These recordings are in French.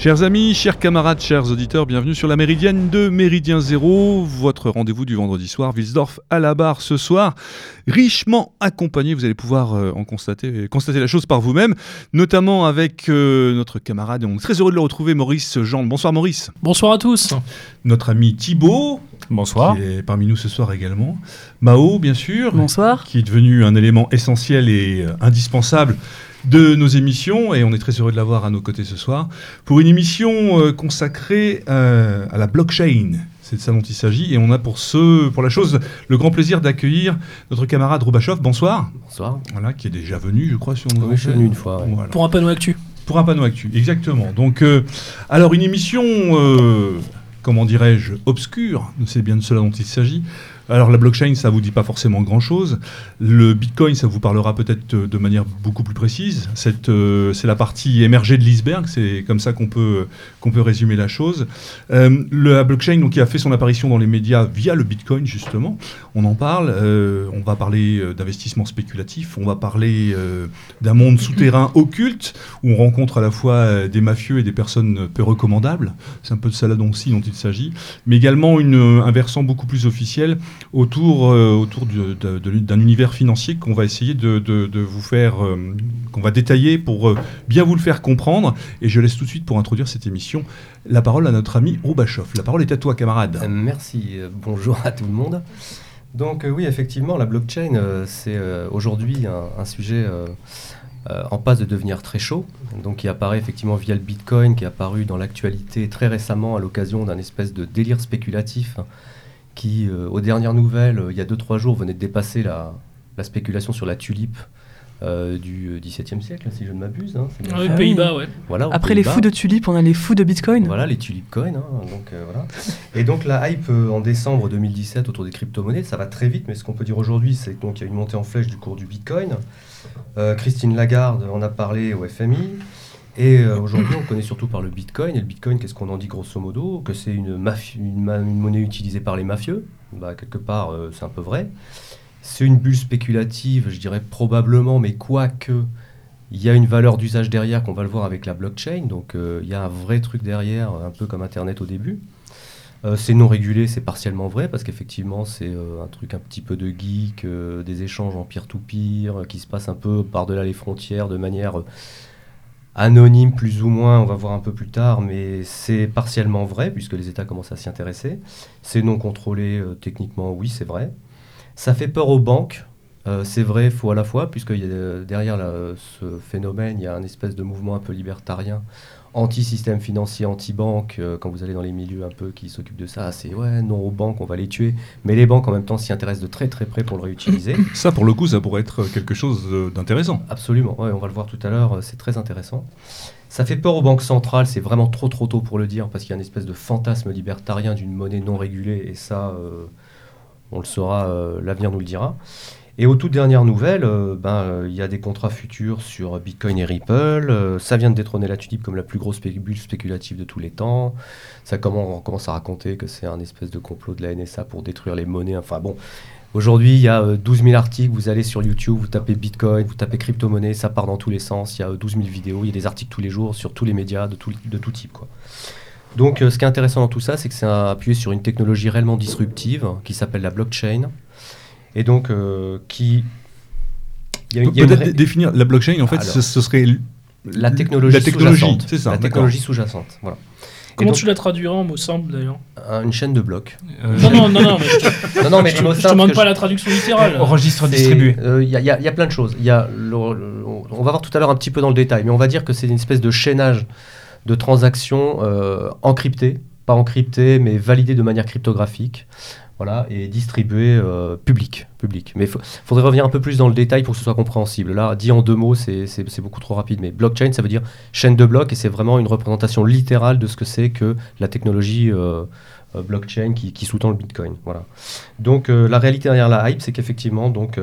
Chers amis, chers camarades, chers auditeurs, bienvenue sur la Méridienne de Méridien Zéro, votre rendez-vous du vendredi soir, Wilsdorf à la barre ce soir, richement accompagné, vous allez pouvoir euh, en constater, constater la chose par vous-même, notamment avec euh, notre camarade, on est très heureux de le retrouver, Maurice Jean. Bonsoir Maurice. Bonsoir à tous. Notre ami Thibaut. Bonsoir. Qui est parmi nous ce soir également. Mao, bien sûr. Bonsoir. Qui est devenu un élément essentiel et euh, indispensable de nos émissions et on est très heureux de l'avoir à nos côtés ce soir pour une émission euh, consacrée euh, à la blockchain. C'est de ça dont il s'agit et on a pour ce, pour la chose, le grand plaisir d'accueillir notre camarade Roubachov. Bonsoir. Bonsoir. Voilà, qui est déjà venu, je crois, sur nos Oui, je suis venu une fois. ouais. Voilà. Pour un panneau actu. Pour un panneau actu, exactement. Donc, euh, alors une émission, euh, comment dirais-je, obscure, c'est bien de cela dont il s'agit. Alors la blockchain, ça vous dit pas forcément grand-chose. Le Bitcoin, ça vous parlera peut-être euh, de manière beaucoup plus précise. Euh, c'est la partie émergée de l'iceberg, c'est comme ça qu'on peut, qu'on peut résumer la chose. Euh, la blockchain, donc, qui a fait son apparition dans les médias via le Bitcoin, justement, on en parle. Euh, on va parler d'investissement spéculatif, on va parler d'un monde souterrain occulte, où on rencontre à la fois des mafieux et des personnes peu recommandables. C'est un peu de ça là aussi dont il s'agit. Mais également une, un versant beaucoup plus officiel autour, euh, autour d'un univers financier qu'on va essayer de, de- vous faire, euh, qu'on va détailler pour euh, bien vous le faire comprendre. Et je laisse tout de suite pour introduire cette émission la parole à notre ami Roubachov. La parole est à toi, camarade. Merci. bonjour à tout le monde. Donc oui, effectivement, la blockchain, c'est aujourd'hui un, un sujet en passe de devenir très chaud. Donc qui apparaît effectivement via le Bitcoin, qui est apparu dans l'actualité très récemment à l'occasion d'un espèce de délire spéculatif qui, euh, aux dernières nouvelles, euh, il y a 2-3 jours, venait de dépasser la, la spéculation sur la tulipe euh, du XVIIe siècle, si je ne m'abuse. hein. Ah Pays-Bas, ouais. Voilà, Après les fous de tulipes, on a les fous de Bitcoin. Voilà, les tulip coins. hein, donc, euh, voilà. Et donc la hype euh, en décembre 2017 autour des crypto-monnaies, ça va très vite, mais ce qu'on peut dire aujourd'hui, c'est qu'il y a une montée en flèche du cours du Bitcoin. Euh, Christine Lagarde en a parlé au FMI. Et euh, aujourd'hui, on connaît surtout par le Bitcoin. Et le Bitcoin, qu'est-ce qu'on en dit grosso modo? Que c'est une, une, monnaie utilisée par les mafieux. Bah, quelque part, euh, c'est un peu vrai. C'est une bulle spéculative, je dirais probablement, mais quoique, il y a une valeur d'usage derrière qu'on va le voir avec la blockchain. Donc euh, il y a un vrai truc derrière, un peu comme Internet au début. C'est non régulé, c'est partiellement vrai, parce qu'effectivement, c'est un truc un petit peu de geek, des échanges en peer-to-peer, euh, qui se passent un peu par-delà les frontières de manière anonyme, plus ou moins, on va voir un peu plus tard, mais c'est partiellement vrai, puisque les États commencent à s'y intéresser. C'est non contrôlé, euh, techniquement, oui, c'est vrai. Ça fait peur aux banques, euh, c'est vrai, faut à la fois, puisque euh, derrière ce phénomène, il y a un espèce de mouvement un peu libertarien, anti-système financier, anti-banque. euh, quand vous allez dans les milieux un peu qui s'occupent de ça, c'est ouais, non aux banques, on va les tuer. Mais les banques en même temps s'y intéressent de très très près pour le réutiliser. Ça, pour le coup, ça pourrait être quelque chose euh, d'intéressant. Absolument, ouais, on va le voir tout à l'heure, euh, c'est très intéressant. Ça fait peur aux banques centrales, c'est vraiment trop trop tôt pour le dire, parce qu'il y a une espèce de fantasme libertarien d'une monnaie non régulée, et ça, euh, on le saura, euh, l'avenir nous le dira. Et aux toutes dernières nouvelles, euh, ben, euh, il y a des contrats futurs sur Bitcoin et Ripple. euh, ça vient de détrôner la tulipe comme la plus grosse bulle spéculative de tous les temps. Ça commence, on commence à raconter que c'est un espèce de complot de la NSA pour détruire les monnaies. Enfin bon, aujourd'hui, il y a euh, 12 000 articles. Vous allez sur YouTube, vous tapez Bitcoin, vous tapez crypto-monnaie, ça part dans tous les sens. Il y a euh, 12 000 vidéos, il y a des articles tous les jours sur tous les médias de tout, type. Donc, ce qui est intéressant dans tout ça, c'est que c'est appuyé sur une technologie réellement disruptive qui s'appelle la blockchain. Et donc, euh, qui. il y a y Peut-être définir la blockchain, en fait, Alors. ce, ce serait la technologie, la technologie, sous-jacente. c'est ça. La technologie sous-jacente. Voilà. Comment donc- tu la traduiras en mots simples d'ailleurs Un- Une chaîne de blocs. Non, non, non, non, mais je te, Non, non, mais je les te- je demande pas je- la traduction littérale. Registre distribué. euh, Il y, a- il y a- il y a plein de choses. Il y a le- le- on va voir tout à l'heure un petit peu dans le détail, mais on va dire que c'est une espèce de chaînage de transactions euh, encryptées, pas encryptées, mais validées de manière cryptographique. Voilà, et distribuées euh, public, public. Mais il faudrait revenir un peu plus dans le détail pour que ce soit compréhensible. Là, dit en deux mots, c'est beaucoup trop rapide. Mais blockchain, ça veut dire chaîne de blocs, et c'est vraiment une représentation littérale de ce que c'est que la technologie euh, euh, blockchain qui, sous-tend le Bitcoin. Voilà. Donc la réalité derrière la hype, c'est qu'effectivement, donc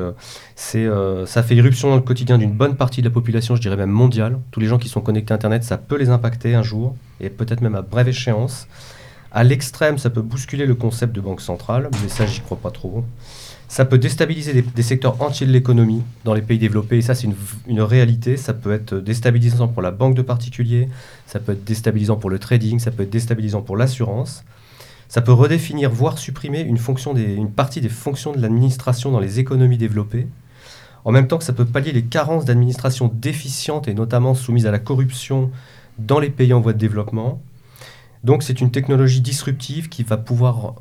c'est ça fait irruption dans le quotidien d'une bonne partie de la population, je dirais même mondiale. Tous les gens qui sont connectés à Internet, ça peut les impacter un jour, et peut-être même à brève échéance. À l'extrême, ça peut bousculer le concept de banque centrale, mais ça, j'y crois pas trop. Ça peut déstabiliser des, secteurs entiers de l'économie dans les pays développés. Et ça, c'est une, réalité. Ça peut être déstabilisant pour la banque de particuliers, ça peut être déstabilisant pour le trading, ça peut être déstabilisant pour l'assurance. Ça peut redéfinir, voire supprimer une, une partie des fonctions de l'administration dans les économies développées. En même temps que ça peut pallier les carences d'administration déficientes et notamment soumises à la corruption dans les pays en voie de développement. Donc c'est une technologie disruptive qui va pouvoir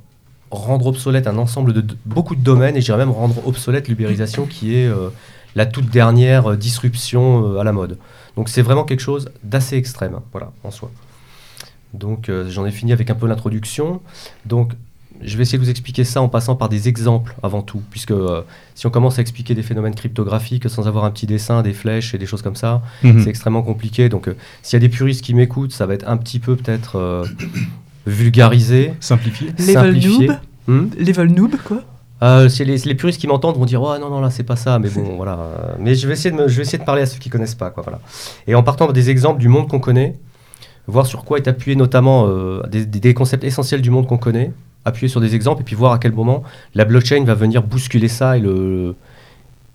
rendre obsolète un ensemble de, beaucoup de domaines et j'irais même rendre obsolète l'ubérisation qui est euh, la toute dernière euh, disruption euh, à la mode. Donc c'est vraiment quelque chose d'assez extrême, hein, voilà, en soi. Donc j'en ai fini avec un peu l'introduction. Donc je vais essayer de vous expliquer ça en passant par des exemples avant tout, puisque euh, si on commence à expliquer des phénomènes cryptographiques sans avoir un petit dessin, des flèches et des choses comme ça, Mhm. c'est extrêmement compliqué. Donc, euh, s'il y a des puristes qui m'écoutent, ça va être un petit peu peut-être euh, vulgarisé, Simplifié. Level simplifié. noob. Hmm Level noob, quoi. Euh, les, les puristes qui m'entendent vont dire oh non non là c'est pas ça mais bon voilà mais je vais essayer de me- je vais essayer de parler à ceux qui connaissent pas quoi voilà et en partant des exemples du monde qu'on connaît voir sur quoi est appuyé notamment euh, des concepts essentiels du monde qu'on connaît appuyer sur des exemples et puis voir à quel moment la blockchain va venir bousculer ça et le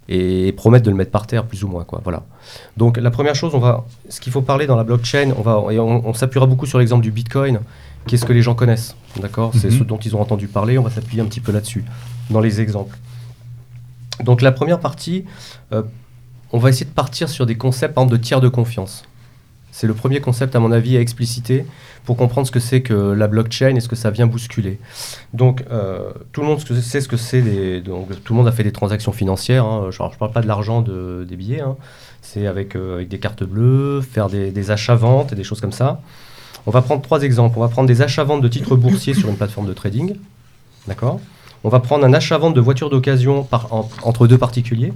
et promettre de le mettre par terre plus ou moins quoi voilà donc la première chose on va ce qu'il faut parler dans la blockchain on va et on, on s'appuiera beaucoup sur l'exemple du bitcoin qu'est-ce que les gens connaissent d'accord? C'est Mhm. ce dont ils ont entendu parler on va s'appuyer un petit peu là-dessus dans les exemples. Donc la première partie, euh, on va essayer de partir sur des concepts par exemple, de tiers de confiance. C'est le premier concept à mon avis à expliciter pour comprendre ce que c'est que la blockchain et ce que ça vient bousculer. Donc euh, tout le monde sait ce que c'est. Donc tout le monde a fait des transactions financières. hein. Je ne parle pas de l'argent de- des billets. hein. C'est avec, euh, avec des cartes bleues, faire des, achats-ventes et des choses comme ça. On va prendre trois exemples. On va prendre des achats-ventes de titres boursiers sur une plateforme de trading. D'accord? On va prendre un achat-vente de voitures d'occasion entre deux particuliers,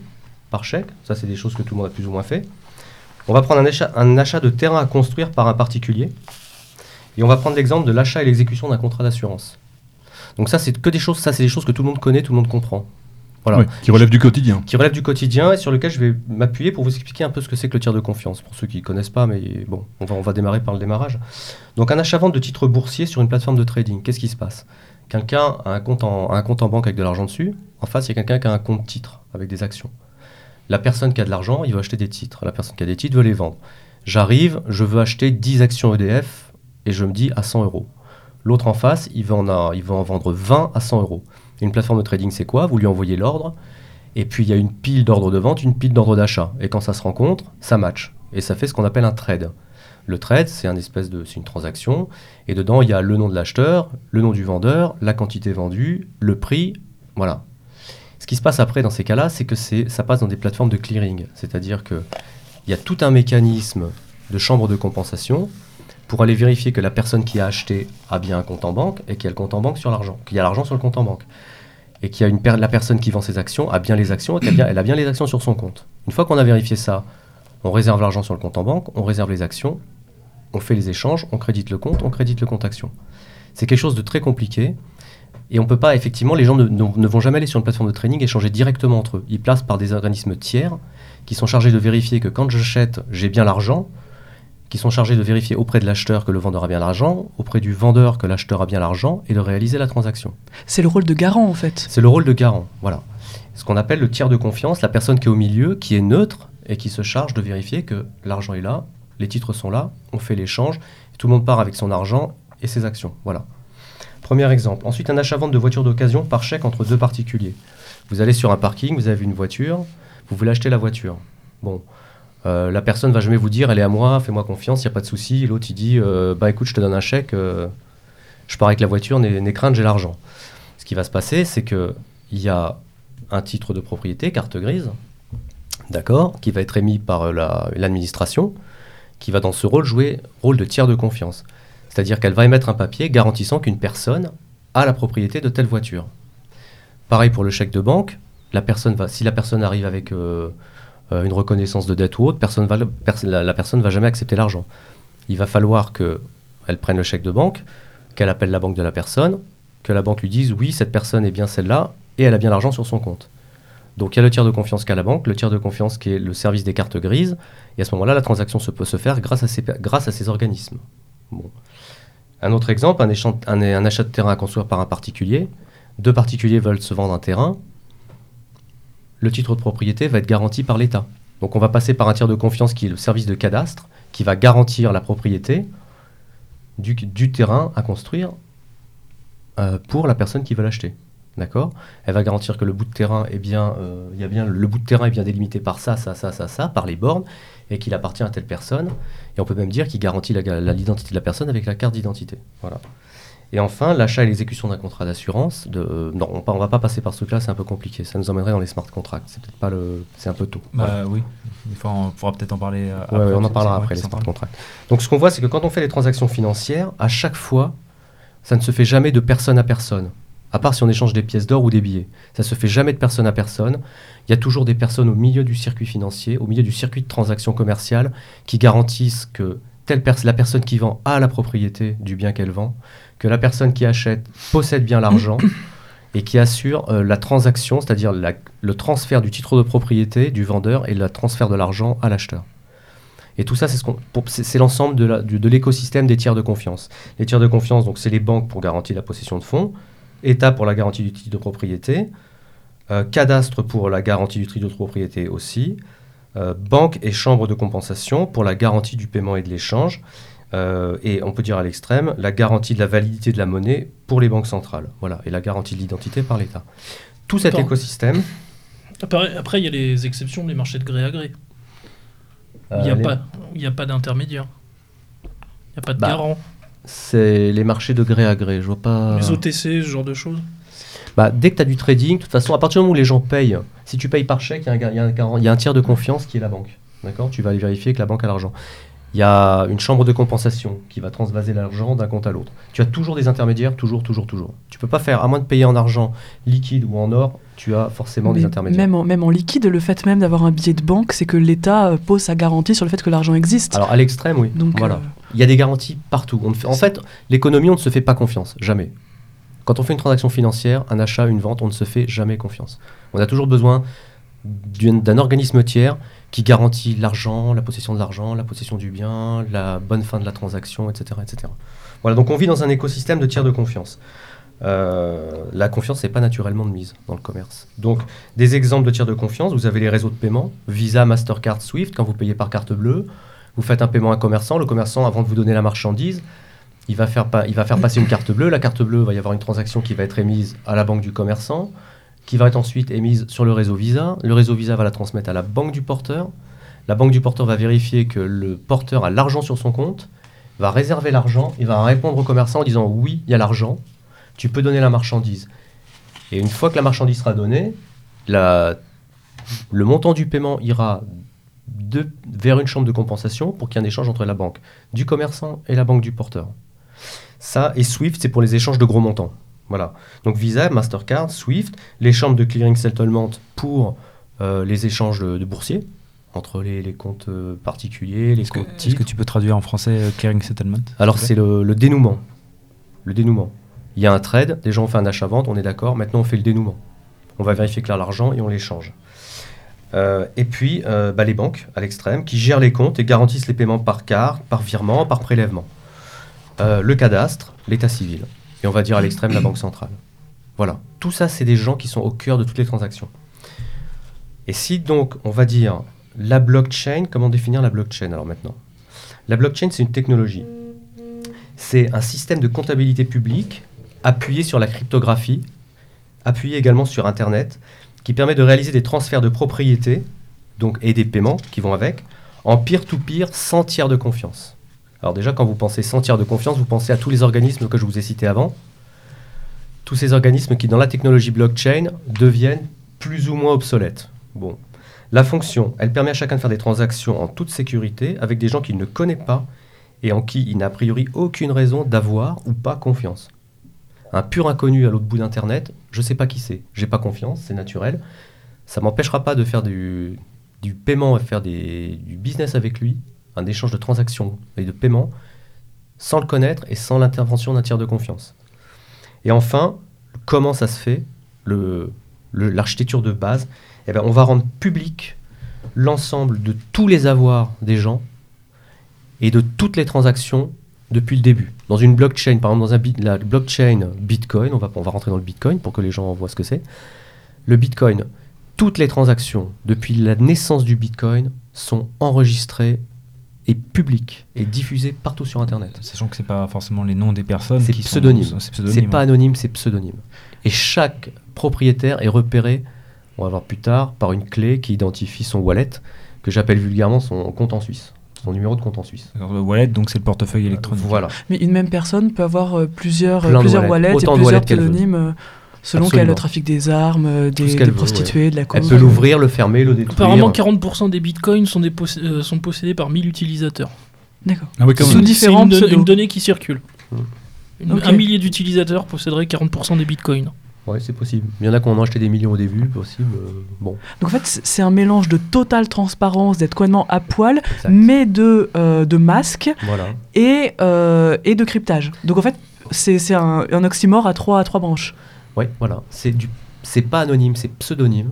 par chèque. Ça, c'est des choses que tout le monde a plus ou moins fait. On va prendre un achat, un achat de terrain à construire par un particulier. Et on va prendre l'exemple de l'achat et l'exécution d'un contrat d'assurance. Donc ça, c'est que des choses, ça, c'est des choses que tout le monde connaît, tout le monde comprend. Voilà. Oui, qui relève du quotidien. Qui relèvent du quotidien et sur lequel je vais m'appuyer pour vous expliquer un peu ce que c'est que le tiers de confiance. Pour ceux qui ne connaissent pas, mais bon, on va, on va démarrer par le démarrage. Donc un achat-vente de titres boursiers sur une plateforme de trading, qu'est-ce qui se passe? Quelqu'un a un, compte en, a un compte en banque avec de l'argent dessus. En face, il y a quelqu'un qui a un compte titre avec des actions. La personne qui a de l'argent, il veut acheter des titres. La personne qui a des titres veut les vendre. J'arrive, je veux acheter 10 actions EDF et je me dis à 100 euros. L'autre en face, il veut, en vendre 20 à 100 euros. Une plateforme de trading, c'est quoi? Vous lui envoyez l'ordre, et puis il y a une pile d'ordres de vente, une pile d'ordres d'achat. Et quand ça se rencontre, ça match. Et ça fait ce qu'on appelle un trade. Le trade, c'est une transaction, et dedans il y a le nom de l'acheteur, le nom du vendeur, la quantité vendue, le prix, voilà. Ce qui se passe après dans ces cas-là, c'est que ça passe dans des plateformes de clearing, c'est-à-dire que il y a tout un mécanisme de chambre de compensation pour aller vérifier que la personne qui a acheté a bien un compte en banque et qu'il y a le compte en banque sur l'argent, qu'il y a l'argent sur le compte en banque et qu'il y a la personne qui vend ses actions a bien les actions et qu'elle a a bien les actions sur son compte. Une fois qu'on a vérifié ça, on réserve l'argent sur le compte en banque, on réserve les actions, on fait les échanges, on crédite le compte, on crédite le compte action. C'est quelque chose de très compliqué et on peut pas, effectivement, les gens ne, ne- ne vont jamais aller sur une plateforme de trading et échanger directement entre eux. Ils placent par des organismes tiers qui sont chargés de vérifier que quand j'achète, j'ai bien l'argent, qui sont chargés de vérifier auprès de l'acheteur que le vendeur a bien l'argent, auprès du vendeur que l'acheteur a bien l'argent et de réaliser la transaction. C'est le rôle de garant, en fait. C'est le rôle de garant, voilà. Ce qu'on appelle le tiers de confiance, la personne qui est au milieu, qui est neutre et qui se charge de vérifier que l'argent est là, les titres sont là, on fait l'échange, tout le monde part avec son argent et ses actions, voilà. Premier exemple. Ensuite, un achat-vente de voiture d'occasion par chèque entre deux particuliers. Vous allez sur un parking, vous avez une voiture, vous voulez acheter la voiture. Bon, euh, la personne va jamais vous dire, elle est à moi, fais-moi confiance, il n'y a pas de souci. L'autre, il dit, euh, bah écoute, je te donne un chèque, euh, je pars avec la voiture, n'aie crainte, j'ai l'argent. Ce qui va se passer, c'est que il y a un titre de propriété, carte grise, d'accord, qui va être émis par la- l'administration, qui va dans ce rôle jouer rôle de tiers de confiance. C'est-à-dire qu'elle va émettre un papier garantissant qu'une personne a la propriété de telle voiture. Pareil pour le chèque de banque, la personne va, si la personne arrive avec euh, euh, une reconnaissance de dette ou autre, personne va, la, personne ne va jamais accepter l'argent. Il va falloir qu'elle prenne le chèque de banque, qu'elle appelle la banque de la personne, que la banque lui dise oui, cette personne est bien celle-là et elle a bien l'argent sur son compte. Donc il y a le tiers de confiance qu'a la banque, le tiers de confiance qui est le service des cartes grises, et à ce moment-là, la transaction peut se faire grâce à ces, grâce à ces organismes. Bon. Un autre exemple, un, achat de terrain à construire par un particulier. Deux particuliers veulent se vendre un terrain. le titre de propriété va être garanti par l'État. Donc on va passer par un tiers de confiance qui est le service de cadastre, qui va garantir la propriété du, terrain à construire euh, pour la personne qui veut l'acheter. D'accord? Elle va garantir que le bout de terrain est bien, euh, bien, le bout de terrain est bien délimité par ça, ça, ça, ça, ça, par les bornes, et qu'il appartient à telle personne. Et on peut même dire qu'il garantit l'identité de la personne avec la carte d'identité. Voilà. Et enfin, l'achat et l'exécution d'un contrat d'assurance. Euh, non, on ne va pas passer par ce truc-là, c'est un peu compliqué. Ça nous emmènerait dans les smart contracts. C'est peut-être pas le, c'est un peu tôt. Voilà. Bah oui, Des fois, on pourra peut-être en parler euh, Ouais, on en parlera après les smart contracts. Donc ce qu'on voit, c'est que quand on fait les transactions financières, à chaque fois, ça ne se fait jamais de personne à personne. À part si on échange des pièces d'or ou des billets. Ça se fait jamais de personne à personne. Il y a toujours des personnes au milieu du circuit financier, au milieu du circuit de transactions commerciales, qui garantissent que telle la personne qui vend a la propriété du bien qu'elle vend, que la personne qui achète possède bien l'argent et qui assure euh, la transaction, c'est-à-dire le transfert du titre de propriété du vendeur et le transfert de l'argent à l'acheteur. Et tout ça, c'est l'ensemble de l'écosystème des tiers de confiance. Les tiers de confiance, donc c'est les banques pour garantir la possession de fonds, État pour la garantie du titre de propriété, euh, cadastre pour la garantie du titre de propriété aussi, euh, banque et chambre de compensation pour la garantie du paiement et de l'échange, euh, et on peut dire à l'extrême la garantie de la validité de la monnaie pour les banques centrales, voilà, et la garantie de l'identité par l'État. Tout cet Attends. écosystème. Après, après, il y a les exceptions, les marchés de gré à gré. Il n'y a, les- pas- il y a pas d'intermédiaire. Il n'y a pas de Bah, garant. C'est les marchés de gré à gré. Je vois pas. Les OTC, ce genre de choses. Bah, dès que tu as du trading, de toute façon, à partir du moment où les gens payent, si tu payes par chèque, il y, a un y y a tiers de confiance qui est la banque. D'accord? Tu vas aller vérifier que la banque a l'argent. Il y a une chambre de compensation qui va transvaser l'argent d'un compte à l'autre. Tu as toujours des intermédiaires, toujours, toujours, toujours. Tu peux pas faire, à moins de payer en argent liquide ou en or, tu as forcément des intermédiaires. même, en, même en liquide, le fait même d'avoir un billet de banque, c'est que l'État euh, pose sa garantie sur le fait que l'argent existe. Alors à l'extrême, oui. Donc, voilà. euh, Il y a des garanties partout. On ne fait- en fait, l'économie, on ne se fait pas confiance, jamais. Quand on fait une transaction financière, un achat, une vente, on ne se fait jamais confiance. On a toujours besoin d'un organisme tiers qui garantit l'argent, la possession de l'argent, la possession du bien, la bonne fin de la transaction, etc. etc. Voilà, donc on vit dans un écosystème de tiers de confiance. Euh, la confiance n'est pas naturellement de mise dans le commerce. Donc, des exemples de tiers de confiance, vous avez les réseaux de paiement, Visa, Mastercard, Swift, quand vous payez par carte bleue, vous faites un paiement à un commerçant, le commerçant, avant de vous donner la marchandise, il va, faire il va faire passer une carte bleue. La carte bleue, va y avoir une transaction qui va être émise à la banque du commerçant, qui va être ensuite émise sur le réseau Visa. Le réseau Visa va la transmettre à la banque du porteur. La banque du porteur va vérifier que le porteur a l'argent sur son compte, va réserver l'argent et va répondre au commerçant en disant oui, il y a l'argent, tu peux donner la marchandise. Et une fois que la marchandise sera donnée, le montant du paiement ira vers une chambre de compensation pour qu'il y ait un échange entre la banque du commerçant et la banque du porteur. Ça, et Swift, c'est pour les échanges de gros montants. Voilà. Donc Visa, Mastercard, Swift, les chambres de clearing settlement pour euh, les échanges de, de boursiers entre les, les comptes euh, particuliers, les comptes est-ce que tu peux traduire en français euh, clearing settlement Alors c'est le, le dénouement. Le dénouement. Il y a un trade, déjà on fait un achat-vente, on est d'accord, maintenant on fait le dénouement. On va vérifier que là l'argent et on l'échange. Et puis bah, les banques à l'extrême qui gèrent les comptes et garantissent les paiements par carte, par virement, par prélèvement. Le cadastre, l'état civil. Et on va dire à l'extrême la banque centrale. Voilà. Tout ça, c'est des gens qui sont au cœur de toutes les transactions. Et si donc on va dire la blockchain, comment définir la blockchain alors maintenant? La blockchain, c'est une technologie. C'est un système de comptabilité publique appuyé sur la cryptographie, appuyé également sur Internet, qui permet de réaliser des transferts de propriété donc, et des paiements qui vont avec, en peer-to-peer sans tiers de confiance. Alors déjà, quand vous pensez sans tiers de confiance, vous pensez à tous les organismes que je vous ai cités avant. Tous ces organismes qui, dans la technologie blockchain, deviennent plus ou moins obsolètes. Bon. La fonction, elle permet à chacun de faire des transactions en toute sécurité avec des gens qu'il ne connaît pas et en qui il n'a a priori aucune raison d'avoir ou pas confiance. Un pur inconnu à l'autre bout d'Internet, je ne sais pas qui c'est, j'ai pas confiance, c'est naturel. Ça m'empêchera pas de faire du, paiement et faire du business avec lui, un échange de transactions et de paiement, sans le connaître et sans l'intervention d'un tiers de confiance. Et enfin, comment ça se fait, l'architecture de base? Eh ben, On va rendre public l'ensemble de tous les avoirs des gens et de toutes les transactions depuis le début. Dans une blockchain, par exemple dans la blockchain Bitcoin, on va, on va rentrer dans le Bitcoin pour que les gens voient ce que c'est. Le Bitcoin, toutes les transactions depuis la naissance du Bitcoin sont enregistrées et publiques et diffusées partout sur Internet. Sachant que c'est pas forcément les noms des personnes C'est qui sont- pseudonyme. c'est pas anonyme, c'est pseudonyme. Et chaque propriétaire est repéré, on va voir plus tard, par une clé qui identifie son wallet, que j'appelle vulgairement son compte en Suisse, son numéro de compte en Suisse. Alors, le wallet, donc c'est le portefeuille électronique. Voilà. Mais une même personne peut avoir euh, plusieurs, euh, plusieurs wallets. wallets, Autant et de wallets plusieurs pseudonymes euh, selon qu'elle trafic des armes, euh, des, veut, prostituées, de la Elle coke. peut l'ouvrir, le fermer, le détruire. Apparemment, 40% des bitcoins sont, des poss- euh, sont possédés par 1000 utilisateurs. D'accord. Ah oui, Sous différents une, don- pseudos. une donnée qui circule. Hmm. Une-. Un millier d'utilisateurs posséderaient 40% des bitcoins. Ouais, c'est possible. Il y en a qui en ont acheté des millions au début, possible. euh, bon, Donc en fait, c'est un mélange de totale transparence, d'être complètement à poil, exact. mais de, euh, de masque Voilà. et, euh, et de cryptage. Donc en fait, c'est c'est un, un oxymore à trois, à trois branches. Ouais, voilà. C'est du, c'est pas anonyme, c'est pseudonyme.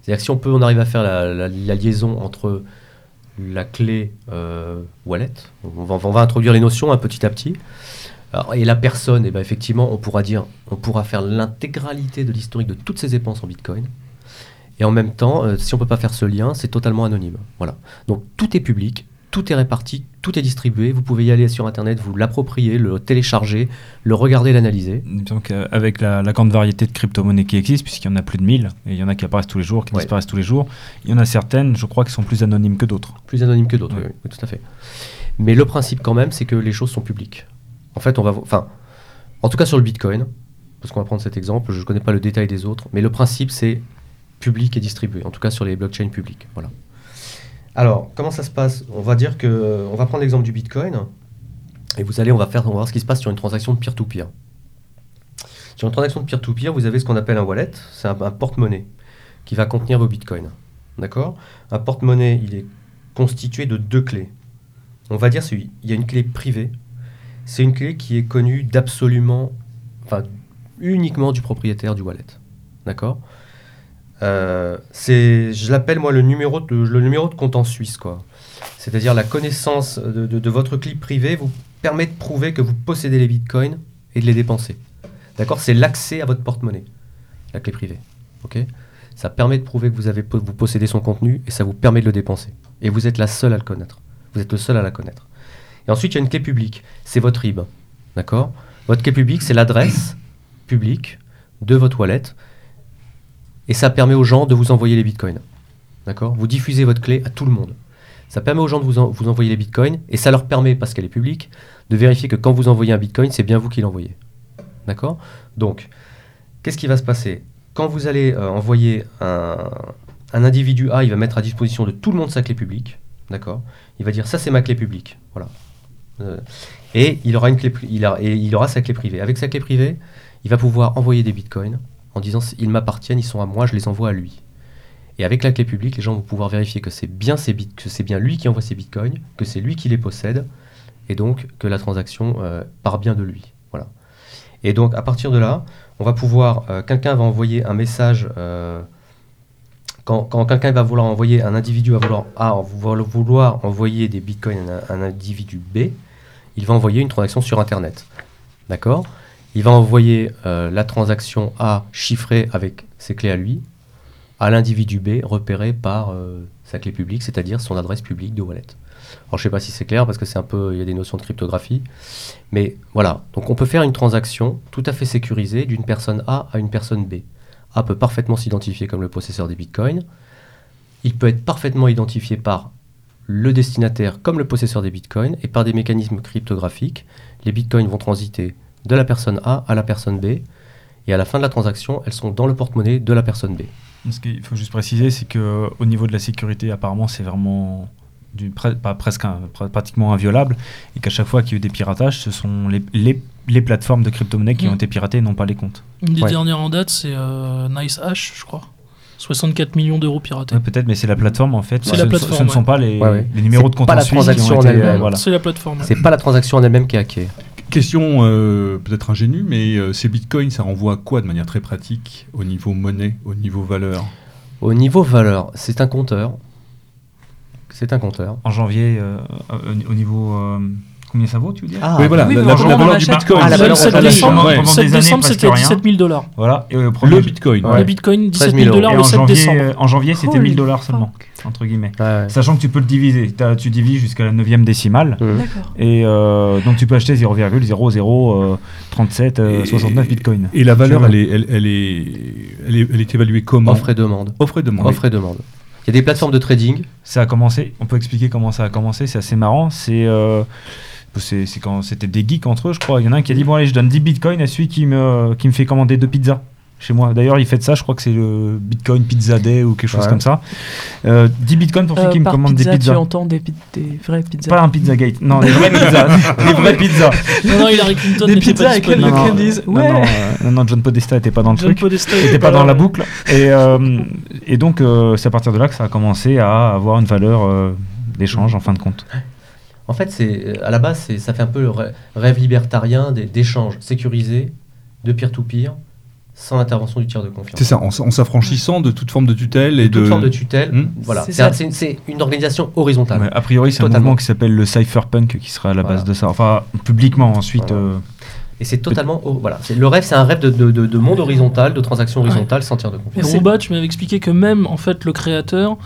C'est-à-dire que si on peut, on arrive à faire la, liaison entre la clé euh, wallet. On va, on va introduire les notions un petit à petit. Et la personne, et ben effectivement, on pourra dire, on pourra faire l'intégralité de l'historique de toutes ces dépenses en Bitcoin. Et en même temps, euh, si on peut pas faire ce lien, c'est totalement anonyme. Voilà. Donc tout est public, tout est réparti, tout est distribué. Vous pouvez y aller sur Internet, vous l'approprier, le télécharger, le regarder, l'analyser. Me semble qu'avec la, la grande variété de crypto-monnaies qui existent, puisqu'il y en a plus de 1000, et il y en a qui apparaissent tous les jours, qui Ouais. disparaissent tous les jours, il y en a certaines, je crois, qui sont plus anonymes que d'autres. Plus anonyme que d'autres, Ouais. oui, oui, tout à fait. Mais le principe quand même, c'est que les choses sont publiques. En fait, on va, enfin, en tout cas sur le Bitcoin, parce qu'on va prendre cet exemple, je ne connais pas le détail des autres, mais le principe c'est public et distribué, en tout cas sur les blockchains publiques. Voilà. Alors, comment ça se passe? On va dire que, on va prendre l'exemple du Bitcoin, et vous allez, on va faire, voir ce qui se passe sur une transaction de peer-to-peer. Sur une transaction de peer-to-peer, vous avez ce qu'on appelle un wallet, c'est un, porte-monnaie qui va contenir vos bitcoins. D'accord? Un porte-monnaie, il est constitué de deux clés. On va dire il y a une clé privée. C'est une clé qui est connue d'absolument, enfin uniquement du propriétaire du wallet. D'accord? Euh, C'est, je l'appelle moi le numéro de le numéro de compte en Suisse quoi. C'est-à-dire la connaissance de, votre clé privée vous permet de prouver que vous possédez les bitcoins et de les dépenser. D'accord? C'est l'accès à votre porte-monnaie, la clé privée. Ok? Ça permet de prouver que vous avez vous possédez son contenu et ça vous permet de le dépenser. Et vous êtes la seule à le connaître. Vous êtes le seul à la connaître. Et ensuite, il y a une clé publique. C'est votre RIB. D'accord? Votre clé publique, c'est l'adresse publique de votre wallet. Et ça permet aux gens de vous envoyer les bitcoins. D'accord? Vous diffusez votre clé à tout le monde. Ça permet aux gens de vous, en- vous envoyer les bitcoins. Et ça leur permet, parce qu'elle est publique, de vérifier que quand vous envoyez un bitcoin, c'est bien vous qui l'envoyez. D'accord? Donc, qu'est-ce qui va se passer? Quand vous allez euh, envoyer un, individu A, il va mettre à disposition de tout le monde sa clé publique. D'accord? Il va dire ça c'est ma clé publique. Voilà. Euh, et il aura et il aura sa clé privée. Avec sa clé privée, il va pouvoir envoyer des bitcoins en disant ils m'appartiennent, ils sont à moi, je les envoie à lui. Et avec la clé publique, les gens vont pouvoir vérifier que c'est bien lui qui envoie ces bitcoins, que c'est lui qui les possède, et donc que la transaction euh, part bien de lui. Voilà. Et donc à partir de là, on va pouvoir, euh, quelqu'un va envoyer un message. euh, quand, quelqu'un va vouloir envoyer un individu va vouloir A, vouloir envoyer des bitcoins à un individu B, il va envoyer une transaction sur Internet. D'accord? Il va envoyer euh, la transaction A chiffrée avec ses clés à lui à l'individu B repéré par euh, sa clé publique, c'est-à-dire son adresse publique de wallet. Alors je sais pas si c'est clair parce que c'est un peu, il y a des notions de cryptographie, mais voilà. Donc on peut faire une transaction tout à fait sécurisée d'une personne A à une personne B. A peut parfaitement s'identifier comme le possesseur des bitcoins. Il peut être parfaitement identifié par le destinataire comme le possesseur des bitcoins et par des mécanismes cryptographiques. Les bitcoins vont transiter de la personne A à la personne B et à la fin de la transaction, elles sont dans le porte-monnaie de la personne B. Ce qu'il faut juste préciser, c'est que au niveau de la sécurité, apparemment, c'est vraiment du, pre- pas presque un- pr- pratiquement inviolable, et qu'à chaque fois qu'il y a eu des piratages, ce sont les, les, les plateformes de crypto-monnaie qui Mm. ont été piratées, et non pas les comptes. Une des Ouais. dernières en date, c'est euh, Nice Hash, je crois. 64 millions d'euros piratés. Ouais, Peut-être, mais c'est la plateforme en fait. C'est Ce, la ce- plateforme, ce ne sont pas les, Ouais, ouais. les numéros de compte pas en la Suisse qui ont transaction en été, elle-même. euh, voilà. C'est la plateforme. C'est pas la transaction en elle-même qui est hackée. Question euh, peut-être ingénue, mais euh, ces bitcoins, ça renvoie à quoi de manière très pratique au niveau monnaie, au niveau valeur? Au niveau valeur, c'est un compteur. C'est un compteur. En janvier, euh, euh, au niveau euh, Combien ça vaut, tu veux dire Ah, oui, voilà, oui, la, la- en la valeur du bitcoin. Ah, la Le valeur, 7 on décembre, pendant des 7 années, décembre, c'était rien. 17 000 dollars. Voilà. Et, euh, Le bitcoin. Ouais. Le bitcoin, 17 000 000 dollars le en 7 janvier, décembre. euh, en janvier, c'était Holy 1000 dollars seulement, entre guillemets. Ouais. Sachant que tu peux le diviser. Tu divises jusqu'à la 9 décimale. Mmh. D'accord. Et euh, donc tu peux acheter 0,0037 euh, 69 bitcoins. Et la valeur, elle est, elle, elle est, elle est, elle est évaluée comment Offre et demande. Offre et demande. Offre et demande. Il y a des plateformes de trading. Ça a commencé, on peut expliquer comment ça a commencé, c'est assez marrant. C'est euh, c'est c'est quand c'était des geeks entre eux, je crois. Il y en a un qui a dit Bon, allez, je donne 10 bitcoins à celui qui me, qui me fait commander deux pizzas chez moi. D'ailleurs, il fait de ça, je crois que c'est le Bitcoin Pizza Day ou quelque chose Ouais. comme ça. Euh, 10 bitcoins pour celui Euh, qui me par commande pizza, des pizzas. Tu entends des, pi- des vraies pizzas. Pas un Pizzagate, non, des vraies pizzas. des vraies pizzas. Non, non, Hillary Clinton Des n'était pizzas pas avec Ouais. non, euh, non, non, John Podesta était pas dans le John truc. Podesta Il était était pas dans la boucle. Et, euh, et donc, euh, c'est à partir de là que ça a commencé à avoir une valeur euh, d'échange en fin de compte. En fait, c'est euh, à la base, c'est- ça fait un peu le rê- rêve libertarien des- d'échanges sécurisés, de peer-to-peer, sans intervention du tiers de confiance. C'est ça, en, s'affranchissant de toute forme de tutelle et Toute de. forme de tutelle. Hmm. Voilà. C'est une, organisation horizontale. Ouais, a priori, c'est un Totalement. mouvement qui s'appelle le cypherpunk qui sera à la base Voilà. de ça. Enfin, publiquement ensuite. Voilà. euh, Et c'est totalement. hor- Voilà. C'est- Le rêve, c'est un rêve de, de- de- de monde horizontal, de transactions horizontales sans tiers de Et confiance. Rouba, tu m'avais expliqué que même, en fait, le créateur,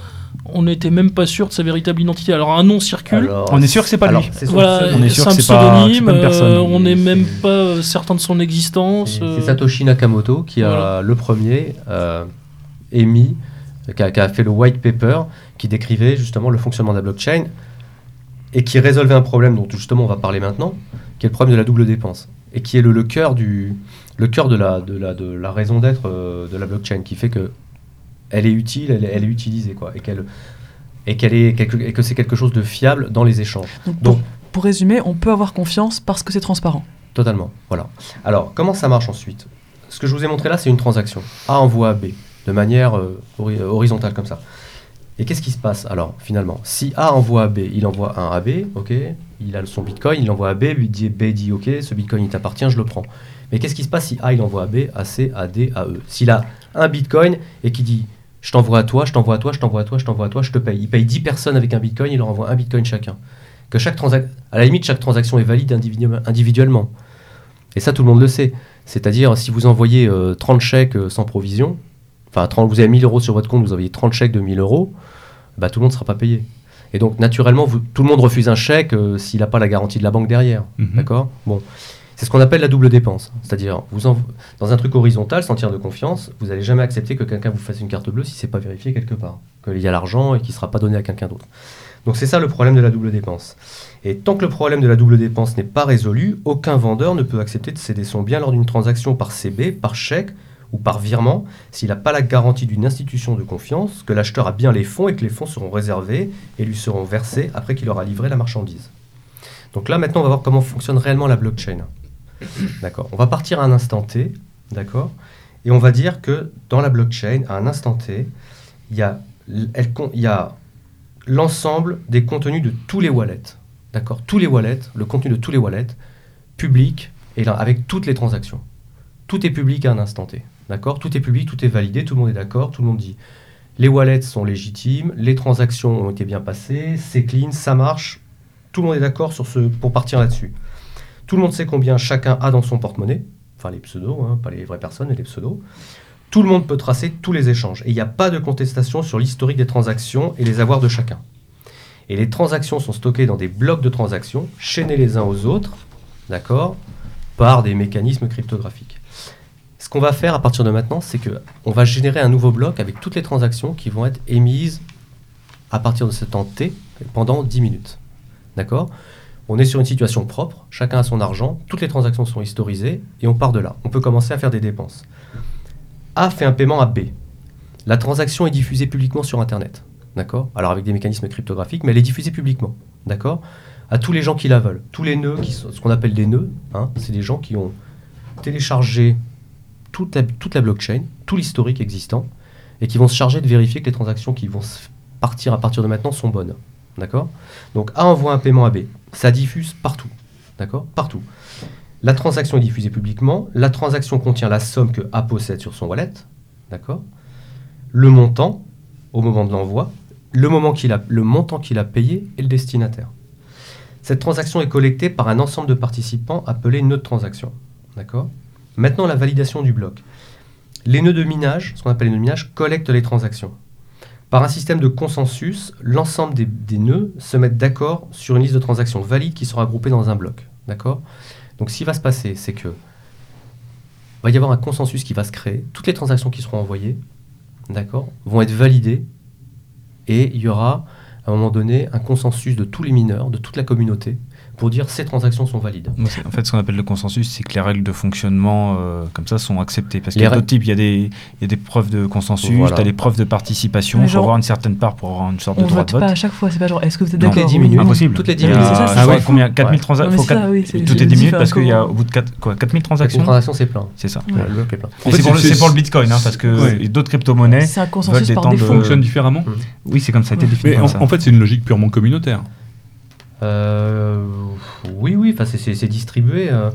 on n'était même pas sûr de sa véritable identité. Alors, un nom circule. Alors, On est sûr que c'est pas alors, lui. c'est son Voilà. On est sûr c'est que un c'est pas- pas une personne. euh, on n'est même pas euh, certain de son existence. C'est euh, c'est Satoshi Nakamoto qui a Voilà. le premier euh, émis, qui a, qui a fait le white paper qui décrivait justement le fonctionnement de la blockchain et qui résolvait un problème dont justement on va parler maintenant, qui est le problème de la double dépense et qui est le, le cœur du le cœur de la de la de la raison d'être de la blockchain qui fait que elle est utile, elle est, elle est utilisée quoi et qu'elle et qu'elle est quelque- et que c'est quelque chose de fiable dans les échanges. Donc, pour, Donc pour résumer, on peut avoir confiance parce que c'est transparent. Totalement, voilà. Alors, comment ça marche ensuite? Ce que je vous ai montré là, c'est une transaction. A envoie à B, de manière euh, hori- horizontale comme ça. Et qu'est-ce qui se passe alors, finalement? Si A envoie à B, il envoie un à B, ok, il a son bitcoin, il envoie à B, lui dit, B dit, ok, ce bitcoin il t'appartient, je le prends. Mais qu'est-ce qui se passe si A il envoie à B, à C, à D, à E? S'il a un bitcoin et qui dit, je t'envoie à toi, je t'envoie à toi, je t'envoie à toi, je t'envoie à toi, je te paye. Il paye 10 personnes avec un bitcoin, il leur envoie un bitcoin chacun. Que chaque à la limite, chaque transaction est valide individu- individuellement. Et ça, tout le monde le sait. C'est-à-dire, si vous envoyez euh, 30 chèques euh, sans provision, enfin, 30 vous avez 1000 euros sur votre compte, vous envoyez 30 chèques de 1000 euros, bah, tout le monde ne sera pas payé. Et donc, naturellement, vous- tout le monde refuse un chèque euh, s'il n'a pas la garantie de la banque derrière. Mhm. D'accord? Bon. C'est ce qu'on appelle la double dépense. C'est-à-dire, dans un truc horizontal, sans tiers de confiance, vous n'allez jamais accepter que quelqu'un vous fasse une carte bleue si c'est pas vérifié quelque part. Qu'il y a l'argent et qu'il ne sera pas donné à quelqu'un d'autre. Donc c'est ça le problème de la double dépense. Et tant que le problème de la double dépense n'est pas résolu, aucun vendeur ne peut accepter de céder son bien lors d'une transaction par CB, par chèque ou par virement, s'il n'a pas la garantie d'une institution de confiance, que l'acheteur a bien les fonds et que les fonds seront réservés et lui seront versés après qu'il aura livré la marchandise. Donc là maintenant on va voir comment fonctionne réellement la blockchain. D'accord. On va partir à un instant T, d'accord, et on va dire que dans la blockchain, à un instant T, il y a, l'ensemble des contenus de tous les wallets. D'accord? Tous les wallets, le contenu de tous les wallets, public, et là, avec toutes les transactions. Tout est public à un instant T. D'accord? Tout est public, tout est validé, tout le monde est d'accord, tout le monde dit les wallets sont légitimes, les transactions ont été bien passées, c'est clean, ça marche. Tout le monde est d'accord sur ce, pour partir là-dessus. Tout le monde sait combien chacun a dans son porte-monnaie, enfin les pseudos, hein, pas les vraies personnes, mais les pseudos. Tout le monde peut tracer tous les échanges. Et il n'y a pas de contestation sur l'historique des transactions et les avoirs de chacun. Et les transactions sont stockées dans des blocs de transactions, chaînés les uns aux autres, d'accord, par des mécanismes cryptographiques. Ce qu'on va faire à partir de maintenant, c'est que on va générer un nouveau bloc avec toutes les transactions qui vont être émises à partir de ce temps T pendant 10 minutes. D'accord? On est sur une situation propre, chacun a son argent, toutes les transactions sont historisées et on part de là. On peut commencer à faire des dépenses. A fait un paiement à B. La transaction est diffusée publiquement sur Internet. D'accord? Alors avec des mécanismes cryptographiques, mais elle est diffusée publiquement. D'accord? À tous les gens qui la veulent. Tous les nœuds, ce qu'on appelle des nœuds, hein, c'est des gens qui ont téléchargé toute la, blockchain, tout l'historique existant, et qui vont se charger de vérifier que les transactions qui vont partir à partir de maintenant sont bonnes. D'accord? Donc A envoie un paiement à B. Ça diffuse partout. D'accord? Partout. La transaction est diffusée publiquement. La transaction contient la somme que A possède sur son wallet. D'accord? Le montant au moment de l'envoi, le, montant qu'il a payé et le destinataire. Cette transaction est collectée par un ensemble de participants appelé nœud de transaction. D'accord? Maintenant, la validation du bloc. Les nœuds de minage, ce qu'on appelle les nœuds de minage, collectent les transactions. Par un système de consensus, l'ensemble des, nœuds se mettent d'accord sur une liste de transactions valides qui sera groupée dans un bloc. D'accord? Donc, ce qui va se passer, c'est que va y avoir un consensus qui va se créer. Toutes les transactions qui seront envoyées, d'accord, vont être validées et il y aura à un moment donné un consensus de tous les mineurs, de toute la communauté, pour dire ces transactions sont valides. En fait, ce qu'on appelle le consensus, c'est que les règles de fonctionnement euh, comme ça sont acceptées. Parce qu'il y a règles- d'autres types, il y, a des- il y a des preuves de consensus, Voilà. tu as des preuves de participation, il faut genre, avoir une certaine part pour avoir une sorte On de droit vote de vote. pas à chaque fois, c'est pas genre est-ce que vous êtes d'accord Toutes les dix oui, minutes. non. Impossible. Toutes les dix Il y a- minutes. C'est ça, c'est je sais fou. combien 4000 Ouais. transactions Toutes les 10 dis, minutes parce qu'il y a au bout de 4, quoi, 4000 Une transactions transaction, c'est plein. C'est ça. Ouais. C'est pour, le- bitcoin, hein, parce que Ouais. d'autres crypto-monnaies. C'est un consensus par défaut. fonctionne différemment. Oui, c'est comme ça a été Ouais. défini. En fait, c'est une logique purement communautaire. Euh, oui, oui, enfin, c'est- distribué. euh.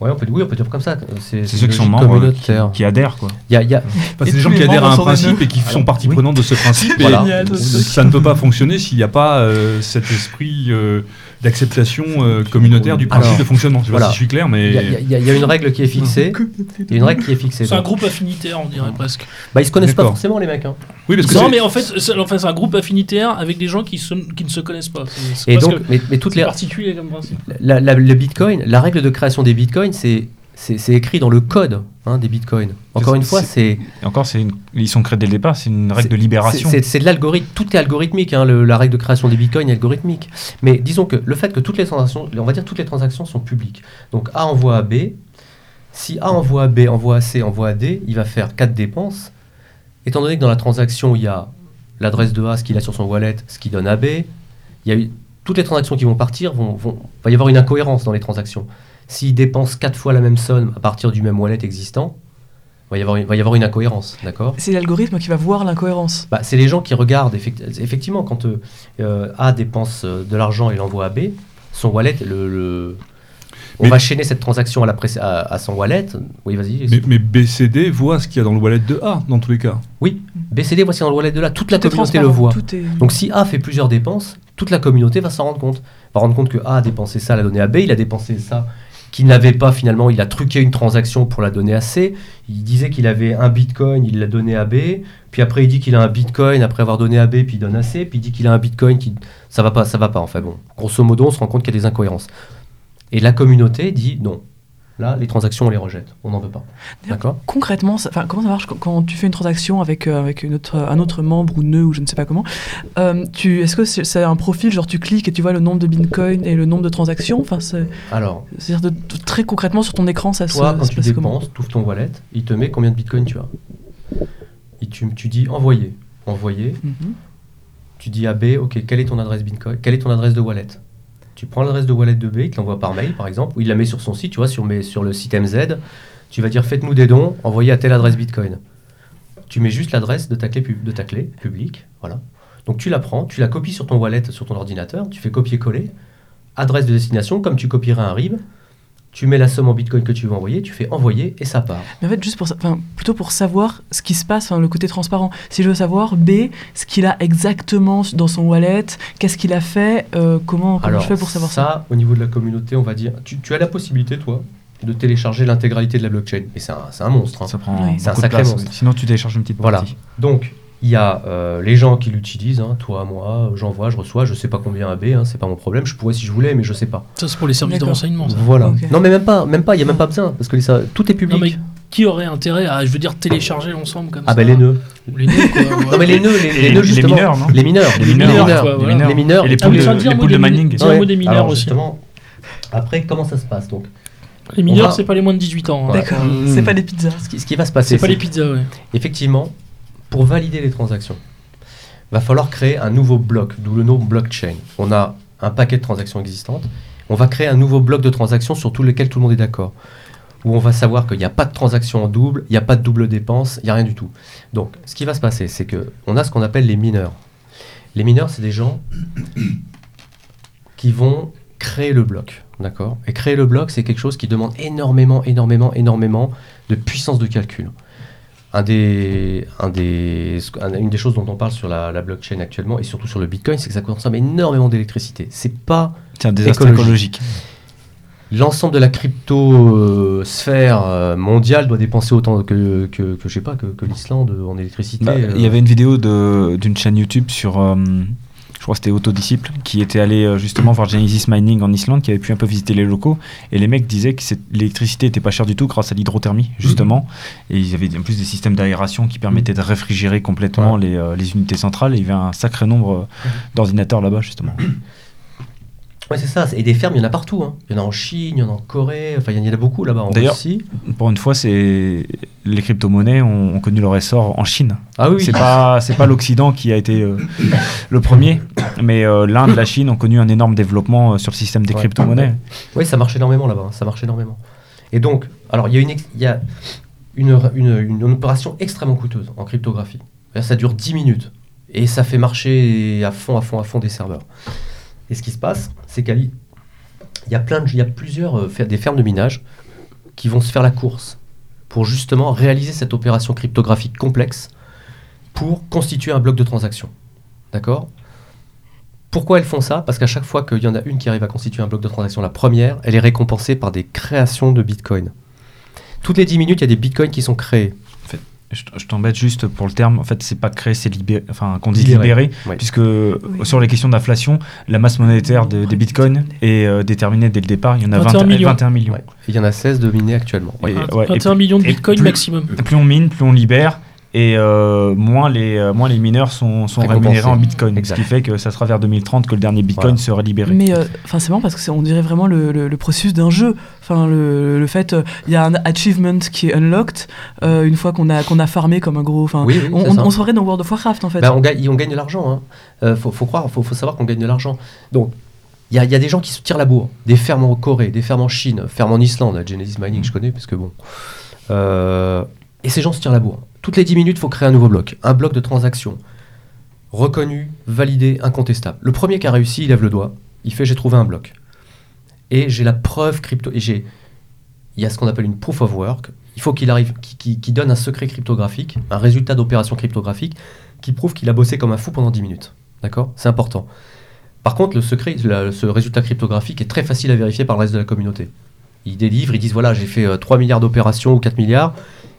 Ouais, on peut, oui, on peut dire comme ça. C'est ceux qui sont membres euh, qui, qui adhèrent. Quoi. Il y a- il y a- c'est des gens qui adhèrent à un principe et qui sont partie oui. prenante de ce principe. et Voilà. Ça ne peut pas fonctionner s'il n'y a pas euh, cet esprit euh, d'acceptation euh, communautaire du principe Alors, de fonctionnement. Je sais pas si je suis clair, mais il y a- y y une règle qui est fixée. Il y a une règle qui est fixée. C'est un groupe affinitaire, on dirait presque. Bah, ils se connaissent pas forcément, les mecs. hein. oui, parce que Non, mais en fait, c'est un groupe affinitaire avec des gens qui, se- qui ne se connaissent pas. Et donc, mais, mais toutes c'est les, particulier comme principe. la, la- le bitcoin, la règle de création des bitcoins, c'est c'est écrit dans le code hein, des bitcoins. Encore une fois, c'est encore, c'est une- ils sont créés dès le départ, c'est une règle de libération. C'est c'est de l'algorithme, tout est algorithmique, hein, le- la règle de création des bitcoins est algorithmique. Mais disons que le fait que toutes les transactions, on va dire toutes les transactions sont publiques. Donc A envoie à B, si A envoie à B, envoie à C, envoie à D, il va faire quatre dépenses. Étant donné que dans la transaction, il y a l'adresse de A, ce qu'il a sur son wallet, ce qu'il donne à B, il y a eu, toutes les transactions qui vont partir, vont, vont- va y avoir une incohérence dans les transactions. S'il dépense quatre fois la même somme à partir du même wallet existant, va y avoir une, va y avoir une incohérence, d'accord? C'est l'algorithme qui va voir l'incohérence. bah, c'est les gens qui regardent. effect- effectivement, quand euh, euh, A dépense euh, de l'argent et l'envoie à B, son wallet, le, le- on Mais- va chaîner cette transaction à, la à, à son wallet. Oui, vas-y. mais, mais BCD voit ce qu'il y a dans le wallet de A, dans tous les cas. Oui, BCD, voici dans le wallet de là. Toute la Tout communauté le voit. Tout est... Donc si A fait plusieurs dépenses, toute la communauté va s'en rendre compte. Va rendre compte que A a dépensé ça, l'a donné à B, il a dépensé ça qu'il n'avait pas finalement, il a truqué une transaction pour la donner à C. Il disait qu'il avait un bitcoin, il l'a donné à B. Puis après il dit qu'il a un bitcoin après avoir donné à B, puis il donne à C. Puis il dit qu'il a un bitcoin qui ça va pas, ça va pas. Enfin bon, grosso modo, on se rend compte qu'il y a des incohérences. Et la communauté dit non. Là, les transactions, on les rejette. On n'en veut pas. D'accord? Concrètement, ça- comment ça marche quand, quand tu fais une transaction avec, euh, avec une autre, un autre membre ou nœud ou je ne sais pas comment euh, tu, Est-ce que c'est c'est un profil, genre tu cliques et tu vois le nombre de bitcoin et le nombre de transactions? Enfin, c'est- Alors, C'est-à-dire de- de- très concrètement sur ton écran, ça Toi, se, quand se tu dépenses, tu ouvres ton wallet, il te met combien de bitcoin tu as. Et tu, tu dis envoyer. Envoyer. Mhm. Tu dis à B, ok, quelle est ton adresse bitcoin Quelle est ton adresse de wallet? Tu prends l'adresse de wallet de B, il te l'envoie par mail, par exemple, ou il la met sur son site, tu vois, sur, mes- sur le site MZ. Tu vas dire faites-nous des dons, envoyez à telle adresse bitcoin. Tu mets juste l'adresse de ta clé, de ta clé publique, voilà. Donc tu la prends, tu la copies sur ton wallet, sur ton ordinateur, tu fais copier-coller, adresse de destination, comme tu copierais un RIB, tu mets la somme en bitcoin que tu veux envoyer, tu fais envoyer et ça part. Mais en fait, juste pour, sa- enfin, plutôt pour savoir ce qui se passe, enfin, le côté transparent. Si je veux savoir B, ce qu'il a exactement dans son wallet, qu'est-ce qu'il a fait, euh, comment, comment Alors je fais pour savoir ça, ça, au niveau de la communauté, on va dire, tu, tu as la possibilité, toi, de télécharger l'intégralité de la blockchain. Et c'est un, c'est un monstre. hein. Ça prend. C'est un sacré place, monstre. Sinon, tu télécharges une petite Voilà. partie. Donc, il y a euh, les gens qui l'utilisent, hein, toi, moi, j'envoie, je reçois, je sais pas combien à B, hein, c'est pas mon problème. Je pourrais si je voulais, mais je sais pas. Ça, c'est pour les services de renseignement. ça. Voilà. Non, mais même pas, même pas, il y a même pas besoin, parce que les- ça, tout est public. Non, mais qui aurait intérêt à, je veux dire, télécharger l'ensemble comme ah ça ben les nœuds. Les nœuds, quoi. Non mais les nœuds, les, les Et nœuds les justement. mineurs, non Les mineurs, Les les mineurs, mineurs, quoi, voilà. les mineurs. Et les Ah, poules mais de, les poules de mining. mini- Dis un mot des mineurs Alors, aussi. justement, après, comment ça se passe donc Les mineurs, va- c'est pas les moins de 18 ans. hein. Ouais. D'accord, Mmh. c'est pas des pizzas. ce qui, ce qui va se passer, C'est pas les pizzas, ouais. effectivement, pour valider les transactions, va falloir créer un nouveau bloc, d'où le nom blockchain. On a un paquet de transactions existantes. On va créer un nouveau bloc de transactions sur tout lequel tout le monde est d'accord. Où on va savoir qu'il n'y a pas de transaction en double, il n'y a pas de double dépense, il n'y a rien du tout. Donc, ce qui va se passer, c'est que on a ce qu'on appelle les mineurs. Les mineurs, c'est des gens qui vont créer le bloc, d'accord? Et créer le bloc, c'est quelque chose qui demande énormément, énormément, énormément de puissance de calcul. Un des, un des, ce- un- une des choses dont on parle sur la, la blockchain actuellement et surtout sur le Bitcoin, c'est que ça consomme énormément d'électricité. C'est pas C'est un désastre Écologique. écologique. l'ensemble de la crypto euh, sphère euh, mondiale doit dépenser autant que, que, que, je sais pas que, que l'Islande en électricité. Bah, euh. Il y avait une vidéo de- d'une chaîne YouTube sur, euh, je crois que c'était Autodisciple, qui était allé euh, justement voir Genesis Mining en Islande, qui avait pu un peu visiter les locaux. Et les mecs disaient que l'électricité était pas chère du tout grâce à l'hydrothermie, justement. Et ils avaient en plus des systèmes d'aération qui permettaient de réfrigérer complètement Ouais. les, euh, les unités centrales. Et il y avait un sacré nombre euh, d'ordinateurs là-bas, justement. Ouais, c'est ça. Et des fermes, il y en a partout. hein. Il y en a en Chine, il y en a en Corée. Enfin, il y en a beaucoup là-bas en D'ailleurs, Russie. Pour une fois, c'est les crypto-monnaies ont, ont connu leur essor en Chine. Ah oui. C'est pas c'est pas l'Occident qui a été euh, le premier, mais euh, l'Inde, la Chine ont connu un énorme développement euh, sur le système des Ouais. crypto-monnaies. Oui, ça marche énormément là-bas, hein, ça marche énormément. Et donc, alors il y a une, ex- il y a une, une, une- une opération extrêmement coûteuse en cryptographie. Ça dure 10 minutes et ça fait marcher à fond, à fond, à fond des serveurs. Et ce qui se passe, c'est qu'il y a- il y a plusieurs euh, des fermes de minage qui vont se faire la course pour justement réaliser cette opération cryptographique complexe pour constituer un bloc de transaction. D'accord? Pourquoi elles font ça? Parce qu'à chaque fois qu'il y en a une qui arrive à constituer un bloc de transaction, la première, elle est récompensée par des créations de Bitcoin. Toutes les 10 minutes, il y a des Bitcoins qui sont créés. Je, t'embête juste pour le terme. En fait, c'est pas créé, c'est libéré. Enfin, qu'on dit Libéré. libéré, Ouais. puisque sur les questions d'inflation, la masse monétaire de- des bitcoins est euh, déterminée dès le départ. Il y en a 21 20 millions. 21 millions. Ouais. Et il y en a 16 de minés actuellement. Et- Un- ouais, et 21 millions de bitcoins plus- maximum. Plus on mine, plus on libère. Et euh, moins, les, euh, moins les mineurs sont, sont rémunérés en bitcoin. Exact. Ce qui fait que ça sera vers 2030 que le dernier bitcoin Voilà. sera libéré. Mais euh, enfin, c'est marrant parce que on dirait vraiment le, le- le processus d'un jeu. Enfin, le, le fait, euh, il y a un achievement qui est unlocked euh, une fois qu'on a qu'on a farmé comme un gros. Enfin, Oui, oui, on, on, ça. on se ferait dans World of Warcraft en fait. Bah, on, gagne, on gagne de l'argent. Hein. Euh, faut, faut croire, faut, faut savoir qu'on gagne de l'argent. Donc, il y a, il y a des gens qui se tirent la bourre. Des fermes en Corée, des fermes en Chine, fermes en Islande. La Genesis Mining, je connais, parce que bon. Euh, et ces gens se tirent la bourre. Toutes les 10 minutes, il faut créer un nouveau bloc. Un bloc de transaction. Reconnu, validé, incontestable. Le premier qui a réussi, il lève le doigt. Il fait J'ai trouvé un bloc. Et j'ai la preuve crypto. Et j'ai. Il y a ce qu'on appelle une proof of work. Il faut qu'il arrive, qui, donne un secret cryptographique, un résultat d'opération cryptographique qui prouve qu'il a bossé comme un fou pendant 10 minutes. D'accord? C'est important. Par contre, le secret, ce résultat cryptographique est très facile à vérifier par le reste de la communauté. Ils délivrent, ils disent voilà, j'ai fait euh, 3 milliards d'opérations ou 4 milliards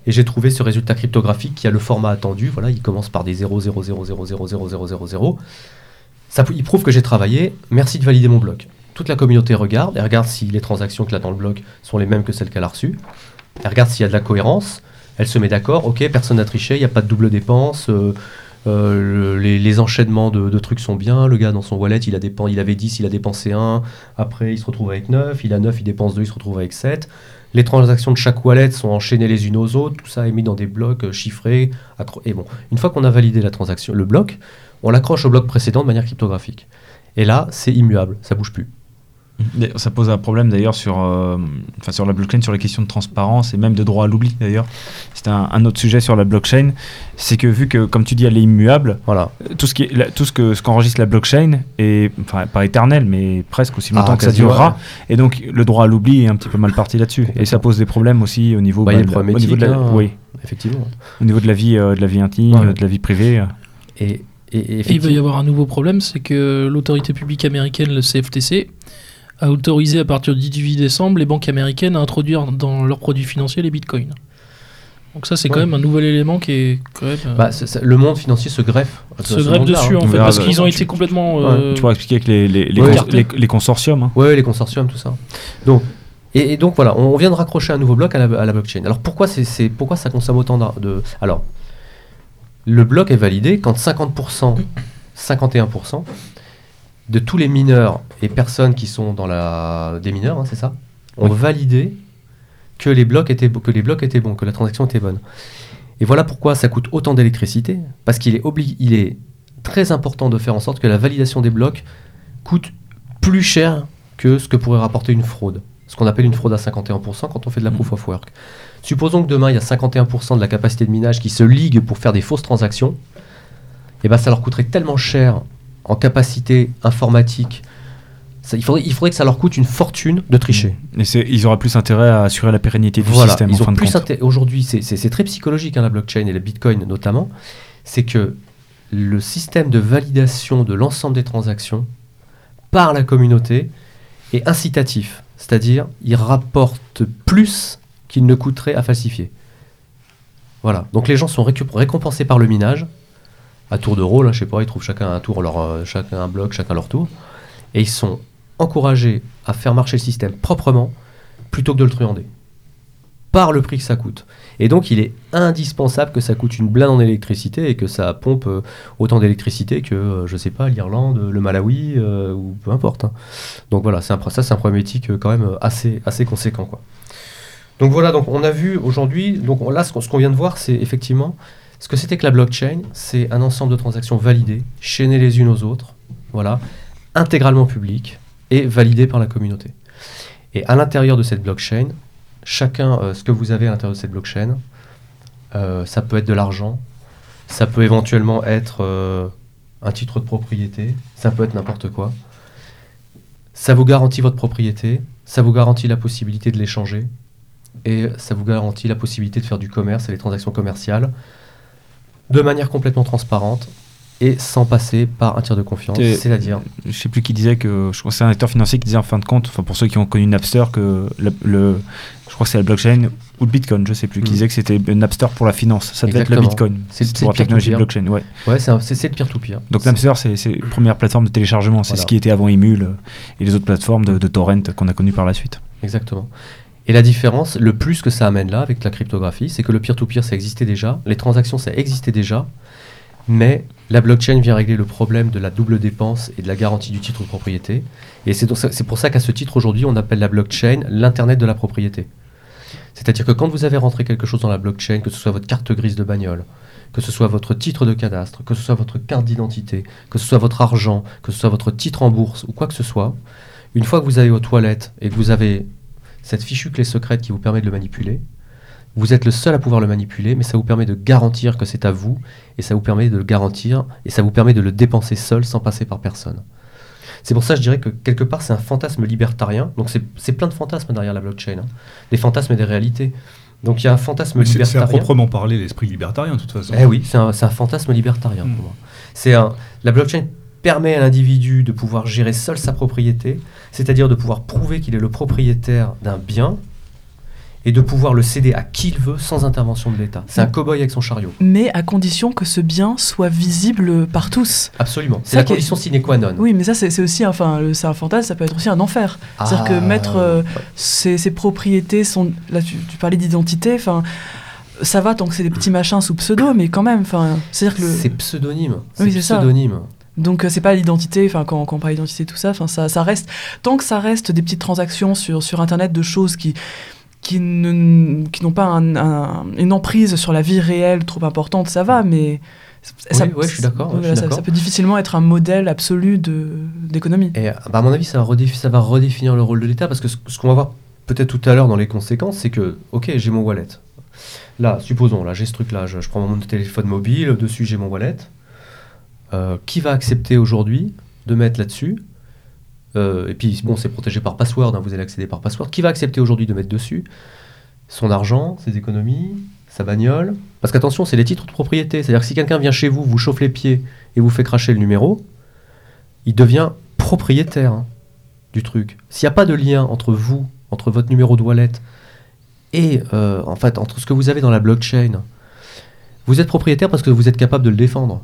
et j'ai trouvé ce résultat cryptographique qui a le format attendu. Voilà, il commence par des 0, 0, 0, 0, 0, 0, 0, 0, 0. Ça, il prouve que j'ai travaillé. Merci de valider mon bloc. Toute la communauté regarde, elle regarde si les transactions qu'il a dans le bloc sont les mêmes que celles qu'elle a reçues. Elle regarde s'il y a de la cohérence. Elle se met d'accord, ok, personne n'a triché, il n'y a pas de double dépense. euh, euh, le- les, enchaînements de, de trucs sont bien. Le gars dans son wallet, il, a dépen- il avait 10, il a dépensé 1. Après, il se retrouve avec 9. Il a 9, il dépense 2, il se retrouve avec 7. Les transactions de chaque wallet sont enchaînées les unes aux autres. Tout ça est mis dans des blocs euh, chiffrés. Et bon, une fois qu'on a validé la transaction, le bloc, on l'accroche au bloc précédent de manière cryptographique. Et là, c'est immuable, ça bouge plus. Ça pose un problème d'ailleurs sur, euh, enfin, sur la blockchain, sur les questions de transparence et même de droit à l'oubli d'ailleurs. C'est un, un autre sujet sur la blockchain. C'est que vu que, comme tu dis, elle est immuable, Voilà. euh, tout ce qui est- la- tout ce que ce qu'enregistre la blockchain est enfin, pas éternel, mais presque aussi longtemps Ah, que ça durera. ouais. Et donc le droit à l'oubli est un petit peu mal parti là-dessus. Et ça pose des problèmes aussi au niveau, Bah, bah, de la- au niveau de la, hein. oui, Effectivement. au niveau de la vie, euh, de la vie intime, Ouais. euh, de la vie privée. Et, et, et Et il va y avoir un nouveau problème, c'est que l'autorité publique américaine, le CFTC, a autorisé à partir du 18 décembre les banques américaines à introduire dans leurs produits financiers les bitcoins. Donc ça, c'est quand même un nouvel élément qui est quand même... euh, Bah, le monde financier se greffe. à se monde-là, dessus hein. en fait, verra, parce qu'ils ont tu- été complètement... Ouais, euh, Tu pourras expliquer avec les, les, les, Ouais. cons- les- les consortiums. hein. Ouais, les consortiums, tout ça. Donc, et, et donc voilà, on vient de raccrocher un nouveau bloc à la, à la blockchain. Alors pourquoi, c'est, pourquoi ça consomme autant de... Alors, le bloc est validé quand 50%, 51% de tous les mineurs et personnes qui sont dans la... des mineurs, hein, c'est ça, ont validé que les, blocs étaient, que les blocs étaient bons, que la transaction était bonne. Et voilà pourquoi ça coûte autant d'électricité, parce qu'il est, il est très important de faire en sorte que la validation des blocs coûte plus cher que ce que pourrait rapporter une fraude. Ce qu'on appelle une fraude à 51% quand on fait de la proof of work. Supposons que demain, il y a 51% de la capacité de minage qui se ligue pour faire des fausses transactions. Et ben, ça leur coûterait tellement cher en capacité informatique, Ça, il, faudrait, il faudrait que ça leur coûte une fortune de tricher. Et c'est- ils auraient plus intérêt à assurer la pérennité du Voilà, système. ils en fin ont de plus compte. inté- aujourd'hui, c'est- très psychologique hein, la blockchain et le bitcoin notamment, c'est que le système de validation de l'ensemble des transactions par la communauté est incitatif, c'est-à-dire il rapporte plus qu'il ne coûterait à falsifier. Voilà, donc les gens sont récompensés par le minage à tour de rôle, hein, je sais pas, ils trouvent chacun un tour, leur, euh, chacun un bloc, chacun leur tour, et ils sont encouragés à faire marcher le système proprement plutôt que de le truander par le prix que ça coûte. Et donc, il est indispensable que ça coûte une blinde en électricité et que ça pompe euh, autant d'électricité que, euh, je sais pas, l'Irlande, le Malawi, ou peu importe. hein. Donc voilà, un, ça, c'est un problème éthique quand même assez, assez conséquent. Quoi. Donc voilà, donc on a vu aujourd'hui, donc on- là, ce qu'on ce qu'on vient de voir, c'est effectivement ce que c'était que la blockchain. C'est un ensemble de transactions validées, chaînées les unes aux autres, voilà, intégralement publiques et validées par la communauté. Et à l'intérieur de cette blockchain, chacun, euh, ce que vous avez à l'intérieur de cette blockchain, euh, ça peut être de l'argent, ça peut éventuellement être euh, un titre de propriété, ça peut être n'importe quoi. Ça vous garantit votre propriété, ça vous garantit la possibilité de l'échanger, et ça vous garantit la possibilité de faire du commerce et des transactions commerciales de manière complètement transparente et sans passer par un tiers de confiance, c'est-à-dire je sais plus qui disait que je crois que c'est un acteur financier qui disait en fin de compte, enfin pour ceux qui ont connu Napster, que le, le- je crois que c'est la blockchain ou le Bitcoin, je sais plus, qui Mhm. disait que c'était Napster pour la finance. Ça devait être le. Bitcoin. C'est- pour la technologie blockchain, ouais. Ouais, c'est le peer-to-peer. Donc C'est- Napster, c'est la première plateforme de téléchargement, c'est Voilà. ce qui était avant Emule et les autres plateformes de, de torrent qu'on a connues par la suite. Exactement. Et la différence, le plus que ça amène là avec la cryptographie, c'est que le peer-to-peer, ça existait déjà, les transactions, ça existait déjà, mais la blockchain vient régler le problème de la double dépense et de la garantie du titre de propriété. Et c'est pour ça qu'à ce titre, aujourd'hui, on appelle la blockchain l'Internet de la propriété. C'est-à-dire que quand vous avez rentré quelque chose dans la blockchain, que ce soit votre carte grise de bagnole, que ce soit votre titre de cadastre, que ce soit votre carte d'identité, que ce soit votre argent, que ce soit votre titre en bourse ou quoi que ce soit, une fois que vous allez aux toilettes et que vous avez cette fichue clé secrète qui vous permet de le manipuler, vous êtes le seul à pouvoir le manipuler, mais ça vous permet de garantir que c'est à vous, et ça vous permet de le garantir, et ça vous permet de le dépenser seul sans passer par personne. C'est pour ça que je dirais que quelque part c'est un fantasme libertarien, donc c'est plein de fantasmes derrière la blockchain, hein. des fantasmes et des réalités. Donc il y a un fantasme Mais C'est c'est à libertarien. proprement parler l'esprit libertarien, de toute façon. Eh oui, c'est un, un fantasme libertarien pour moi. C'est un, la blockchain permet à l'individu de pouvoir gérer seul sa propriété, c'est-à-dire de pouvoir prouver qu'il est le propriétaire d'un bien et de pouvoir le céder à qui il veut sans intervention de l'État. C'est un cow-boy avec son chariot. Mais à condition que ce bien soit visible par tous. Absolument. C'est la est- condition sine qua non. Oui, mais ça, c'est aussi enfin, c'est un fantasme, ça peut être aussi un enfer. C'est-à-dire que Ah, mettre euh, ses, ses propriétés, son, là tu, tu parlais d'identité, enfin, ça va tant que c'est des petits machins sous pseudo, mais quand même, enfin, c'est-à-dire que le- C'est pseudonyme. Oui, c'est ça. Donc euh, c'est pas l'identité, enfin quand, quand on parle d'identité tout ça, enfin ça, ça reste tant que ça reste des petites transactions sur sur internet de choses qui qui ne qui n'ont pas un- un- une emprise sur la vie réelle trop importante, ça va, mais ça, Oui, ouais, je suis d'accord, voilà, je suis ça- d'accord. ça peut difficilement être un modèle absolu d'économie. Et bah, à mon avis, ça va, redéfi- ça va redéfinir le rôle de l'État parce que ce, ce qu'on va voir peut-être tout à l'heure dans les conséquences, c'est que, ok, j'ai mon wallet. Là, supposons, là, j'ai ce truc-là, je, je prends mon téléphone mobile, dessus j'ai mon wallet. Euh, qui va accepter aujourd'hui de mettre là-dessus Euh, Et puis, bon, c'est protégé par password, hein, vous allez accéder par password. Qui va accepter aujourd'hui de mettre dessus son argent, ses économies, sa bagnole? Parce qu'attention, c'est les titres de propriété. C'est-à-dire que si quelqu'un vient chez vous, vous chauffe les pieds et vous fait cracher le numéro, il devient propriétaire hein, du truc. S'il n'y a pas de lien entre vous, entre votre numéro de wallet et euh, en fait entre ce que vous avez dans la blockchain, vous êtes propriétaire parce que vous êtes capable de le défendre,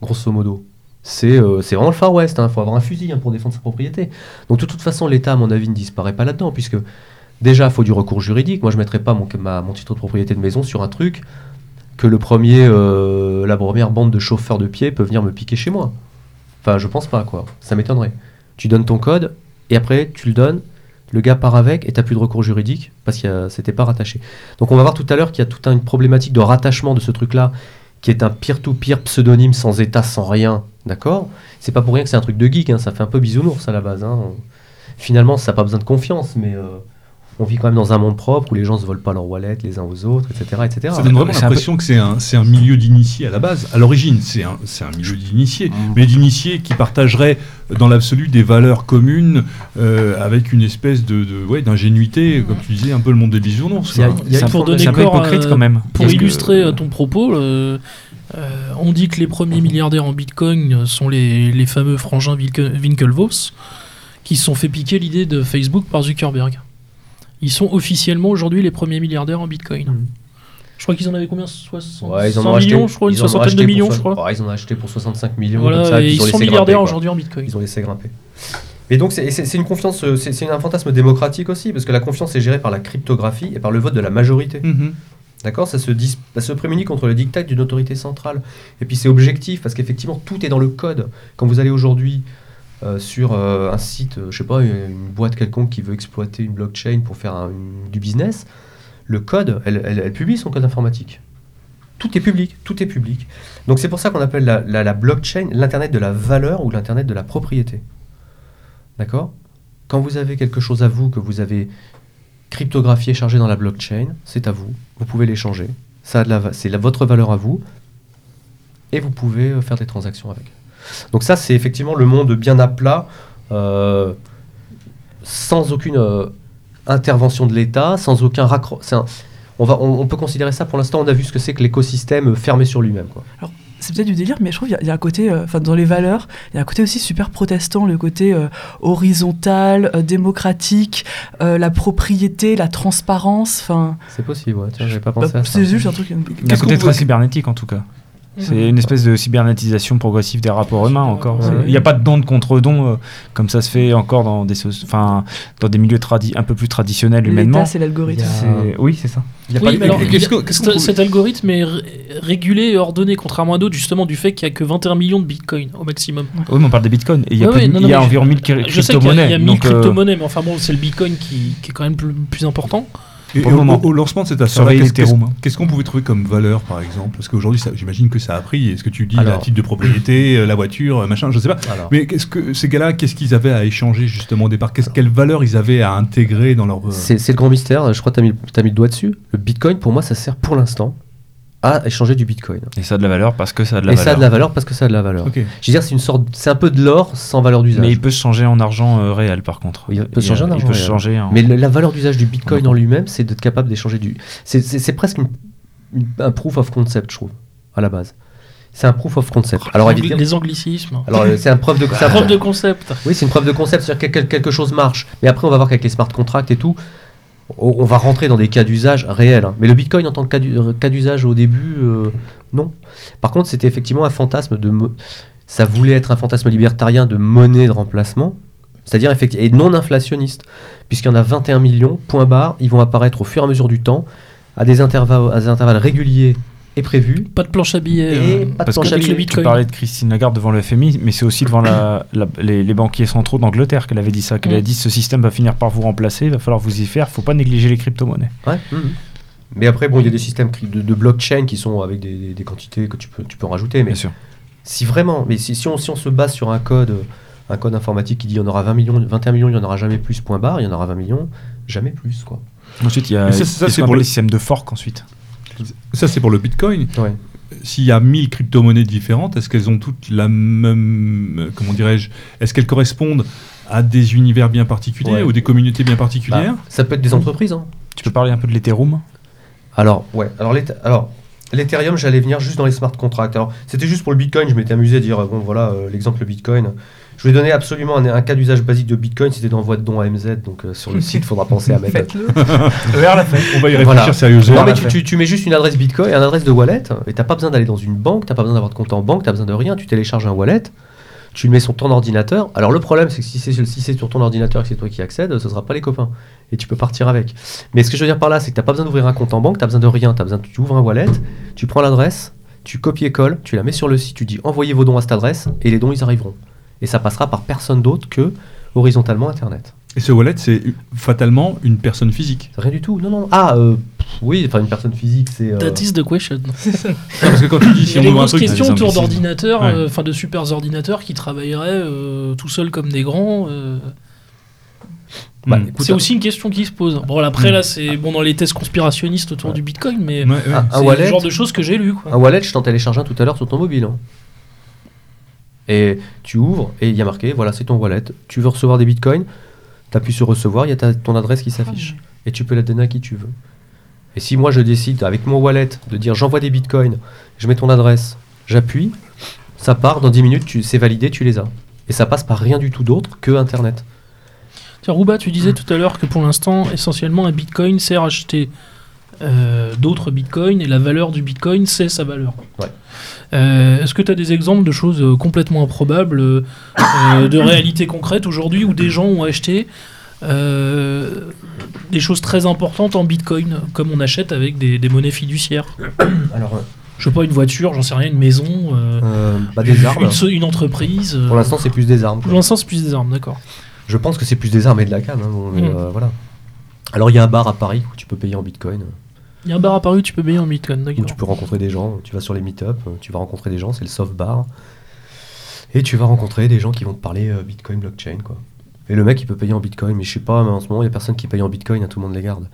grosso modo. C'est euh, vraiment le Far West, il faut avoir un fusil hein, pour défendre sa propriété. Donc de toute façon, l'État, à mon avis, ne disparaît pas là-dedans, puisque déjà, il faut du recours juridique. Moi, je ne mettrais pas mon, mon titre de propriété de maison sur un truc que le premier, euh, la première bande de chauffeurs de pied peut venir me piquer chez moi. Enfin, je pense pas, quoi. Ça m'étonnerait. Tu donnes ton code, et après, tu le donnes, le gars part avec, et tu plus de recours juridique, parce que c'était pas rattaché. Donc on va voir tout à l'heure qu'il y a toute une problématique de rattachement de ce truc-là, qui est un peer-to-peer pseudonyme sans état, sans rien, d'accord? C'est pas pour rien que c'est un truc de geek, hein, ça fait un peu bisounours à la base. hein. Finalement, ça n'a pas besoin de confiance, mais euh, on vit quand même dans un monde propre où les gens se volent pas leur wallet les uns aux autres, etc. etc. Ça donne vraiment l'impression que c'est un, c'est un milieu d'initiés à la base. À l'origine, c'est un, c'est un milieu d'initiés, mais d'initiés qui partageraient dans l'absolu des valeurs communes euh, avec une espèce de, de- ouais, d'ingénuité, comme tu disais, un peu le monde des bisounours. Pour peu- donner un peu corps, hypocrite euh, quand même. Pour que- illustrer euh, ton propos, euh, on dit que les premiers milliardaires en Bitcoin sont les, les fameux frangins Winklevoss, qui se sont fait piquer l'idée de Facebook par Zuckerberg. Ils sont officiellement aujourd'hui les premiers milliardaires en Bitcoin. Mhm. Je crois qu'ils en avaient combien 60 Ouais, ils en 100 ont acheté- millions, je crois, une ils en ont soixantaine acheté de pour millions, so- je crois. Ouais, ils en ont acheté pour 65 millions. Voilà, comme ça, et puis ils ont sont milliardaires aujourd'hui en Bitcoin. Ils ont laissé grimper. Et donc, c'est une confiance, euh, c'est un fantasme démocratique aussi, parce que la confiance est gérée par la cryptographie et par le vote de la majorité. Mhm. D'accord? Ça se, dis- ça se prémunit contre le dictat d'une autorité centrale. Et puis c'est objectif, parce qu'effectivement, tout est dans le code. Quand vous allez aujourd'hui euh, sur euh, un site, euh, je sais pas, une, boîte quelconque qui veut exploiter une blockchain pour faire du business, le code, elle, publie son code informatique. Tout est public, tout est public. Donc c'est pour ça qu'on appelle la, blockchain l'Internet de la valeur ou l'Internet de la propriété. D'accord? Quand vous avez quelque chose à vous que vous avez cryptographié, chargé dans la blockchain, c'est à vous. Vous pouvez l'échanger. C'est votre valeur à vous. Et vous pouvez faire des transactions avec. Donc ça, c'est effectivement le monde bien à plat, euh, sans aucune euh, intervention de l'État, sans aucun raccro... un- On, va, on, on peut considérer ça, pour l'instant, on a vu ce que c'est que l'écosystème fermé sur lui-même. quoi. c'est peut-être du délire, mais je trouve qu'il y a- il y, a un côté, euh, enfin dans les valeurs, il y a un côté aussi super protestant, le côté euh, horizontal, euh, démocratique, euh, la propriété, la transparence, enfin. C'est possible, ouais. Tiens, j'avais pas bah, pensé à ça. c'est juste un truc. Il y a un côté très cybernétique en tout cas. C'est une espèce de cybernétisation progressive des rapports humains encore. Il n'y a pas de don de contre-don euh, comme ça se fait encore dans des, enfin, dans des milieux un peu plus traditionnels humainement. C'est l'algorithme. A- Oui, c'est ça. Il y a Oui, pas de- mais alors, qu'est-ce il y a- que- qu'est-ce cet- algorithme est ré- régulé et ordonné, contrairement à d'autres, justement du fait qu'il n'y a que 21 millions de bitcoins au maximum. Oui, mais on parle des bitcoins. Et il y a, Ouais, peu ouais, de- non, il non, y a mais environ je- 1000 crypto-monnaies. Je sais qu'il y a, il y a 1000 donc, euh, crypto-monnaies, mais enfin bon, c'est le bitcoin qui, qui est quand même le plus important. Et Pour le au, moment. au- au lancement de cette affaire Surveiller qu'est-ce hein. qu'on pouvait trouver comme valeur, par exemple? Parce qu'aujourd'hui, j'imagine que ça a pris. Est-ce que tu dis la titre de propriété, euh, la voiture, euh, machin, je sais pas. Alors, Mais qu'est-ce que ces gars-là, qu'est-ce qu'ils avaient à échanger justement au départ? Quelle valeur ils avaient à intégrer dans leur euh, c'est c'est le grand mystère. Je crois que tu as, mis le doigt dessus. Le bitcoin, pour moi, ça sert pour l'instant à échanger du bitcoin. Et ça a de la valeur parce que ça a de la Et valeur. ça a de la valeur parce que ça a de la valeur. Je veux dire, c'est une sorte, c'est un peu de l'or sans valeur d'usage. Mais il peut se changer en argent euh, réel par contre. Il peut se changer en il argent réel. changer en- Mais le- la valeur d'usage du bitcoin en lui-même, c'est d'être capable d'échanger du. C'est- presque une- une- un proof of concept, je trouve, à la base. C'est un proof of concept. Alors Angli- évidemment. les anglicismes. Alors euh, c'est un preuve de. c'est un Preuve de concept. Oui, c'est une preuve de concept, c'est-à-dire que quel- quelque chose marche. Mais après, on va voir qu'avec les smart contracts et tout, on va rentrer dans des cas d'usage réels. hein. Mais le Bitcoin en tant que cas euh, d'usage au début, euh, non. Par contre, c'était effectivement un fantasme de... Ça voulait être un fantasme libertarien de monnaie de remplacement, c'est-à-dire et non inflationniste, puisqu'il y en a 21 millions, point barre, ils vont apparaître au fur et à mesure du temps, à des intervalles réguliers et prévus. Pas de planche à billets. Et euh, pas de Parce planche que à billets. tu parlais de Christine Lagarde devant le FMI, mais c'est aussi devant la- la- les, les banquiers centraux d'Angleterre qu'elle avait dit ça, qu'elle Mm. a dit ce système va finir par vous remplacer, il va falloir vous y faire, faut pas négliger les crypto-monnaies. Ouais, mhm. Mais après, bon, il y a des systèmes de, de blockchain qui sont avec des, des- des quantités que tu peux, tu peux en rajouter. Mais Bien sûr. si vraiment, mais si, si on, si on se base sur un code, un code informatique qui dit il y en aura 20 millions, 21 millions, il n'y en aura jamais plus, point barre, il y en aura 20 millions, jamais plus, quoi. Ensuite, il y a ça, il c'est pour les systèmes de fork ensuite. Ça, c'est pour le Bitcoin. Ouais. S'il y a 1000 crypto-monnaies différentes, est-ce qu'elles ont toutes la même. Comment dirais-je Est-ce qu'elles correspondent à des univers bien particuliers Ouais. ou des communautés bien particulières Bah, ça peut être des entreprises. Hein. Tu peux parler un peu de l'Ethereum? Alors, ouais. Alors l'Ethereum, j'allais venir juste dans les smart contracts. Alors, c'était juste pour le Bitcoin. Je m'étais amusé à dire, euh, bon, voilà, euh, l'exemple Bitcoin. Je voulais donner absolument un, un cas d'usage basique de Bitcoin. C'était d'envoi de dons à MZ. Donc, euh, sur le site, il faudra penser à mettre. Faites-le. Vers la. On va y réfléchir Voilà. sérieusement. Non, mais tu, tu- tu mets juste une adresse Bitcoin, une adresse de wallet, et t'as pas besoin d'aller dans une banque, t'as pas besoin d'avoir de compte en banque, t'as besoin de rien. Tu télécharges un wallet, tu le mets sur ton ordinateur. Alors le problème, c'est que si c'est si c'est sur ton ordinateur et que c'est toi qui accèdes, ce sera pas les copains, et tu peux partir avec. Mais ce que je veux dire par là, c'est que t'as pas besoin d'ouvrir un compte en banque, t'as besoin de rien, t'as besoin, tu ouvres un wallet, tu prends l'adresse, tu copies-colles, tu la mets sur le site, tu dis envoyez vos dons à cette adresse, et les dons ils arriveront. Et ça passera par personne d'autre que horizontalement Internet. Et ce wallet, c'est fatalement une personne physique. Rien du tout. Non, non. Ah, euh, pff, oui, enfin une personne physique, c'est. euh, That is the question. Non, parce que quand tu dis Il si y a on ouvre un truc. questions des autour d'ordinateurs, Ouais. euh, enfin de super ordinateurs qui travailleraient euh, tout seuls comme des grands. euh. Bah, Mm. écoute, C'est aussi une question qui se pose. Bon, après, là, c'est bon dans les tests conspirationnistes autour Ouais. du Bitcoin, mais Ouais, ouais. un, c'est le genre de choses que j'ai lu. Quoi. un wallet, je t'en télécharge un tout à l'heure sur ton mobile. hein. Et tu ouvres et il y a marqué, voilà, c'est ton wallet. Tu veux recevoir des bitcoins, tu appuies sur recevoir, il y a ta- ton adresse qui s'affiche. Et tu peux la donner à qui tu veux. Et si moi je décide avec mon wallet de dire j'envoie des bitcoins, je mets ton adresse, j'appuie, ça part, dans 10 minutes, tu- c'est validé, tu les as. Et ça passe par rien du tout d'autre que Internet. Tiens, Rouba, tu disais tout à l'heure que pour l'instant, essentiellement, un Bitcoin sert à acheter euh, d'autres Bitcoins et la valeur du Bitcoin, c'est sa valeur. Ouais. Euh, Est-ce que tu as des exemples de choses euh, complètement improbables, euh, de réalités concrètes aujourd'hui où des gens ont acheté des choses très importantes en Bitcoin, comme on achète avec des, des monnaies fiduciaires Alors, Je sais pas, une voiture, j'en sais rien, une maison, bah, des armes. une, entreprise. Pour l'instant, c'est plus des armes. quoi. pour l'instant, c'est plus des armes, d'accord. Je pense que c'est plus des armes et de la canne. hein, bon, Mm. euh, voilà. Alors, il y a un bar à Paris où tu peux payer en bitcoin. Il y a un bar à Paris où tu peux payer en Bitcoin, où tu peux rencontrer des gens. Tu vas sur les meet-up, tu vas rencontrer des gens, c'est le soft bar. Et tu vas rencontrer des gens qui vont te parler euh, bitcoin, blockchain, quoi. Et le mec, il peut payer en bitcoin, mais je sais pas, mais en ce moment, il y a personne qui paye en bitcoin, hein, tout le monde les garde.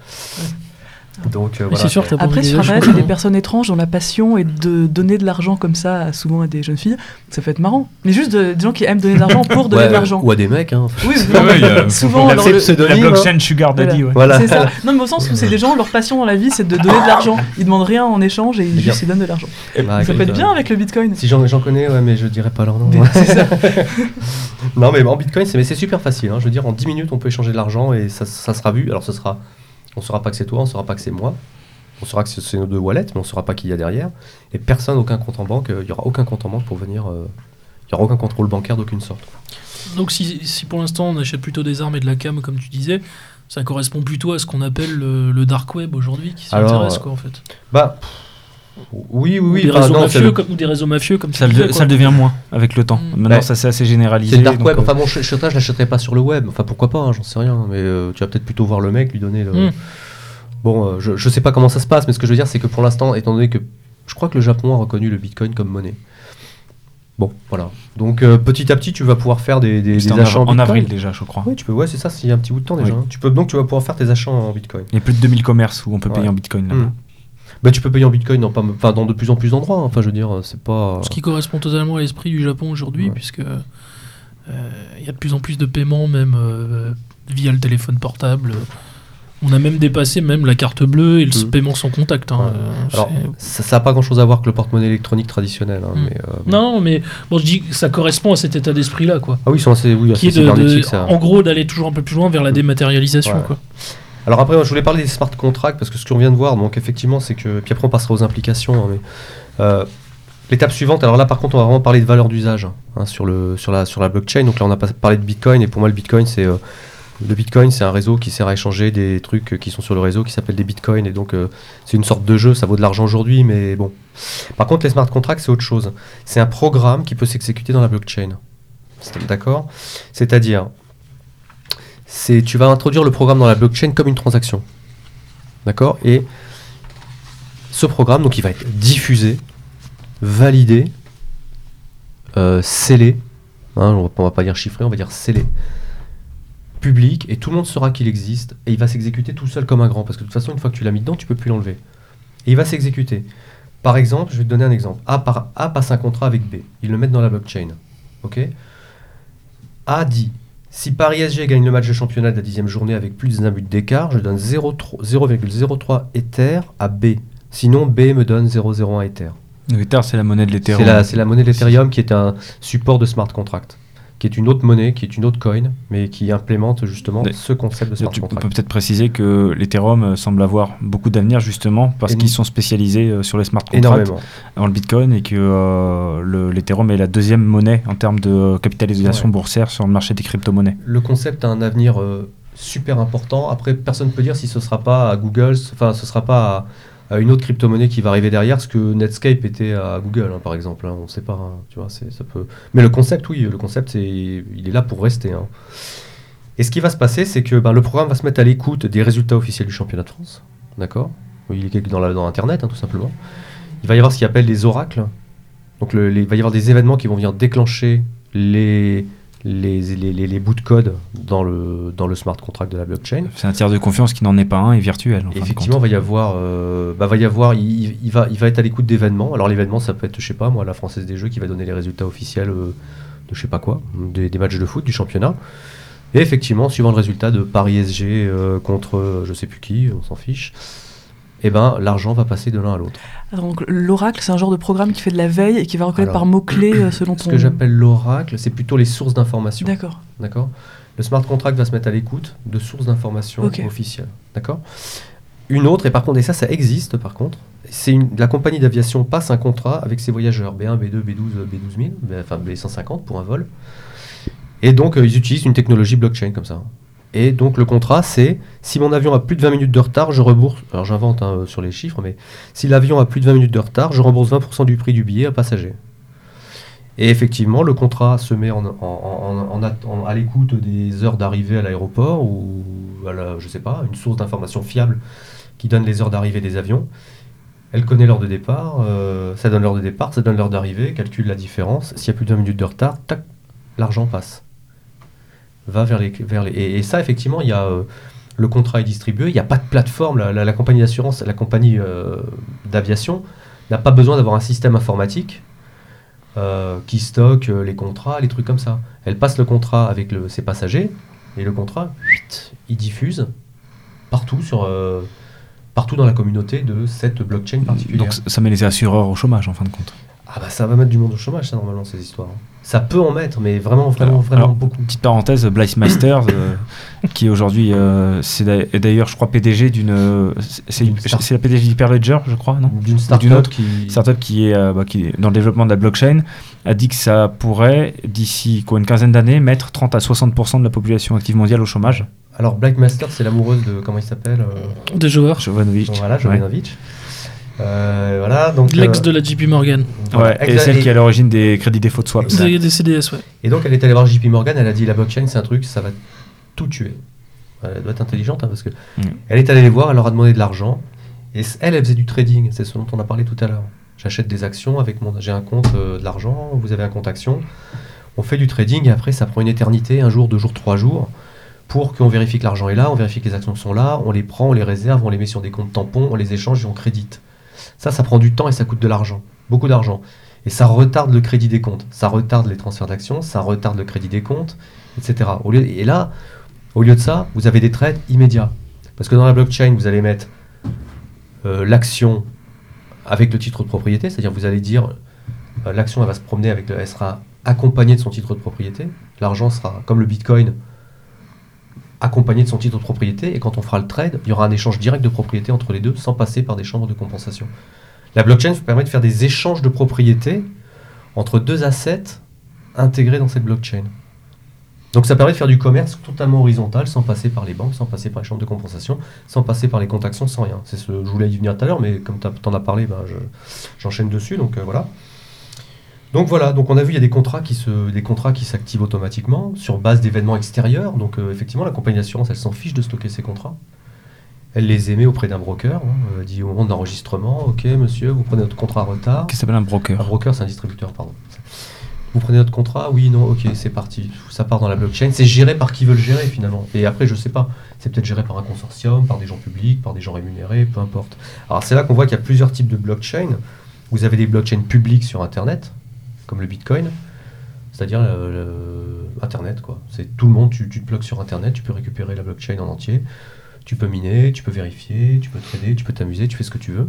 Donc, euh, voilà. sûr Après, sur Internet, il y a des personnes étranges dont la passion est de donner de l'argent comme ça, souvent à des jeunes filles. Ça peut être marrant. Mais juste de- des gens qui aiment donner de l'argent pour donner Ouais, de l'argent. Ou à des mecs, hein. Oui, Ouais, ouais, a- souvent La dans le- La blockchain Sugar Daddy, ouais. Voilà. C'est ça. Non, mais au sens où c'est des gens, leur passion dans la vie, c'est de donner de l'argent. Ils demandent rien en échange et ils, juste, ils donnent de l'argent. Bah, Ça peut être bien avec le bitcoin. Si j'en connais, ouais, mais je dirais pas leur nom. Mais c'est ça. non, mais en Bitcoin, c'est super facile. hein. Je veux dire, en 10 minutes, on peut échanger de l'argent et ça, ça sera vu. Alors, ce sera, on saura pas que c'est toi, on saura pas que c'est moi. On saura que c'est- nos deux wallets, mais on saura pas qui il y a derrière. Et personne, aucun compte en banque. euh, Il y aura aucun compte en banque pour venir. euh, Il y aura aucun contrôle bancaire d'aucune sorte. Donc si, si pour l'instant on achète plutôt des armes et de la cam comme tu disais, ça correspond plutôt à ce qu'on appelle le, le dark web aujourd'hui qui s'intéresse euh, quoi en fait. Bah, oui, oui, Ou oui. des enfin, réseaux non, mafieux comme, ou des réseaux mafieux comme Ça, le, ça le devient moins avec le temps. Mm. Maintenant, Ouais. ça c'est assez généralisé. C'est le dark donc, web. euh, Enfin bon, je, je, je l'achèterai pas sur le web. Enfin pourquoi pas, hein, j'en sais rien. Mais euh, tu vas peut-être plutôt voir le mec, lui donner le. Mm. Bon, euh, je, je sais pas comment ça se passe, mais ce que je veux dire, c'est que pour l'instant, étant donné que je crois que le Japon a reconnu le Bitcoin comme monnaie. Bon, voilà. Donc euh, petit à petit, tu vas pouvoir faire des, des, en, achats en, av- en Bitcoin. avril déjà, je crois. Oui, tu peux. Ouais, c'est ça. C'est il y a un petit bout de temps déjà. Oui. hein. Tu peux donc tu vas pouvoir faire tes achats en Bitcoin. Il y a plus de 2000 commerces où on peut payer en Bitcoin là-bas. Mm. Bah, tu peux payer en Bitcoin dans, pas, enfin, dans de plus en plus d'endroits. hein. Enfin, je veux dire, c'est pas. Ce qui correspond totalement à l'esprit du Japon aujourd'hui Ouais. puisque euh, il y a de plus en plus de paiements même euh, via le téléphone portable. On a même dépassé même la carte bleue et le Mm. paiement sans contact. hein. Ouais. Euh, Alors, c'est- ça, ça a pas grand chose à voir avec le porte-monnaie électronique traditionnel. hein, Mm. mais, euh, non, mais bon, je dis que ça correspond à cet état d'esprit là quoi. Ah oui, assez, oui, Qui assez est de, de- cybernétiques, ça. en gros d'aller toujours un peu plus loin vers la dématérialisation Ouais. quoi. Alors après, je voulais parler des smart contracts parce que ce qu'on vient de voir, donc effectivement, c'est que. Puis après, on passera aux implications. hein, euh, L'étape suivante, alors là, par contre, on va vraiment parler de valeur d'usage hein, sur, sur, la, sur la blockchain. Donc là, on a parlé de Bitcoin, et pour moi, le Bitcoin, c'est. euh, le Bitcoin, c'est un réseau qui sert à échanger des trucs qui sont sur le réseau qui s'appellent des Bitcoins. Et donc, euh, c'est une sorte de jeu, ça vaut de l'argent aujourd'hui, mais bon. Par contre, les smart contracts, c'est autre chose. C'est un programme qui peut s'exécuter dans la blockchain. D'accord? C'est-à-dire, c'est tu vas introduire le programme dans la blockchain comme une transaction. D'accord? Et ce programme, donc, il va être diffusé, validé, euh, scellé. Hein, on, on va pas dire chiffré, on va dire scellé. Public, et tout le monde saura qu'il existe, et il va s'exécuter tout seul comme un grand, parce que de toute façon, une fois que tu l'as mis dedans, tu peux plus l'enlever. Et il va s'exécuter. Par exemple, je vais te donner un exemple. A, par, A passe un contrat avec B. Ils le mettent dans la blockchain. Ok? A dit si Paris SG gagne le match de championnat de la dixième journée avec plus d'un but d'écart, je donne 0,3 0,03 Ether à B. Sinon, B me donne 0,01 Ether. L'Ether, c'est la monnaie de C'est l'Ethereum. la, c'est la monnaie de l'Ethereum qui est un support de smart contract, qui est une autre monnaie, qui est une autre coin, mais qui implémente justement Mais- ce concept de smart Tu- on peut contract. peut-être préciser que l'Ethereum euh, semble avoir beaucoup d'avenir justement parce qu'ils sont spécialisés euh, sur les smart contracts Énormément. dans le Bitcoin et que euh, le- l'Ethereum est la deuxième monnaie en termes de capitalisation Ouais. boursière sur le marché des crypto-monnaies. Le concept a un avenir euh, super important. Après, personne ne peut dire si ce sera pas à Google, enfin, ce sera pas à une autre crypto-monnaie qui va arriver derrière, ce que Netscape était à Google, hein, par exemple. hein. on ne sait pas, hein, tu vois, ça peut. Mais le concept, oui, le concept, c'est, il est là pour rester. Et ce qui va se passer, c'est que ben, le programme va se mettre à l'écoute des résultats officiels du championnat de France, d'accord? Il est dans, la- dans Internet, tout simplement. Il va y avoir ce qu'il appelle des oracles. Donc, les- il va y avoir des événements qui vont venir déclencher les, les, les, les- les bouts de code dans le, dans le smart contract de la blockchain. C'est un tiers de confiance qui n'en est pas un et virtuel. en fin de Effectivement, compte. va y avoir, euh, bah, va y avoir, il, il va, il va être à l'écoute d'événements. Alors l'événement, ça peut être, je sais pas, moi, la Française des Jeux qui va donner les résultats officiels euh, de je sais pas quoi, des, des matchs de foot, du championnat. Et effectivement, suivant le résultat de Paris SG euh, contre je sais plus qui, on s'en fiche. Et ben, l'argent va passer de l'un à l'autre. Donc l'oracle, c'est un genre de programme qui fait de la veille et qui va reconnaître Alors, par mots-clés euh, selon Ce ton... que j'appelle l'oracle, c'est plutôt les sources d'informations. D'accord. D'accord? Le smart contract va se mettre à l'écoute de sources d'informations officielles. D'accord? Une autre, et par contre, et ça, ça existe par contre, c'est la compagnie d'aviation passe un contrat avec ses voyageurs B1, B2, B12, B12000, B- enfin B150 pour un vol. Et donc, euh, ils utilisent une technologie blockchain comme ça. Et donc, le contrat, c'est si mon avion a plus de 20 minutes de retard, je rembourse. Alors, j'invente hein, sur les chiffres, mais si l'avion a plus de 20 minutes de retard, je rembourse 20% du prix du billet à passager. Et effectivement, le contrat se met à l'écoute des heures d'arrivée à l'aéroport ou à la, je sais pas, une source d'information fiable qui donne les heures d'arrivée des avions. Elle connaît l'heure de départ, euh, ça donne l'heure de départ, ça donne l'heure d'arrivée, calcule la différence. S'il y a plus de 20 minutes de retard, tac, l'argent passe. Va vers les, vers les et, et ça effectivement, il y a euh, le contrat est distribué, il n'y a pas de plateforme. La, la- la compagnie d'assurance, la compagnie euh, d'aviation n'a pas besoin d'avoir un système informatique euh, qui stocke les contrats, les trucs comme ça. Elle passe le contrat avec le- ses passagers et le contrat, huit, il diffuse partout sur euh, partout dans la communauté de cette blockchain particulière. Donc ça met les assureurs au chômage en fin de compte. ah bah ça va mettre du monde au chômage ça normalement ces histoires. Ça peut en mettre mais vraiment vraiment Alors, vraiment alors, beaucoup. Petite parenthèse, Blythe Masters, euh, qui aujourd'hui, euh, c'est d'a- est d'ailleurs, je crois, PDG d'une. c'est la PDG d'Hyperledger, je crois, non D'une startup qui startup qui est, euh, bah, qui est dans le développement de la blockchain a dit que ça pourrait, d'ici quoi, une quinzaine d'années, mettre 30 à 60% de la population active mondiale au chômage. Alors Black Master c'est l'amoureuse de comment il s'appelle euh, Des joueurs. Jovanovic. Voilà, Ouais. Euh, voilà donc L'ex euh, de la JP Morgan. voilà, Ouais, et celle qui est à l'origine des crédits défaut de swap. Des, des CDS, ouais. Et donc elle est allée voir JP Morgan, elle a dit la blockchain c'est un truc, ça va tout tuer. Elle doit être intelligente hein, parce que Mm. elle est allée les voir, elle leur a demandé de l'argent. Et elle, elle faisait du trading, c'est ce dont on a parlé tout à l'heure. J'achète des actions avec mon, j'ai un compte euh, de l'argent, vous avez un compte action. On fait du trading et après ça prend une éternité, un jour, deux jours, trois jours, pour qu'on vérifie que l'argent est là, on vérifie que les actions sont là, on les prend, on les réserve, on les met sur des comptes tampons, on les échange et on crédite. Ça, ça prend du temps et ça coûte de l'argent, beaucoup d'argent. Et ça retarde le crédit des comptes, ça retarde les transferts d'actions, ça retarde le crédit des comptes, etc. Et là, au lieu de ça, vous avez des trades immédiats. Parce que dans la blockchain, vous allez mettre euh, l'action avec le titre de propriété, c'est-à-dire vous allez dire euh, l'action elle va se promener avec le, elle sera accompagnée de son titre de propriété. L'argent sera comme le Bitcoin accompagné de son titre de propriété et quand on fera le trade, il y aura un échange direct de propriété entre les deux sans passer par des chambres de compensation. La blockchain permet de faire des échanges de propriété entre deux assets intégrés dans cette blockchain. Donc ça permet de faire du commerce totalement horizontal sans passer par les banques, sans passer par les chambres de compensation, sans passer par les comptes actions, sans rien. C'est ce, je voulais y venir tout à l'heure, mais comme tu en as parlé, ben, je- j'enchaîne dessus. Donc euh, voilà. Donc voilà, donc on a vu il y a des contrats qui se, des contrats qui s'activent automatiquement sur base d'événements extérieurs. Donc euh, effectivement, la compagnie d'assurance, elle s'en fiche de stocker ces contrats. Elle les émet auprès d'un broker, hein, euh, dit au moment de l'enregistrement, ok monsieur, vous prenez votre contrat à retard. Qui s'appelle un Un broker. broker, c'est un distributeur, pardon. Vous prenez notre contrat Oui, non, ok, c'est parti. Ça part dans la blockchain. C'est géré par qui veut le gérer finalement. Et après, je sais pas. C'est peut-être géré par un consortium, par des gens publics, par des gens rémunérés, peu importe. Alors c'est là qu'on voit qu'il y a plusieurs types de blockchain. Vous avez des blockchains publiques sur Internet, comme le Bitcoin. C'est-à-dire euh, Internet, quoi. C'est tout le monde, tu, te bloques sur Internet, tu peux récupérer la blockchain en entier. Tu peux miner, tu peux vérifier, tu peux trader, tu peux t'amuser, tu fais ce que tu veux.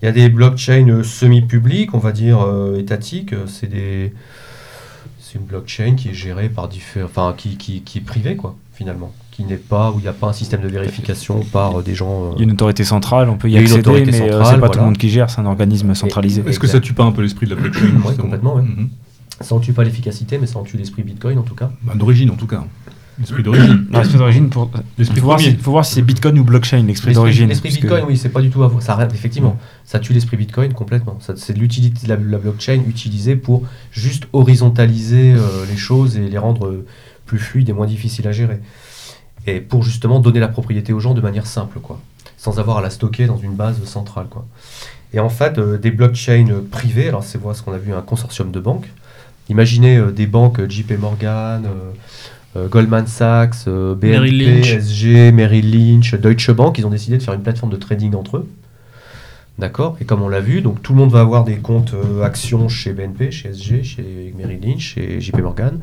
Il y a des blockchains semi-publiques, on va dire euh, étatiques. C'est des, c'est une blockchain qui est gérée par différents, enfin qui, qui, qui est privée quoi, finalement, qui n'est pas où il n'y a pas un système de vérification par euh, des gens. euh, Il y a une autorité centrale, on peut y Il y a une accéder, autorité mais euh, centrale, c'est pas tout le monde qui gère, c'est un organisme centralisé. Est-ce que ça tue pas un peu l'esprit de la blockchain justement complètement, ouais. Mhm. Ça en tue pas l'efficacité, mais ça en tue l'esprit Bitcoin en tout cas. Bah, D'origine en tout cas. L'esprit d'origine. Non, L'esprit d'origine, pour... L'esprit faut, si, faut voir si c'est Bitcoin ou blockchain, l'esprit L'esprit d'origine. l'esprit parce que- Bitcoin, oui, c'est pas du tout à voir. Ça, arrête- effectivement, ça tue l'esprit Bitcoin complètement. Ça- C'est de l'utilité de la, la blockchain utilisée pour juste horizontaliser euh, les choses et les rendre plus fluides et moins difficiles à gérer. Et pour justement donner la propriété aux gens de manière simple, quoi, sans avoir à la stocker dans une base centrale, quoi. Et en fait, euh, des blockchains privées, alors c'est ce qu'on a vu un consortium de banques, Imaginez euh, des banques euh, JP Morgan, euh, Goldman Sachs, BNP, Merrill Lynch. SG, Merrill Lynch, Deutsche Bank, ils ont décidé de faire une plateforme de trading entre eux. D'accord? Et comme on l'a vu, donc tout le monde va avoir des comptes actions chez BNP, chez SG, chez Merrill Lynch, chez JP Morgan.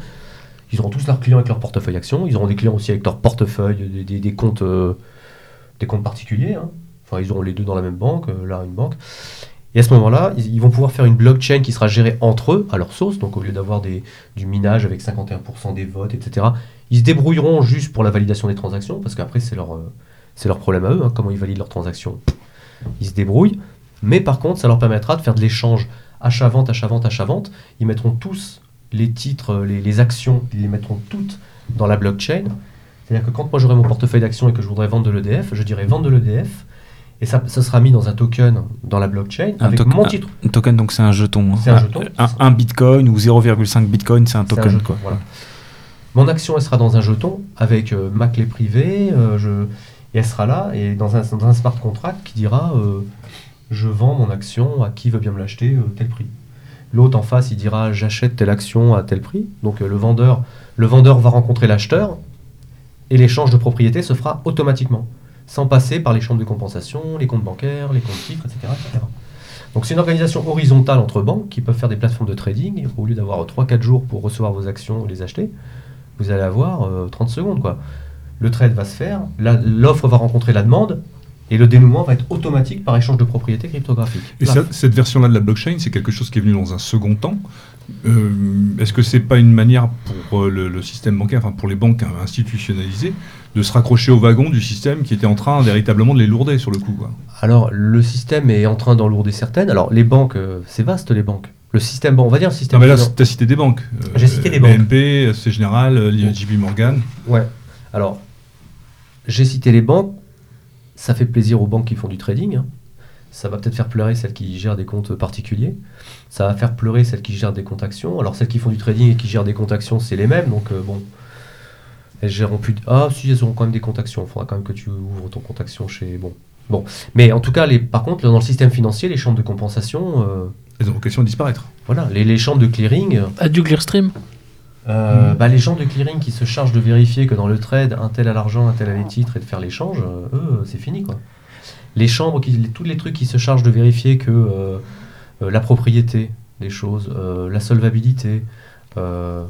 Ils auront tous leurs clients avec leur portefeuille actions. Ils auront des clients aussi avec leur portefeuille, des, comptes, euh, des comptes particuliers. hein. Enfin, ils auront les deux dans la même banque, euh, là une banque. Et à ce moment-là, ils, vont pouvoir faire une blockchain qui sera gérée entre eux, à leur sauce. Donc au lieu d'avoir du minage avec 51% des votes, etc., ils se débrouilleront juste pour la validation des transactions, parce qu'après, c'est leur, euh, problème à eux, hein, comment ils valident leurs transactions? Ils se débrouillent. Mais par contre, ça leur permettra de faire de l'échange achat-vente, achat-vente, achat-vente. Ils mettront tous les titres, les, les actions, ils les mettront toutes dans la blockchain. C'est-à-dire que quand moi j'aurai mon portefeuille d'actions et que je voudrais vendre de l'EDF, je dirais vendre de l'EDF. Et ça, ça sera mis dans un token dans la blockchain Un avec token- mon titre. Un token, donc c'est un jeton. hein. C'est un jeton. Un, un bitcoin ou 0,5 bitcoin, c'est un token. jeton, quoi. voilà. Mon action, elle sera dans un jeton avec euh, ma clé privée. euh, je, et elle sera là et dans un, dans un smart contract qui dira euh, je vends mon action à qui veut bien me l'acheter tel prix. L'autre en face, il dira j'achète telle action à tel prix. Donc euh, le vendeur, le vendeur va rencontrer l'acheteur et l'échange de propriété se fera automatiquement, sans passer par les chambres de compensation, les comptes bancaires, les comptes titres, etc. Donc c'est une organisation horizontale entre banques qui peuvent faire des plateformes de trading. Au lieu d'avoir 3-4 jours pour recevoir vos actions et les acheter, vous allez avoir euh, 30 secondes. Quoi. Le trade va se faire, l'offre va rencontrer la demande, et le dénouement va être automatique par échange de propriété cryptographique. Et Là. ça- cette version-là de la blockchain, c'est quelque chose qui est venu dans un second temps. Euh, Est-ce que c'est pas une manière pour euh, le, le système bancaire, enfin pour les banques institutionnalisées, de se raccrocher au wagon du système qui était en train véritablement de les lourder sur le coup quoi? Alors, le système est en train d'enlourdir certaines. Alors, les banques, euh, c'est vaste, les banques. Le système, bon, on va dire le Non système. mais là, finan- tu as cité des banques. Euh, J'ai cité les banques. BNP, c'est Général, JP Morgan. Ouais. Alors, j'ai cité les banques. Ça fait plaisir aux banques qui font du trading. hein. Ça va peut-être faire pleurer celles qui gèrent des comptes particuliers. Ça va faire pleurer celles qui gèrent des comptes actions. Alors, celles qui font du trading et qui gèrent des comptes actions, c'est les mêmes. Donc, euh, bon. Elles géreront plus. de- Ah, si, elles auront quand même des comptes actions. Il faudra quand même que tu ouvres ton compte action chez. Bon. Bon. Mais en tout cas, les... par contre, dans le système financier, les chambres de compensation. euh, Elles ont vocation à disparaître. Voilà, les, les chambres de clearing. Adieu Clearstream? Euh, bah, les gens de clearing qui se chargent de vérifier que dans le trade, un tel a l'argent, un tel a les titres et de faire l'échange, euh, eux, c'est fini quoi. Les chambres, qui, les- tous les trucs qui se chargent de vérifier que euh, euh, la propriété des choses, euh, la solvabilité, euh,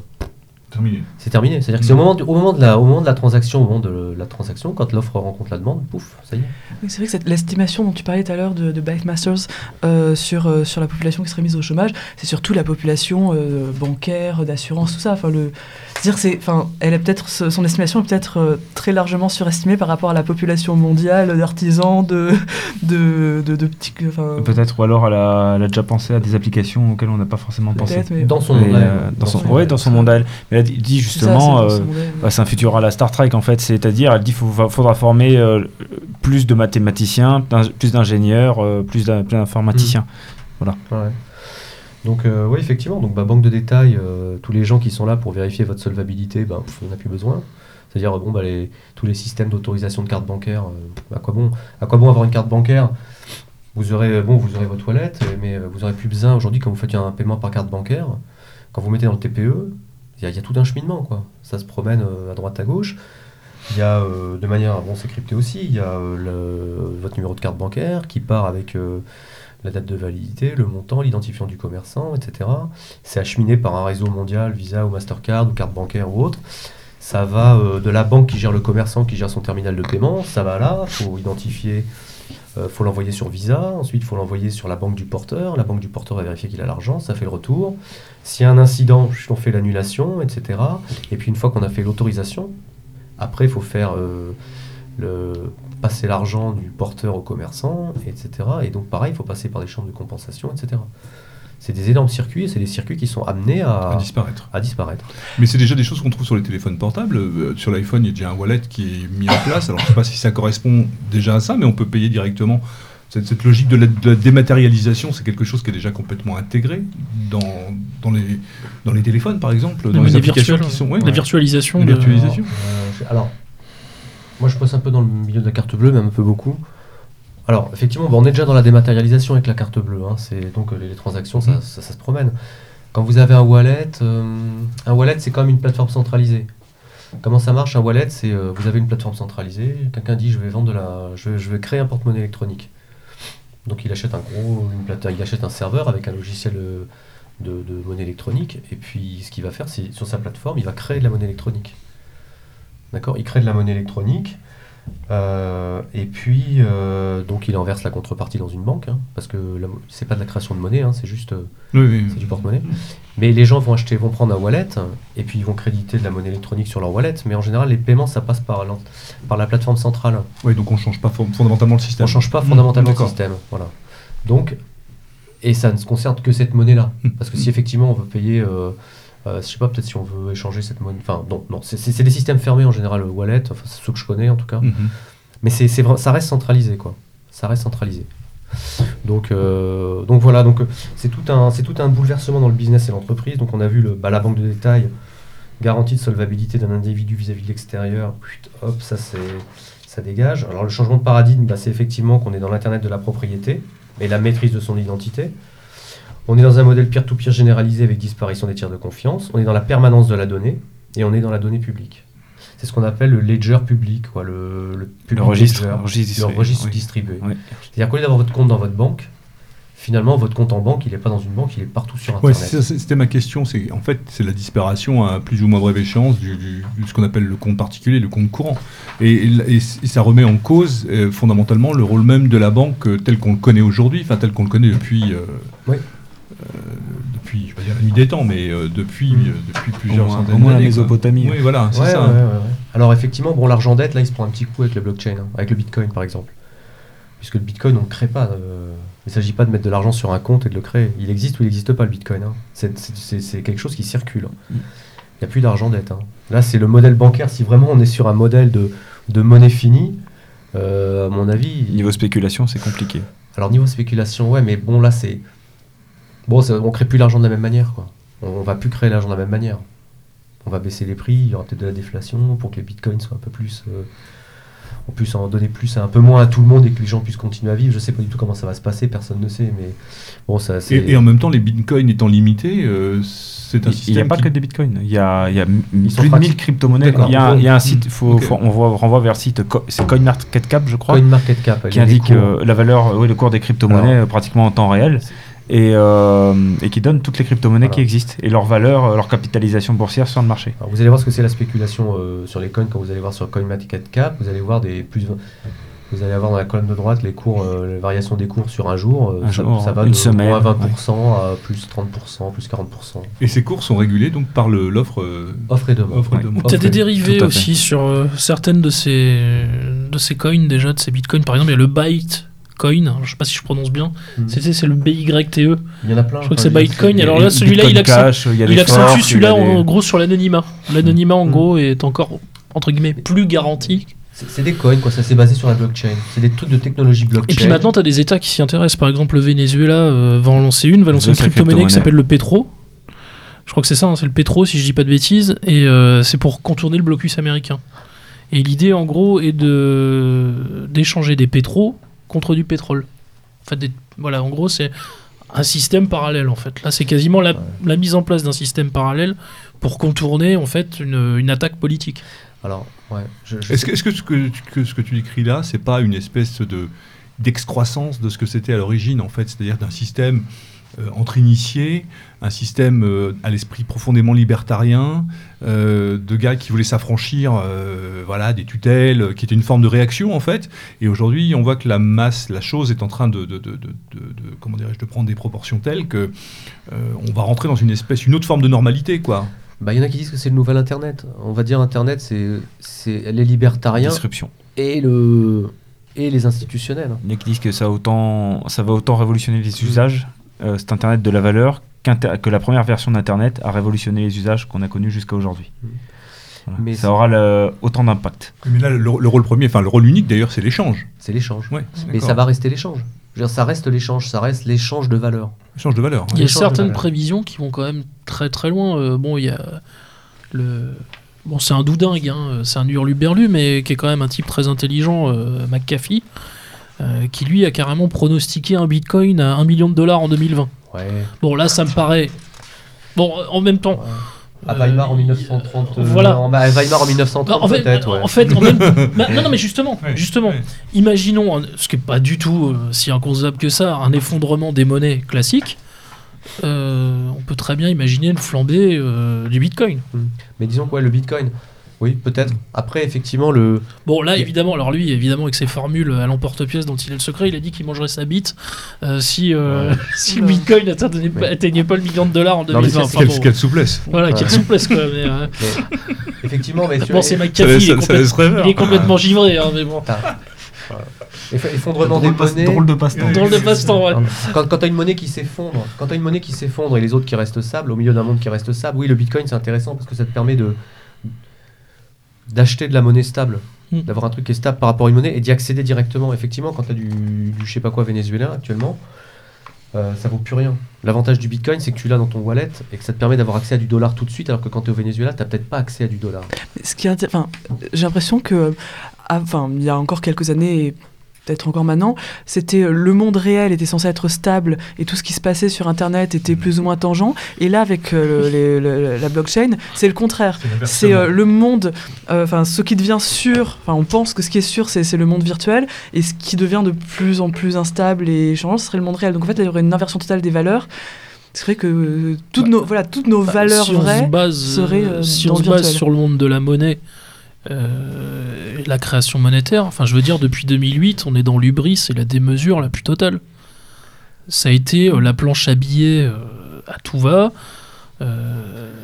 Terminé. c'est terminé. C'est-à-dire que c'est au moment, du- au, moment de la, au moment de la transaction, au moment de la transaction, quand l'offre rencontre la demande, pouf, ça y est. Oui, c'est vrai que cette- l'estimation dont tu parlais tout à l'heure de, de Bankmasters euh, sur, euh, sur la population qui serait mise au chômage, c'est surtout la population euh, bancaire, d'assurance, tout ça. Enfin, le, c'est-à-dire, c'est, enfin, elle est peut-être, son estimation est peut-être euh, très largement surestimée par rapport à la population mondiale d'artisans, de, de, de, de petits, Peut-être, ou alors elle a, elle a déjà pensé à des applications auxquelles on n'a pas forcément pensé. mais Dans son monde. euh, dans son, son ouais, dans son monde. Mais elle dit- justement, c'est euh, bah, c'est un futur à la Star Trek en fait, c'est-à-dire, elle dit qu'il faudra former euh, plus de mathématiciens, plus d'ingénieurs, euh, plus d'in- plus d'informaticiens. Ouais. Donc euh, oui, effectivement, donc bah, banque de détail, euh, tous les gens qui sont là pour vérifier votre solvabilité, bah, on n'a plus besoin. C'est-à-dire bon, bah, les, tous les systèmes d'autorisation de carte bancaire, euh, à quoi bon, à quoi bon avoir une carte bancaire? Vous aurez bon, vous aurez votre wallet, mais vous aurez plus besoin aujourd'hui quand vous faites un paiement par carte bancaire, quand vous mettez dans le TPE, il y, a- tout un cheminement quoi. Ça se promène à droite à gauche. Il y a de manière, bon c'est crypté aussi, il y a votre numéro de carte bancaire qui part avec la date de validité, le montant, l'identifiant du commerçant, etc. C'est acheminé par un réseau mondial, Visa ou Mastercard ou carte bancaire ou autre. Ça va euh, de la banque qui gère le commerçant, qui gère son terminal de paiement, ça va là, faut identifier, euh, faut l'envoyer sur Visa, ensuite il faut l'envoyer sur la banque du porteur, la banque du porteur va vérifier qu'il a l'argent, ça fait le retour. S'il y a un incident, on fait l'annulation, etc. Et puis une fois qu'on a fait l'autorisation, après il faut faire euh, le, passer l'argent du porteur au commerçant, etc. Et donc pareil, il faut passer par des chambres de compensation, etc. C'est des énormes circuits, et c'est des circuits qui sont amenés à, À disparaître. à disparaître. Mais c'est déjà des choses qu'on trouve sur les téléphones portables. Euh, sur l'iPhone, il y a déjà un wallet qui est mis en place. Alors, je ne sais pas si ça correspond déjà à ça, mais on peut payer directement. Cette, cette logique de la, de la dématérialisation, c'est quelque chose qui est déjà complètement intégré dans, dans, les, dans les téléphones, par exemple, dans les applications virtuels, qui sont... ouais, La virtualisation. la de- virtualisation. Euh, alors, moi je passe un peu dans le milieu de la carte bleue, même un peu beaucoup. Alors, effectivement, bon, on est déjà dans la dématérialisation avec la carte bleue. hein, c'est, donc euh, les, les transactions, ça, Mhm. ça- ça se promène. Quand vous avez un wallet, euh, un wallet c'est comme une plateforme centralisée. Comment ça marche un wallet? C'est euh, vous avez une plateforme centralisée. Quelqu'un dit je vais vendre de la, je, vais- je vais créer un porte-monnaie électronique. Donc il achète un gros, une plate- il achète un serveur avec un logiciel de, de monnaie électronique. Et puis ce qu'il va faire, c'est sur sa plateforme, il va créer de la monnaie électronique. D'accord Il crée de la monnaie électronique. euh, et puis, euh, donc, il enverse la contrepartie dans une banque, hein, parce que c'est pas de la création de monnaie, hein, c'est juste euh, Oui, oui. du porte-monnaie. Mais les gens vont acheter, vont prendre un wallet, et puis ils vont créditer de la monnaie électronique sur leur wallet. Mais en général, les paiements, ça passe par, la plateforme centrale. Ouais, donc on change pas fon- fondamentalement le On système. ne change pas Mmh, fondamentalement le d'accord. système. Voilà. Donc, et ça ne se concerne que cette monnaie-là. Mmh. Parce que si effectivement on veut payer, euh, je sais pas, peut-être si on veut échanger cette monnaie. Enfin, non, non, c'est- des systèmes fermés en général, le wallet, enfin, c'est ceux que je connais en tout cas. Mhm. Mais c'est ça reste centralisé, quoi. Ça reste centralisé. Donc, euh, donc voilà, donc euh, c'est tout un c'est tout un bouleversement dans le business et l'entreprise. Donc on a vu le, bah, la banque de détail, garantie de solvabilité d'un individu vis-à-vis de l'extérieur. Hop, ça c'est ça dégage. Alors le changement de paradigme, bah, c'est effectivement qu'on est dans l'internet de la propriété et la maîtrise de son identité. On est dans un modèle peer-to-peer généralisé avec disparition des tiers de confiance. On est dans la permanence de la donnée et on est dans la donnée publique. C'est ce qu'on appelle le ledger public, quoi, le, le Le public registre, ledger, registre le distribué, registre oui. distribué. Oui. C'est-à-dire qu'au lieu d'avoir votre compte dans votre banque, finalement, votre compte en banque, il n'est pas dans une banque, il est partout sur Ouais, Internet. c'est- c'était ma question. C'est en fait c'est la disparition à plus ou moins brève échéance du, du- de ce qu'on appelle le compte particulier, le compte courant, et, et- et ça remet en cause euh, fondamentalement le rôle même de la banque euh, tel qu'on le connaît aujourd'hui, enfin tel qu'on le connaît depuis. euh, Oui. Euh, depuis, je vais dire la nuit des temps, mais euh, depuis, Mm. euh, depuis plusieurs Au moins- centaines au moins la d'années, quoi. Mésopotamie. Oui, voilà, c'est Ouais, ça. ouais, ouais, ouais. Alors effectivement, bon, l'argent dette, là, il se prend un petit coup avec le blockchain, hein, avec le Bitcoin par exemple. Puisque le Bitcoin, on ne crée pas. euh, il ne s'agit pas de mettre de l'argent sur un compte et de le créer. Il existe ou il n'existe pas le Bitcoin. hein. C'est- quelque chose qui circule. hein. Il n'y a plus d'argent dette. hein. Là, c'est le modèle bancaire. Si vraiment on est sur un modèle de, de monnaie finie, euh, à mon avis, Niveau spéculation, c'est compliqué. Alors niveau spéculation, ouais, mais bon là c'est bon, ça- on crée plus l'argent de la même manière, quoi. On, on va plus créer l'argent de la même manière. On va baisser les prix, il y aura peut-être de la déflation pour que les bitcoins soient un peu plus, euh, on puisse en donner plus, un peu moins à tout le monde et que les gens puissent continuer à vivre. Je sais pas du tout comment ça va se passer, personne ne sait, mais bon ça c'est. Et, et en même temps, les bitcoins étant limités, euh, c'est un Il système. n'y a pas qui- que des bitcoins. Il y a, il y plus de 1000 pratiques. crypto-monnaies. Il y, a un- il y a un site, faut, Ok. faut- on voit- renvoie vers le site, c'est CoinMarketCap, je crois, CoinMarketCap, il qui indique euh, la valeur, oui, le cours des crypto-monnaies Alors, euh, pratiquement en temps réel. Et, euh, et qui donne toutes les crypto-monnaies Voilà. qui existent et leur valeur, euh, leur capitalisation boursière sur le marché. Alors, vous allez voir ce que c'est la spéculation euh, sur les coins quand vous allez voir sur CoinMarketCap. Vous allez voir des plus. Vous allez avoir dans la colonne de droite les cours, euh, les variations des cours sur un jour. euh, Un ça, jour, ça va une de semaine, moins 20% à plus 30%, plus 40%. Et ces cours sont régulés donc par l'offre. euh, Offre et demande. Offre et Ouais. demande. Il y a des dérivés aussi sur euh, certaines de ces, de ces coins déjà, de ces bitcoins. Par exemple, il y a le Bytecoin, je ne sais pas si je prononce bien. Mhm. C'est c'est le BYTE. Il y en a plein. Je crois que c'est a Alors là, celui-là, Bitcoin il accentue, Cash, il il accentue forks, celui-là des- en gros sur l'anonymat. L'anonymat, en Mhm. gros, est encore, entre guillemets, plus garanti. C'est c'est des coins, quoi. Ça c'est basé sur la blockchain. C'est des trucs de technologie blockchain. Et puis maintenant, tu as des États qui s'y intéressent. Par exemple, le Venezuela euh, va en lancer une, va lancer une crypto-monnaie qui s'appelle le Petro. Je crois que c'est ça, hein, c'est le Petro, si je dis pas de bêtises. Et euh, c'est pour contourner le blocus américain. Et l'idée, en gros, est de d'échanger des pétros contre du pétrole. En fait, des- voilà, en gros, c'est un système parallèle, en fait. Là, c'est quasiment la, Ouais. la mise en place d'un système parallèle pour contourner, en fait, une, une attaque politique. Alors, ouais. je- je Est-ce que, ce que, tu- que ce que tu décris là, c'est pas une espèce de d'excroissance de ce que c'était à l'origine, en fait, c'est-à-dire d'un système euh, entre initiés, un système euh, à l'esprit profondément libertarien, euh, de gars qui voulaient s'affranchir, euh, voilà, des tutelles, euh, qui était une forme de réaction en fait. Et aujourd'hui, on voit que la masse, la chose est en train de, de, de, de- de- de- comment dirais-je, de prendre des proportions telles que euh, on va rentrer dans une espèce, une autre forme de normalité, quoi. Bah, il y en a qui disent que c'est le nouvel Internet. On va dire Internet, c'est c'est les libertariens disruption. et, le, et les institutionnels. Il y en a qui disent que ça, autant, ça va autant révolutionner les usages, euh, cet Internet de la valeur, que la première version d'Internet a révolutionné les usages qu'on a connus jusqu'à aujourd'hui. Voilà. Mais ça aura le- autant d'impact. Mais là, le, le rôle premier, enfin le rôle unique d'ailleurs, c'est l'échange. C'est l'échange. Ouais, Mais ça va rester l'échange. Ça reste l'échange, ça reste l'échange de valeur. Échange de valeur. Il y a certaines prévisions qui vont quand même très très loin. Euh, bon, il y a le. Bon, c'est un doudingue, hein, c'est un hurluberlu, mais qui est quand même un type très intelligent, euh, McAfee, euh, qui lui a carrément pronostiqué un bitcoin à 1 million de dollars en 2020. Ouais. Bon, là, ça me paraît Bon, en même temps. À euh, Weimar en 1930. euh, voilà. en- à Weimar en 1930 Non, en fait, peut-être. ouais. en fait, en même- bah, non, non, mais justement, Ouais, justement, ouais. imaginons, ce qui n'est pas du tout euh, si inconcevable que ça, un effondrement des monnaies classiques. euh, on peut très bien imaginer une flambée euh, du Bitcoin. Mais disons quoi, le Bitcoin. Oui, peut-être. Après, effectivement, le. Bon, là, évidemment, alors lui, évidemment, avec ses formules à l'emporte-pièce dont il a le secret, il a dit qu'il mangerait sa bite euh, si, euh, si le. Bitcoin atteignait pas, Mais- atteignait pas le million de dollars en Non, mais 2020. c'est- Enfin, Quelle, bon, quelle souplesse. voilà, quelle souplesse, quoi. Mais, euh, mais- effectivement, mais bon, c'est McAfee, il, est complète- il est complètement givré, hein, mais bon. eff- effondrement des monnaies. drôle de passe-temps. Drôle de passe-temps, ouais. Quand, quand tu as une monnaie qui s'effondre, quand tu une monnaie qui s'effondre et les autres qui restent stables, au milieu d'un monde qui reste stable, oui, le Bitcoin c'est intéressant parce que ça te permet de d'acheter de la monnaie stable, Mm. d'avoir un truc qui est stable par rapport à une monnaie et d'y accéder directement. Effectivement, quand tu as du, du je sais pas quoi vénézuélien actuellement, euh, ça vaut plus rien. L'avantage du Bitcoin, c'est que tu l'as dans ton wallet et que ça te permet d'avoir accès à du dollar tout de suite, alors que quand tu es au Venezuela, tu peut-être pas accès à du dollar. Ce qui est inté- enfin, j'ai l'impression que, ah, enfin, il y a encore quelques années, peut-être encore maintenant, c'était euh, le monde réel était censé être stable et tout ce qui se passait sur Internet était plus ou moins tangent. Et là, avec euh, les- le- la blockchain, c'est le contraire. C'est euh, le monde, enfin, ce qui devient sûr. Enfin, on pense que ce qui est sûr, c'est le monde virtuel, et ce qui devient de plus en plus instable et changeant, ce serait le monde réel. Donc en fait, il y aurait une inversion totale des valeurs. C'est vrai que euh, toutes nos, voilà, toutes nos valeurs si on se vraies. base, seraient, euh, si dans on le se base virtuel. sur le monde de la monnaie, euh, la création monétaire, enfin je veux dire depuis 2008, on est dans l'ubris et la démesure la plus totale. Ça a été euh, la planche à billets euh, à tout va.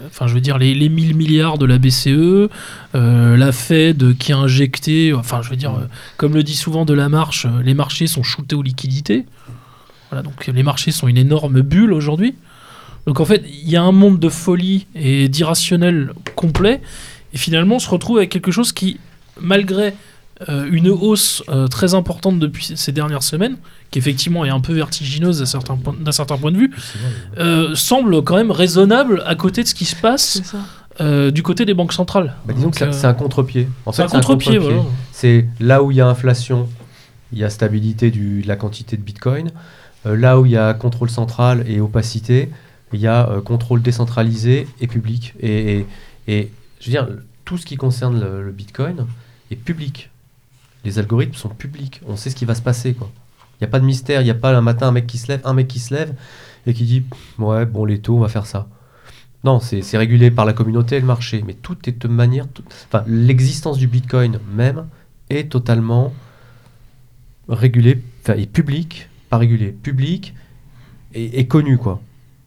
Enfin, je veux dire, les, les 1000 milliards de la BCE, la Fed qui a injecté, enfin, je veux dire, comme le dit souvent de la marche, les marchés sont shootés aux liquidités. Voilà, donc les marchés sont une énorme bulle aujourd'hui. Donc en fait, il y a un monde de folie et d'irrationnel complet, et finalement on se retrouve avec quelque chose qui, malgré euh, une hausse euh, très importante depuis ces dernières semaines, qui effectivement est un peu vertigineuse d'un certain, point- d'un certain point de vue, euh, semble quand même raisonnable à côté de ce qui se passe euh, du côté des banques centrales. Bah, disons Donc, que c'est- euh, c'est un contre-pied. En c'est un contre-pied, voilà. C'est là où il y a inflation, il y a stabilité du- de la quantité de Bitcoin. Euh, là où il y a contrôle central et opacité, il y a euh, contrôle décentralisé et public. Et, et- et, je veux dire, tout ce qui concerne le, Bitcoin est public. Les algorithmes sont publics. On sait ce qui va se passer. Il n'y a pas de mystère. Il n'y a pas un matin un mec qui se lève, un mec qui se lève et qui dit ouais bon les taux on va faire ça. Non, c'est régulé par la communauté et le marché, mais tout est de manière, enfin l'existence du Bitcoin même est totalement régulée, enfin et publique, pas régulée, publique et, et connue quoi,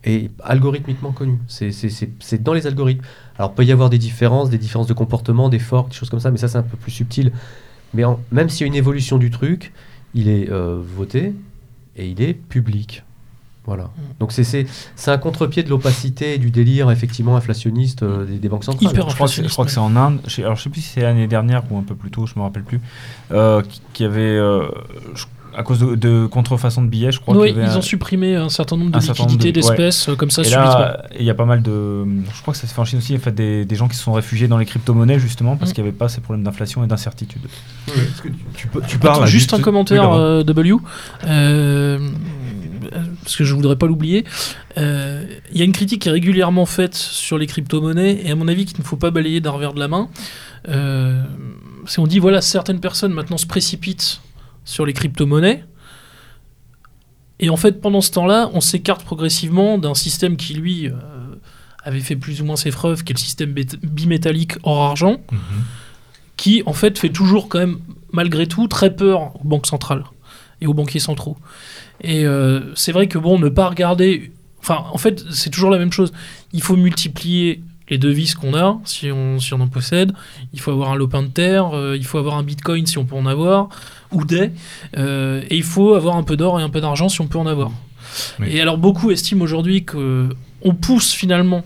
et algorithmiquement connue. C'est- C'est c'est- c'est dans les algorithmes. Alors peut y avoir des différences, des différences de comportement, des forks, des choses comme ça, mais ça c'est un peu plus subtil. Mais en- même s'il y a une évolution du truc, il est euh, voté et il est public. Voilà. Donc c'est- c'est c'est un contre-pied de l'opacité et du délire effectivement inflationniste euh, des, des banques centrales. Hyper Je crois que c'est- je crois que c'est en Inde. Je sais- alors je sais plus si c'est l'année dernière ou un peu plus tôt, je me rappelle plus. euh, qui, qui avait euh, je- à cause de, de contrefaçon de billets, je crois. Oui, ils un- ont supprimé un certain nombre de liquidités de- ouais. d'espèces euh, comme ça Et là, il y a pas mal de. Je crois que ça se fait en Chine aussi. Il y a fait des, des gens qui se sont réfugiés dans les crypto-monnaies justement parce Mm. qu'il n'y avait pas ces problèmes d'inflation et d'incertitude. Tu, tu peux- tu Attends, parles juste un commentaire, Oui, euh, W, euh, parce que je voudrais pas l'oublier. Euh, Il y a une critique qui est régulièrement faite sur les crypto-monnaies, et à mon avis qu'il ne faut pas balayer d'un revers de la main. Euh, si on dit, voilà, certaines personnes maintenant se précipitent sur les crypto-monnaies, et en fait, pendant ce temps-là, on s'écarte progressivement d'un système qui, lui, euh, avait fait plus ou moins ses preuves, qui est le système bimétallique hors argent Mhm. qui en fait fait toujours quand même malgré tout très peur aux banques centrales et aux banquiers centraux. Et euh, c'est vrai que bon, ne pas regarder, enfin en fait c'est toujours la même chose. Il faut multiplier les devises qu'on a si on, si on en possède. Il faut avoir un lopin de terre, euh, il faut avoir un bitcoin si on peut en avoir, ou des, euh, et il faut avoir un peu d'or et un peu d'argent si on peut en avoir. Oui. Et alors beaucoup estiment aujourd'hui que on pousse finalement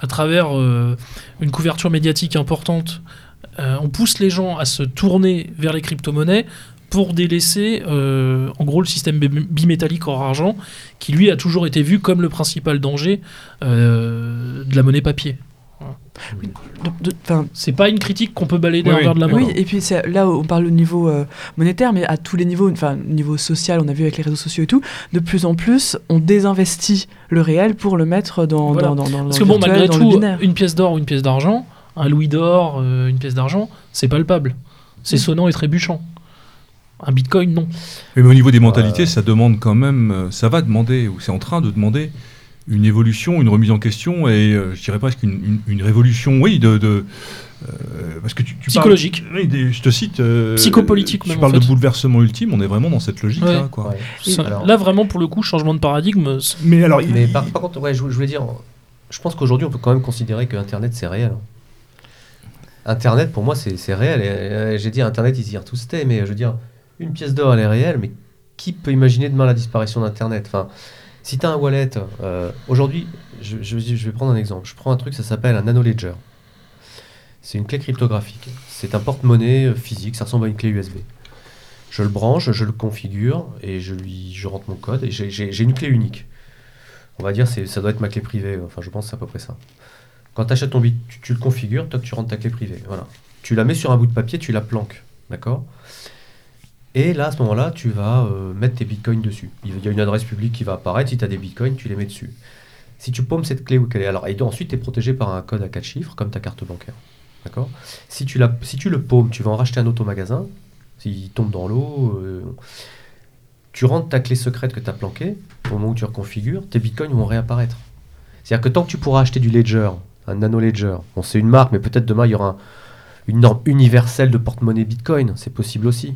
à travers euh, une couverture médiatique importante euh, on pousse les gens à se tourner vers les crypto-monnaies pour délaisser euh, en gros le système bi- bimétallique hors argent qui lui a toujours été vu comme le principal danger de la monnaie papier. C'est pas une critique qu'on peut balayer d'un Oui, de la main. oui, et puis là on parle au niveau euh, monétaire, mais à tous les niveaux, enfin niveau social, on a vu avec les réseaux sociaux et tout, de plus en plus, on désinvestit le réel pour le mettre dans, Voilà. dans, dans, dans Parce le que bon, virtuel, malgré dans le tout, binaire. une pièce d'or ou une pièce d'argent, un louis d'or, euh, une pièce d'argent, c'est palpable. C'est sonnant et trébuchant. Un bitcoin, non. Mais au niveau des mentalités, Euh. ça demande quand même, ça va demander, ou c'est en train de demander une évolution, une remise en question, et euh, je dirais presque une, une- une révolution, oui, de... de euh, parce que tu, tu parles- Psychologique. oui, des- je te cite... euh, Psychopolitique Tu même, en parles de bouleversement ultime, on est vraiment dans cette logique-là, Ouais. quoi. Ouais. Ça- Alors- Là, vraiment, pour le coup, changement de paradigme. c'est- Mais alors, il- par, par contre, ouais, je, je voulais dire, je pense qu'aujourd'hui, on peut quand même considérer que Internet, c'est réel. Internet, pour moi, c'est c'est réel. Et, euh, J'ai dit, Internet, is here to stay, mais je veux dire, une pièce d'or, elle est réelle, mais qui peut imaginer demain la disparition d'Internet? Enfin, Si tu as un wallet, euh, aujourd'hui, je, vais prendre un exemple. Je prends un truc, ça s'appelle un nanoledger. C'est une clé cryptographique. C'est un porte-monnaie euh, physique, ça ressemble à une clé USB. Je le branche, je le configure et je lui je rentre mon code et j'ai- une clé unique. On va dire c'est ça doit être ma clé privée, enfin je pense que c'est à peu près ça. Quand tu achètes ton bit, tu, le configures, toc, tu rentres ta clé privée. Voilà. Tu la mets sur un bout de papier, tu la planques. D'accord? Et là, à ce moment-là, tu vas euh, mettre tes bitcoins dessus. Il y a une adresse publique qui va apparaître. Si tu as des bitcoins, tu les mets dessus. Si tu paumes cette clé où qu'elle est, alors, et ensuite, tu es protégé par un code à 4 chiffres, comme ta carte bancaire. D'accord? Si tu, si tu le paumes, tu vas en racheter un autre au magasin. S'il tombe dans l'eau, euh, tu rentres ta clé secrète que tu as planquée. Au moment où tu reconfigures, tes bitcoins vont réapparaître. C'est-à-dire que tant que tu pourras acheter du Ledger, un nano Ledger, bon, c'est une marque, mais peut-être demain, il y aura un- une norme universelle de porte-monnaie bitcoin. C'est possible aussi.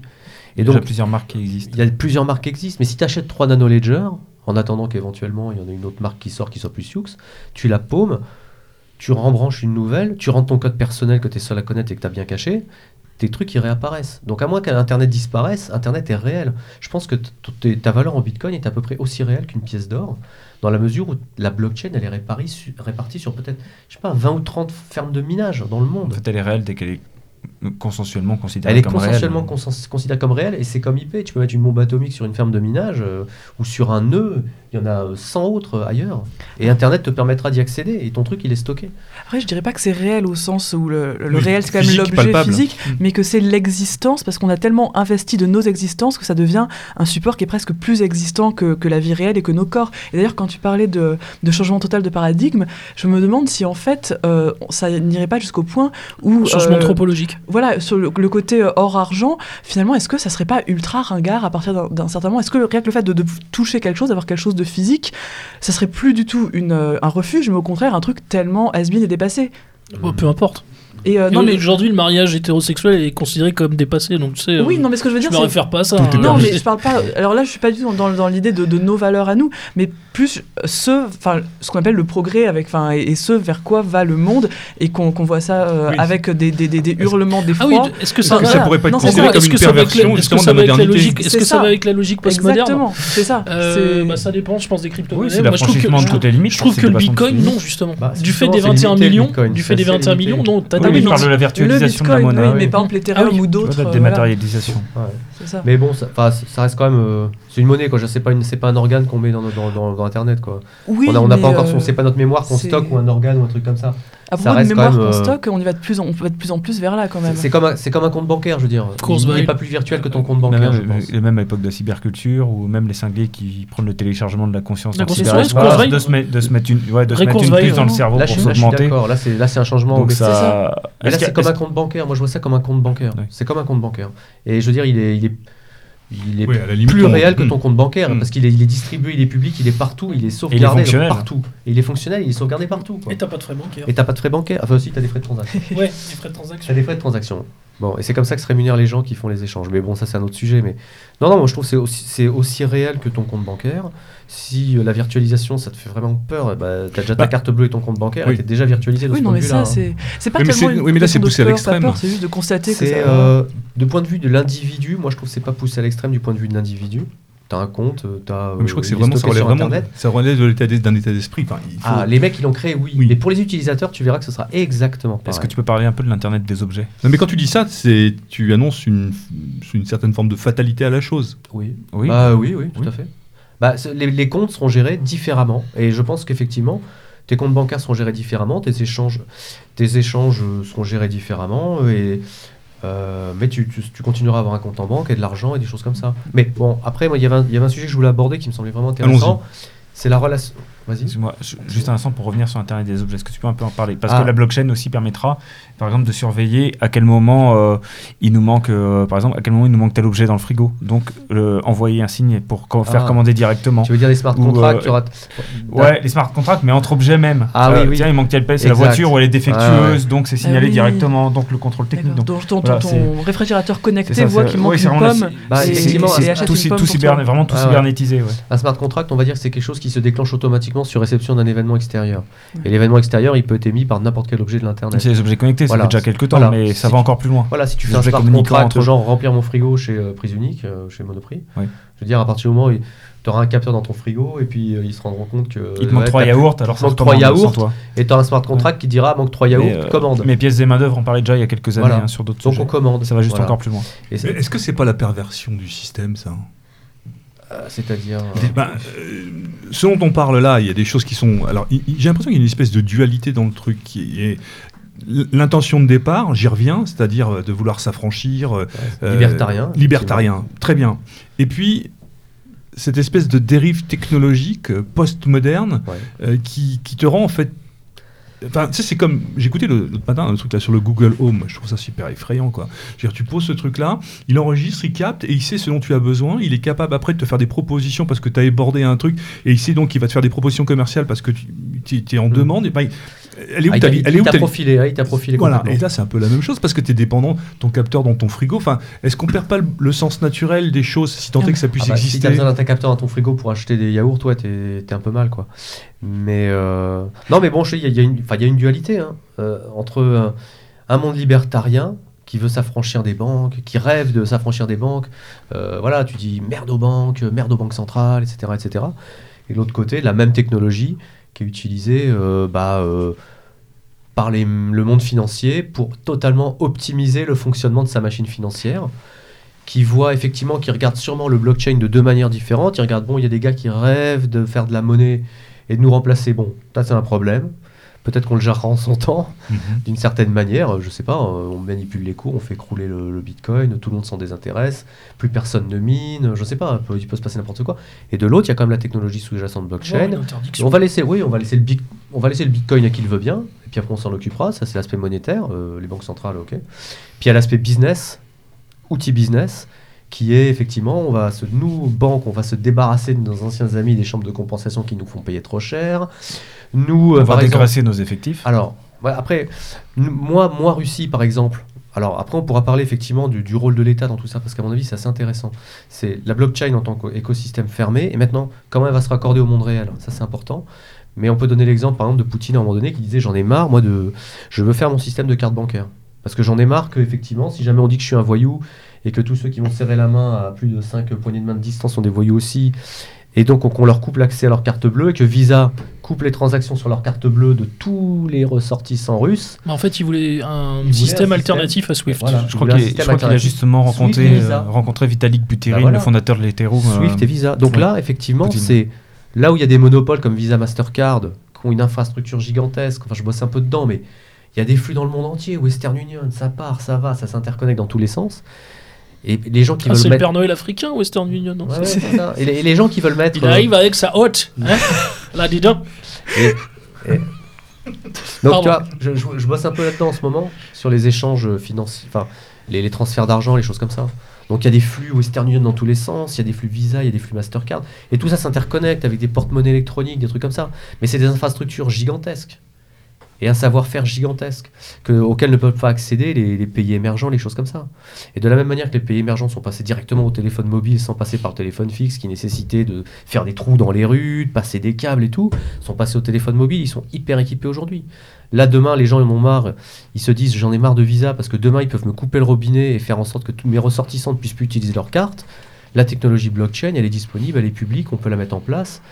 Et donc, donc, plusieurs marques qui existent. il y a plusieurs marques qui existent, mais si tu achètes 3 Nano Ledger, en attendant qu'éventuellement il y en ait une autre marque qui sort qui soit plus Sioux, tu la paumes, tu rembranches une nouvelle, tu rentres ton code personnel que tu es seul à connaître et que tu as bien caché, tes trucs ils réapparaissent. Donc à moins qu'Internet disparaisse, Internet est réel. Je pense que ta valeur en Bitcoin est à peu près aussi réelle qu'une pièce d'or, dans la mesure où la blockchain elle est répartie, su- répartie sur peut-être, je sais pas, 20 ou 30 fermes de minage dans le En monde. fait, elle est réelle dès qu'elle est consensuellement considérée Elle est comme consensuellement réelle. consens- considérée comme réelle et c'est comme IP. Tu peux mettre une bombe atomique sur une ferme de minage euh, ou sur un nœud. Il y en a euh, 100 autres ailleurs. Et Internet te permettra d'y accéder et ton truc il est stocké. Après, je dirais pas que c'est réel au sens où le, le Oui, réel c'est quand même physique, l'objet palpable. physique, Mm. mais que c'est l'existence parce qu'on a tellement investi de nos existences que ça devient un support qui est presque plus existant que, que la vie réelle et que nos corps. Et d'ailleurs, quand tu parlais de, de changement total de paradigme, je me demande si en fait euh, ça n'irait pas jusqu'au point où Changement euh, anthropologique. Voilà, sur le, côté euh, or-argent, finalement, est-ce que ça serait pas ultra ringard à partir d'un- certain moment? Est-ce que rien que le fait de, toucher quelque chose, d'avoir quelque chose de physique, ça serait plus du tout une, euh, un refuge, mais au contraire un truc tellement has-been et dépassé? Bon, peu importe. Et euh, non, mais Aujourd'hui, le mariage hétérosexuel est considéré comme dépassé. Donc, tu sais, oui, euh, non, mais ce que je veux je dire, me c'est réfère pas à ça. Hein. non, mais je parle pas. Alors là, je suis pas du tout dans, dans l'idée de, de nos valeurs à nous, mais plus ce, enfin, ce qu'on appelle le progrès avec, enfin, et, et ce vers quoi va le monde, et qu'on qu'on voit ça euh, Oui. avec des, des, des, des hurlements Ah d'effroi. oui, est-ce que ça, ça pourrait pas être considéré comme une perversion, justement, de ça la va avec la modernité logique Est-ce que ça va avec la logique postmoderne Exactement, c'est ça. Bah, ça dépend, je pense, des Oui, crypto-monnaies. je trouve que, l'affranchissement de je toutes les limites. je trouve c'est que le des Bitcoin, non, justement. Bah, du fait des c'est 21 limité, le millions, du fait des assez 21 limité. millions, non, t'as Oui, limites. parle de la virtualisation de la monnaie. oui, mais par exemple l'Ethereum Ah oui, ou d'autres. la dématérialisation. Ouais. c'est ça. Mais bon, ça, ça reste quand même. euh, c'est une monnaie quoi. Je sais pas, une- c'est pas un organe qu'on met dans, dans, dans, dans Internet quoi. Oui, on n'a pas encore euh. C'est pas notre mémoire qu'on c'est- stocke ou un organe ou un truc comme ça. À ça propos de mémoire même, qu'on euh, stocke, on y va de plus en, on va de plus en plus vers là quand même. C'est comme un, c'est comme un compte bancaire, je veux dire. Course il n'est pas plus virtuel que ton compte Même, bancaire, je même, pense. et même à l'époque de la cyberculture, ou même les cinglés qui prennent le téléchargement de la conscience en cyberespace, de se mettre, de se mettre une, ouais, de se mettre une puce dans le cerveau Là, pour s'augmenter. Là, c'est là, c'est un changement. Donc mais ça. Mais là, c'est comme un compte bancaire. Moi, je vois ça comme un compte bancaire. C'est comme un compte bancaire. Et je veux dire, il est, il est, il est Oui, à la limite, plus on- réel que Hmm. ton compte bancaire Hmm. parce qu'il est, il est distribué, il est public, il est partout, il est sauvegardé partout. Et il est fonctionnel, il est sauvegardé partout. quoi. Et t'as pas de frais bancaires. Et t'as pas de frais bancaires. Enfin, aussi, t'as des frais de transaction. Ouais, les frais de transaction. T'as des frais de transaction. Bon, et c'est comme ça que se rémunèrent les gens qui font les échanges. Mais bon, ça, c'est un autre sujet. Mais non, non, moi, je trouve que c'est aussi, c'est aussi réel que ton compte bancaire. Si euh, la virtualisation, ça te fait vraiment peur, bah, t'as déjà ta Bah, carte bleue et ton compte bancaire, oui. et t'es déjà virtualisé de Oui, ce non, point mais ça, hein. c'est c'est pas Oui, mais tellement une oui, mais là, c'est poussé à l'extrême. C'est juste de constater que C'est ça. euh, de point de vue de l'individu, moi je trouve que c'est pas poussé à l'extrême du point de vue de l'individu. T'as un compte, euh, t'as. Mais je crois que euh, c'est est vraiment, ça relève sur vraiment, Internet. ça relève d'un état d'esprit. Enfin, il faut- Ah, les mecs qui l'ont créé, oui. Oui. Mais pour les utilisateurs, tu verras que ce sera exactement pareil. Est-ce que tu peux parler un peu de l'internet des objets? Non, mais quand tu dis ça, c'est tu annonces une, une certaine forme de fatalité à la chose. Oui. Oui. Bah, oui, oui, tout Oui. à fait. Bah, les, les comptes seront gérés différemment. Et je pense qu'effectivement, tes comptes bancaires seront gérés différemment, tes échanges, tes échanges euh, seront gérés différemment, et, euh, mais tu, tu- tu continueras à avoir un compte en banque et de l'argent et des choses comme ça. Mais bon, après, moi, il y avait un- il y avait un sujet que je voulais aborder qui me semblait vraiment intéressant. C'est la relation. Vas-y. Excuse-moi, ju- juste un instant pour revenir sur Internet des objets. Est-ce que tu peux un peu en parler? Parce Ah. que la blockchain aussi permettra, par exemple, de surveiller à quel moment euh, il nous manque, euh, par exemple, à quel moment il nous manque tel objet dans le frigo. Donc, euh, envoyer un signe pour co- faire Ah. commander directement. Tu veux dire les smart Ou, contracts euh, tu auras- Ouais, les smart contracts, mais entre objets même. Ah oui, oui. Tiens, il manque telle pièce, c'est la voiture ou elle est défectueuse, Ah donc c'est signalé oui. directement. Donc le contrôle technique. Donc, Donc, ton, voilà, réfrigérateur connecté c'est ça, voit qu'il manque une pomme. C'est tout, vraiment tout Ah cybernétisé. Un smart contract, on va dire que c'est quelque chose qui se déclenche automatiquement sur réception d'un événement extérieur. Ouais. Et l'événement extérieur, il peut être émis par n'importe quel objet de l'internet. C'est les objets connectés, Voilà. ça fait déjà quelques temps, Voilà. mais ça Si va tu- encore plus loin. Voilà, si tu Les fais un smart contract, entre genre remplir mon frigo chez euh, Prise Unique, euh, chez Monoprix, Oui. je veux dire, à partir du moment où tu auras un capteur dans ton frigo et puis euh, ils se rendront compte que. Il te manque ouais, trois t'as yaourts, alors ça manque se trois commande sans yaourts, toi. plus- Et tu as un smart contract qui dira manque 3 yaourts, Mais, euh, commande. Mes pièces et main d'œuvre, on parlait déjà il y a quelques années hein, sur d'autres Donc on commande. Ça va juste encore plus loin. Mais Est-ce que c'est pas la perversion du système, ça? C'est-à-dire. euh, Ben, euh, ce dont on parle là, il y a des choses qui sont. Alors, j'ai l'impression qu'il y a une espèce de dualité dans le truc qui est. L'intention de départ, j'y reviens, c'est-à-dire de vouloir s'affranchir. euh, Libertarien. Libertarien, très bien. Et puis, cette espèce de dérive technologique post-moderne Ouais. euh, qui, qui te rend en fait. Enfin, tu sais, c'est comme. J'écoutais le- l'autre matin un truc là sur le Google Home. Je trouve ça super effrayant, quoi. Je veux dire, tu poses ce truc-là, il enregistre, il capte et il sait ce dont tu as besoin. Il est capable après de te faire des propositions parce que tu as ébordé un truc et il sait donc qu'il va te faire des propositions commerciales parce que tu es en Mm. demande. Et ben, elle est où Ah, ta il elle est où t'a profilé, ah, il t'a profilé voilà, et là c'est un peu la même chose parce que tu es dépendant, ton capteur dans ton frigo. Enfin, est-ce qu'on perd pas le, le sens naturel des choses si tant est que ça puisse Ah bah, Si exister? t'as besoin d'un capteur dans ton frigo pour acheter des yaourts, toi, t'es t'es un peu mal, quoi. Mais euh, non, mais bon, il y, y y a une dualité hein, euh, entre un monde libertarien qui veut s'affranchir des banques, qui rêve de s'affranchir des banques. euh, voilà, tu dis merde aux banques, merde aux banques centrales, etc., etc. Et de l'autre côté, la même technologie qui est utilisée, euh, bah. euh, par le monde financier pour totalement optimiser le fonctionnement de sa machine financière qui voit effectivement, qui regarde sûrement le blockchain de deux manières différentes. Il regarde, bon, il y a des gars qui rêvent de faire de la monnaie et de nous remplacer. Bon, ça c'est un problème. Peut-être qu'on le gérera en son temps, Mhm. d'une certaine manière. Je sais pas, euh, on manipule les cours, on fait crouler le, le bitcoin, tout le monde s'en désintéresse, plus personne ne mine, je sais pas, peut- il peut se passer n'importe quoi. Et de l'autre, il y a quand même la technologie sous-jacente blockchain. On va laisser, oui, on va laisser le, bic- on va laisser le Bitcoin à qui le veut bien, et puis après on s'en occupera. Ça, c'est l'aspect monétaire, euh, les banques centrales, ok. Puis il y a l'aspect business, outil business, qui est effectivement, on va se, nous, banques, on va se débarrasser de nos anciens amis des chambres de compensation qui nous font payer trop cher. Nous, euh, On va dégraisser nos effectifs. alors, voilà, après, moi, moi, Russie, par exemple, alors après, on pourra parler effectivement du, du rôle de l'État dans tout ça, parce qu'à mon avis, c'est assez intéressant. C'est la blockchain en tant qu'écosystème fermé, et maintenant, comment elle va se raccorder au monde réel? Ça, c'est important. Mais on peut donner l'exemple, par exemple, de Poutine à un moment donné, qui disait J'en ai marre, moi, de. Je veux faire mon système de carte bancaire. Parce que j'en ai marre que, effectivement, si jamais on dit que je suis un voyou, et que tous ceux qui vont serrer la main à plus de 5 poignées de main de distance sont des voyous aussi, et donc on, qu'on leur coupe l'accès à leur carte bleue, et que Visa coupe les transactions sur leur carte bleue de tous les ressortissants russes. Mais en fait, il voulait un voulait système un alternatif à Swift. Voilà. Je crois qu'il je système crois qu'il a justement Swift rencontré, euh, rencontré Vitalik Buterin, Bah voilà. le fondateur de l'Ethereum. euh, Swift et Visa. Donc oui. là, effectivement, c'est là où il y a des monopoles comme Visa, Mastercard, qui ont une infrastructure gigantesque. Enfin, je bosse un peu dedans, mais il y a des flux dans le monde entier. Western Union, ça part, ça va, ça s'interconnecte dans tous les sens. Et les gens qui Ah, veulent c'est le mettre. Père Noël africain, Western Union. non Ouais, ouais, c'est ça. Et, les, et les gens qui veulent mettre. Il arrive avec sa hotte. Hein Là, dis donc. Donc, Pardon. tu vois, je, je- je bosse un peu là-dedans en ce moment, sur les échanges financiers, enfin, les, les transferts d'argent, les choses comme ça. Donc, il y a des flux Western Union dans tous les sens, il y a des flux Visa, il y a des flux Mastercard, et tout ça s'interconnecte avec des porte-monnaies électroniques, des trucs comme ça. Mais c'est des infrastructures gigantesques. Et un savoir-faire gigantesque que, auquel ne peuvent pas accéder les, les pays émergents, les choses comme ça. Et de la même manière que les pays émergents sont passés directement au téléphone mobile sans passer par le téléphone fixe, qui nécessitait de faire des trous dans les rues, de passer des câbles et tout, sont passés au téléphone mobile, ils sont hyper équipés aujourd'hui. Là, demain, les gens en ont marre, ils se disent j'en ai marre de Visa parce que demain, ils peuvent me couper le robinet et faire en sorte que tous mes ressortissants ne puissent plus utiliser leur carte. La technologie blockchain, elle est disponible, elle est publique, on peut la mettre en place.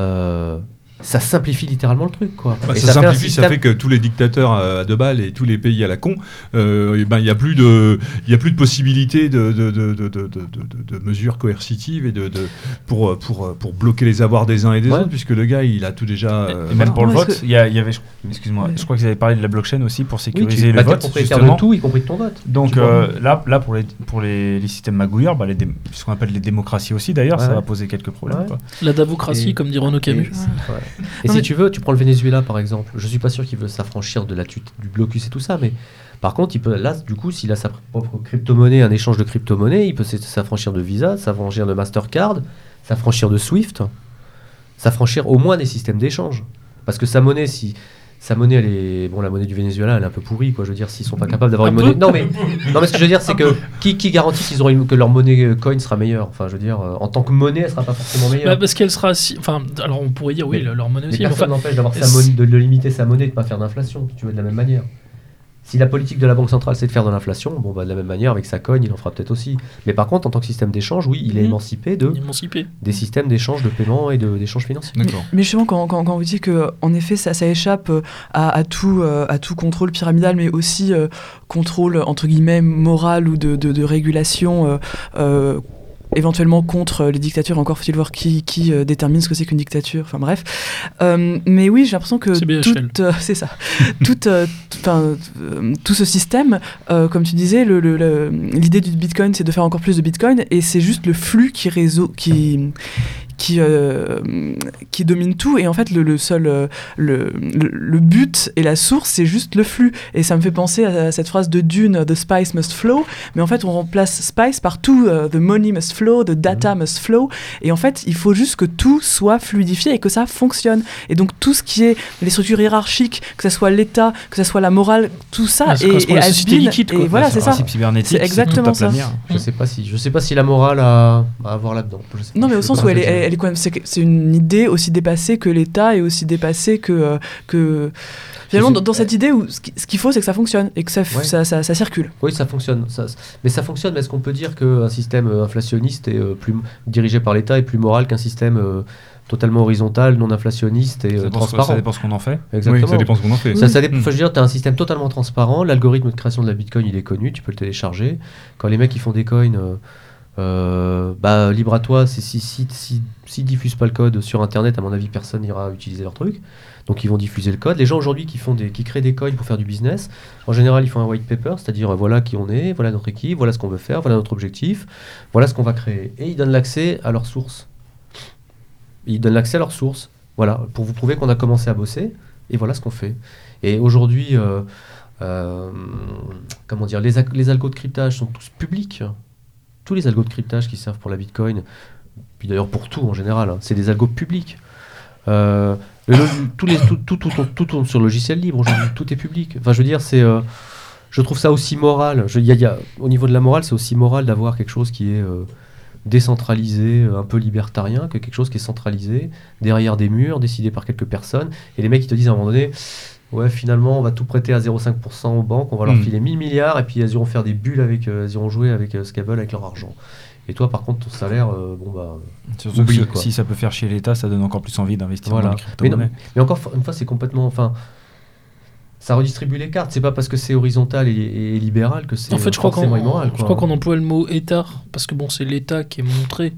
Euh, ça simplifie littéralement le truc, quoi. Bah, Et ça, simplifie, ça système- fait que tous les dictateurs à, deux balles et tous les pays à la con, euh, ben il y a plus de, il y a plus de possibilité de, de, de, de, de, de- de- de mesures coercitives et de, de pour, pour, pour bloquer les avoirs des uns et des Ouais. autres, puisque le gars il a tout déjà. Et euh, même pour le vote, il y, avait, excuse-moi, Ouais. je crois qu'ils avaient parlé de la blockchain aussi pour Oui, sécuriser tu le vote. justement. de tout, y compris de ton vote. Donc euh, là, là pour les pour les, les systèmes magouilleurs, bah, les dé- ce qu'on appelle les démocraties aussi d'ailleurs, Ouais, ça va poser quelques problèmes. Ouais. quoi. La davocratie, Et- comme dit Renaud Camus. Et, Non, si mais- tu veux, tu prends le Venezuela par exemple. Je suis pas sûr qu'il veut s'affranchir de la tut- du blocus et tout ça, mais par contre, il peut là, du coup, s'il a sa propre crypto-monnaie, un échange de crypto-monnaie, il peut s'affranchir de Visa, s'affranchir de Mastercard, s'affranchir de Swift, s'affranchir au moins des systèmes d'échange. Parce que sa monnaie, si sa monnaie, elle est bon, la monnaie du Venezuela, elle est un peu pourrie, quoi. Je veux dire, s'ils sont pas capables d'avoir Un une peu monnaie, non mais, non mais ce que je veux dire, c'est que qui, qui garantit qu'ils auront une- que leur monnaie euh, coin sera meilleure? Enfin, je veux dire, euh, en tant que monnaie, elle sera pas forcément meilleure. Bah, parce qu'elle sera si. Enfin, alors on pourrait dire oui, Mais- leur monnaie Mais aussi. mais personne n'empêche d'avoir sa monnaie, de, de limiter sa monnaie, de ne pas faire d'inflation, si tu veux, de la même manière. Si la politique de la Banque centrale c'est de faire de l'inflation, bon bah de la même manière avec sa cogne il en fera peut-être aussi. Mais par contre en tant que système d'échange, oui, il est Mhm. émancipé de émancipé. des systèmes d'échange de paiement et de- d'échange financier. D'accord. Mais justement, quand, quand, quand vous dites que, en effet, ça, ça échappe euh, à, à tout, euh, à tout contrôle pyramidal, mais aussi euh, contrôle, entre guillemets, moral ou de, de, de régulation, euh, euh, éventuellement contre les dictatures, encore faut-il voir qui, qui euh, détermine ce que c'est qu'une dictature, enfin bref. Euh, mais oui, j'ai l'impression que toute, euh, c'est ça, toute, euh, t- 'fin, euh, tout ce système, euh, comme tu disais, le- le- le- l'idée du Bitcoin, c'est de faire encore plus de Bitcoin, et c'est juste le flux qui réseau, qui qui, euh, qui domine tout et en fait le, le seul euh, le, le, le but et la source c'est juste le flux et ça me fait penser à, cette phrase de Dune the spice must flow mais en fait on remplace spice par tout euh, the money must flow the data must flow et en fait il faut juste que tout soit fluidifié et que ça fonctionne et donc tout ce qui est les structures hiérarchiques que ce soit l'état que ce soit la morale tout ça est, à la société has-been. liquide, quoi. et voilà c'est ça C'est exactement à ça. Je sais pas si je sais pas si la morale a à avoir là-dedans. Sais Non, mais au sais sens où elle est. elle est quand même, c'est une idée aussi dépassée que l'État et aussi dépassée que euh, que finalement dans, dans cette idée où ce qui- ce qu'il faut c'est que ça fonctionne et que ça, f- Ouais. ça, ça, ça circule. Oui, ça fonctionne. Ça, mais ça fonctionne, mais est-ce qu'on peut dire qu'un système euh, inflationniste est euh, plus dirigé par l'État est plus moral qu'un système euh, totalement horizontal, non inflationniste et euh, transparent Ça dépend ce qu'on en fait. Exactement. Oui, ça dépend ce qu'on en fait. Ça, ça dépend- Mm. enfin, je veux dire, tu as un système totalement transparent. L'algorithme de création de la Bitcoin, il est connu, tu peux le télécharger. Quand les mecs ils font des coins, euh, euh, bah, libre à toi, c'est si, si, si, s'ils diffusent pas le code sur Internet, à mon avis, personne n'ira utiliser leur truc. Donc ils vont diffuser le code. Les gens aujourd'hui qui, créent des coins pour faire du business, en général, ils font un white paper, c'est-à-dire euh, voilà qui on est, voilà notre équipe, voilà ce qu'on veut faire, voilà notre objectif, voilà ce qu'on va créer. Et ils donnent l'accès à leurs sources. Ils donnent l'accès à leurs sources. Voilà, pour vous prouver qu'on a commencé à bosser. Et voilà ce qu'on fait. Et aujourd'hui, euh, comment dire, les, les algos de cryptage sont tous publics. Tous les algos de cryptage qui servent pour la Bitcoin, puis d'ailleurs pour tout en général, hein, c'est des algos publics. Euh, tous tout, tout, tout, tout tourne sur logiciel libre tout est public. Enfin, je veux dire, c'est, euh, je trouve ça aussi moral. Je, y a- au niveau de la morale, c'est aussi moral d'avoir quelque chose qui est euh, décentralisé, un peu libertarien, que quelque chose qui est centralisé, derrière des murs, décidé par quelques personnes. Et les mecs, ils te disent à un moment donné, ouais, finalement, on va tout prêter à 0,5% aux banques, on va leur Mm. filer 1000 milliards, et puis elles iront faire des bulles avec, euh, elles iront jouer avec euh, ce qu'elles veulent avec leur argent. Et toi, par contre, ton salaire, euh, bon bah. Surtout Oublie, que quoi. si ça peut faire chier l'État, ça donne encore plus envie d'investir Voilà. dans les Mais, non, mais encore une fois, c'est complètement. Enfin, ça redistribue les cartes. C'est pas parce que c'est horizontal et, et libéral que c'est En fait, je crois qu'on je crois qu'on emploie le mot État parce que bon, c'est l'État qui est montré.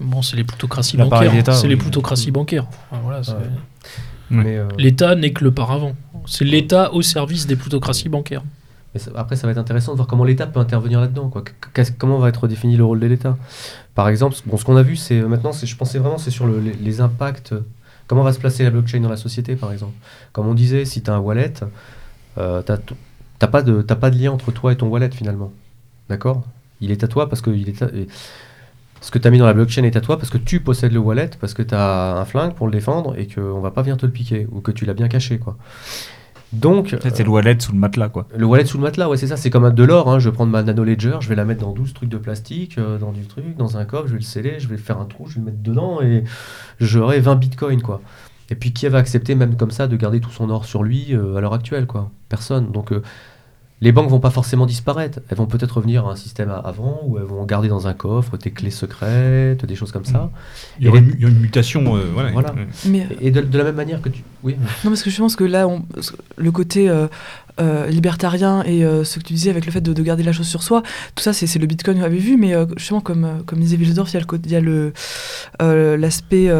Bon, c'est les plutocraties bancaires. C'est les oui. plutocraties bancaires. Enfin, voilà, euh, L'État n'est que le paravent. C'est l'État au service des plutocraties bancaires. mais ça- après, ça va être intéressant de voir comment l'État peut intervenir là-dedans. comment va être défini le rôle de l'État? Par exemple, ce- bon, ce qu'on a vu, c'est maintenant, c'est- je pensais vraiment, c'est sur le- les, les impacts. Comment va se placer la blockchain dans la société, par exemple Comme on disait, si tu as un wallet, euh, tu n'as pas, de- t'as pas de lien entre toi et ton wallet finalement. D'accord? Il est à toi parce que il est à- et ce que tu as mis dans la blockchain est à toi parce que tu possèdes le wallet, parce que tu as un flingue pour le défendre et qu'on va pas venir te le piquer ou que tu l'as bien caché. quoi. Donc, c'est le wallet sous le matelas, quoi. le wallet sous le matelas, ouais, c'est ça, c'est comme de l'or. hein. Je vais prendre ma nano ledger, je vais la mettre dans 12 trucs de plastique, euh, dans du truc, dans un coffre, je vais le sceller, je vais faire un trou, je vais le mettre dedans et j'aurai 20 bitcoins, quoi. Et puis qui va accepter, même comme ça, de garder tout son or sur lui euh, à l'heure actuelle, quoi Personne. Donc, euh, les banques vont pas forcément disparaître. Elles vont peut-être revenir à un système à- avant, où elles vont garder dans un coffre tes clés secrètes, des choses comme ça. Il y aura une, mutation. euh, voilà. Voilà. Ouais. Mais, Et de, de la même manière que tu. Oui, Non, parce que je pense que là, on- le côté euh, euh, libertarien et euh, ce que tu disais avec le fait de, de garder la chose sur soi, tout ça, c'est le Bitcoin qu'on avait vu, mais euh, justement, comme, comme disait Wilsdorf, il y a l'aspect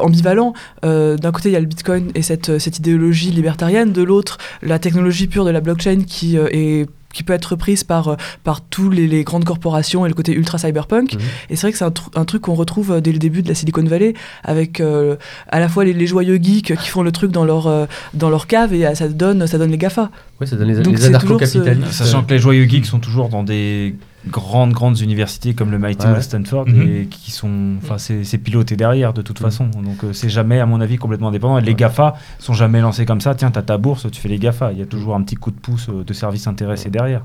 ambivalent. D'un côté, il y a le Bitcoin et cette, cette idéologie libertarienne, de l'autre, la technologie pure de la blockchain qui est qui peut être reprise par, euh, par tous les, les grandes corporations et le côté ultra cyberpunk. Mhm. Et c'est vrai que c'est un, tru- un truc qu'on retrouve euh, dès le début de la Silicon Valley, avec euh, à la fois les, les joyeux geeks qui font le truc dans leur, euh, dans leur cave et ça donne, ça donne les GAFA. oui ça donne les, Donc les c'est toujours ce- anarcho-capitalistes. Sachant que les joyeux geeks sont toujours dans des grandes grandes universités comme le MIT Ouais. ou le Stanford Mhm. et qui sont enfin c'est c'est piloté derrière de toute Mhm. façon donc euh, c'est jamais à mon avis complètement indépendant et les Ouais. Gafa sont jamais lancés comme ça tiens t'as ta bourse tu fais les Gafa il y a toujours un petit coup de pouce euh, de service intéressé derrière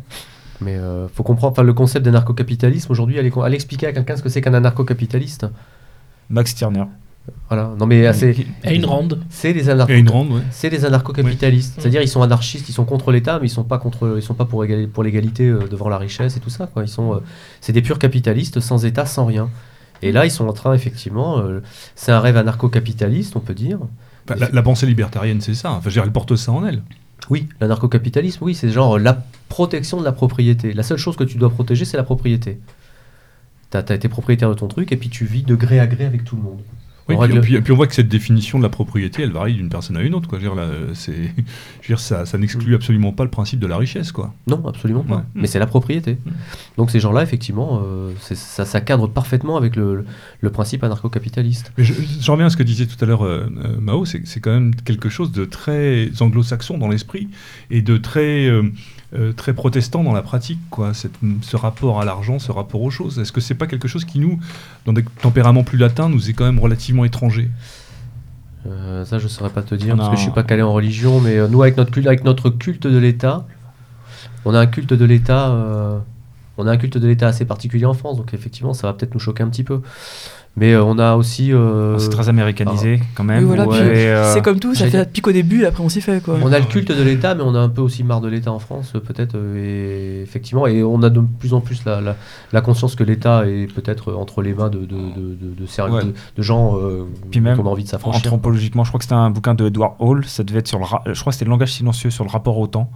Mais euh, faut comprendre, enfin, le concept d'anarcho-capitalisme, aujourd'hui, allez, allez expliquer à quelqu'un ce que c'est qu'un anarcho-capitaliste. Max Stirner Voilà. Non, mais c'est. Ayn Rand. C'est des anarcho ouais. C'est des anarcho-capitalistes. C'est-à-dire ils sont anarchistes, ils sont contre l'État, mais ils sont pas contre, ils sont pas pour, égali- pour l'égalité euh, devant la richesse et tout ça. Quoi. Ils sont, euh, c'est des purs capitalistes, sans État, sans rien. Et là, ils sont en train, effectivement, euh, c'est un rêve anarcho-capitaliste, on peut dire. Enfin, la, la pensée libertarienne, c'est ça. Enfin, je veux dire, elle porte ça en elle. Oui, l'anarcho-capitalisme, oui, c'est genre la protection de la propriété. La seule chose que tu dois protéger, c'est la propriété. T'as as été propriétaire de ton truc et puis tu vis de gré à gré avec tout le monde. Oui, puis, règle- puis- puis on voit que cette définition de la propriété, elle varie d'une personne à une autre. Quoi. Je veux dire, là, je veux dire, ça, ça n'exclut absolument pas le principe de la richesse. Quoi. Non, absolument pas. Ouais. Mais c'est la propriété. Mm. Donc ces gens-là, effectivement, euh, ça, ça cadre parfaitement avec le, principe anarcho-capitaliste. Mais je, reviens à ce que disait tout à l'heure euh, euh, Mao, c'est, quand même quelque chose de très anglo-saxon dans l'esprit et de très, euh, très protestant dans la pratique. Quoi. Cette- ce rapport à l'argent, ce rapport aux choses. Est-ce que c'est pas quelque chose qui, nous, dans des tempéraments plus latins, nous est quand même relativement étranger? Euh, ça, je saurais pas te dire, On parce que je suis pas calé en religion, mais euh, nous, avec notre, culte, avec notre culte de l'État, on a un culte de l'État... euh, on a un culte de l'État assez particulier en France, donc effectivement, ça va peut-être nous choquer un petit peu. Mais euh, on a aussi... euh, c'est très américanisé quand même Oui, voilà, ouais, puis, euh, C'est comme tout, ça fait la pique au début et après on s'y fait. Quoi. On a le culte de l'État, mais on a un peu aussi marre de l'État en France, peut-être, et effectivement, et on a de plus en plus la, la, la conscience que l'État est peut-être entre les mains de, de, de, de, Ouais. de- de gens euh, Puis dont même, on a envie de s'affranchir. Anthropologiquement, je crois que c'était un bouquin de Edward Hall. Ça devait être sur le, ra- je crois que c'était le langage silencieux sur le rapport au temps.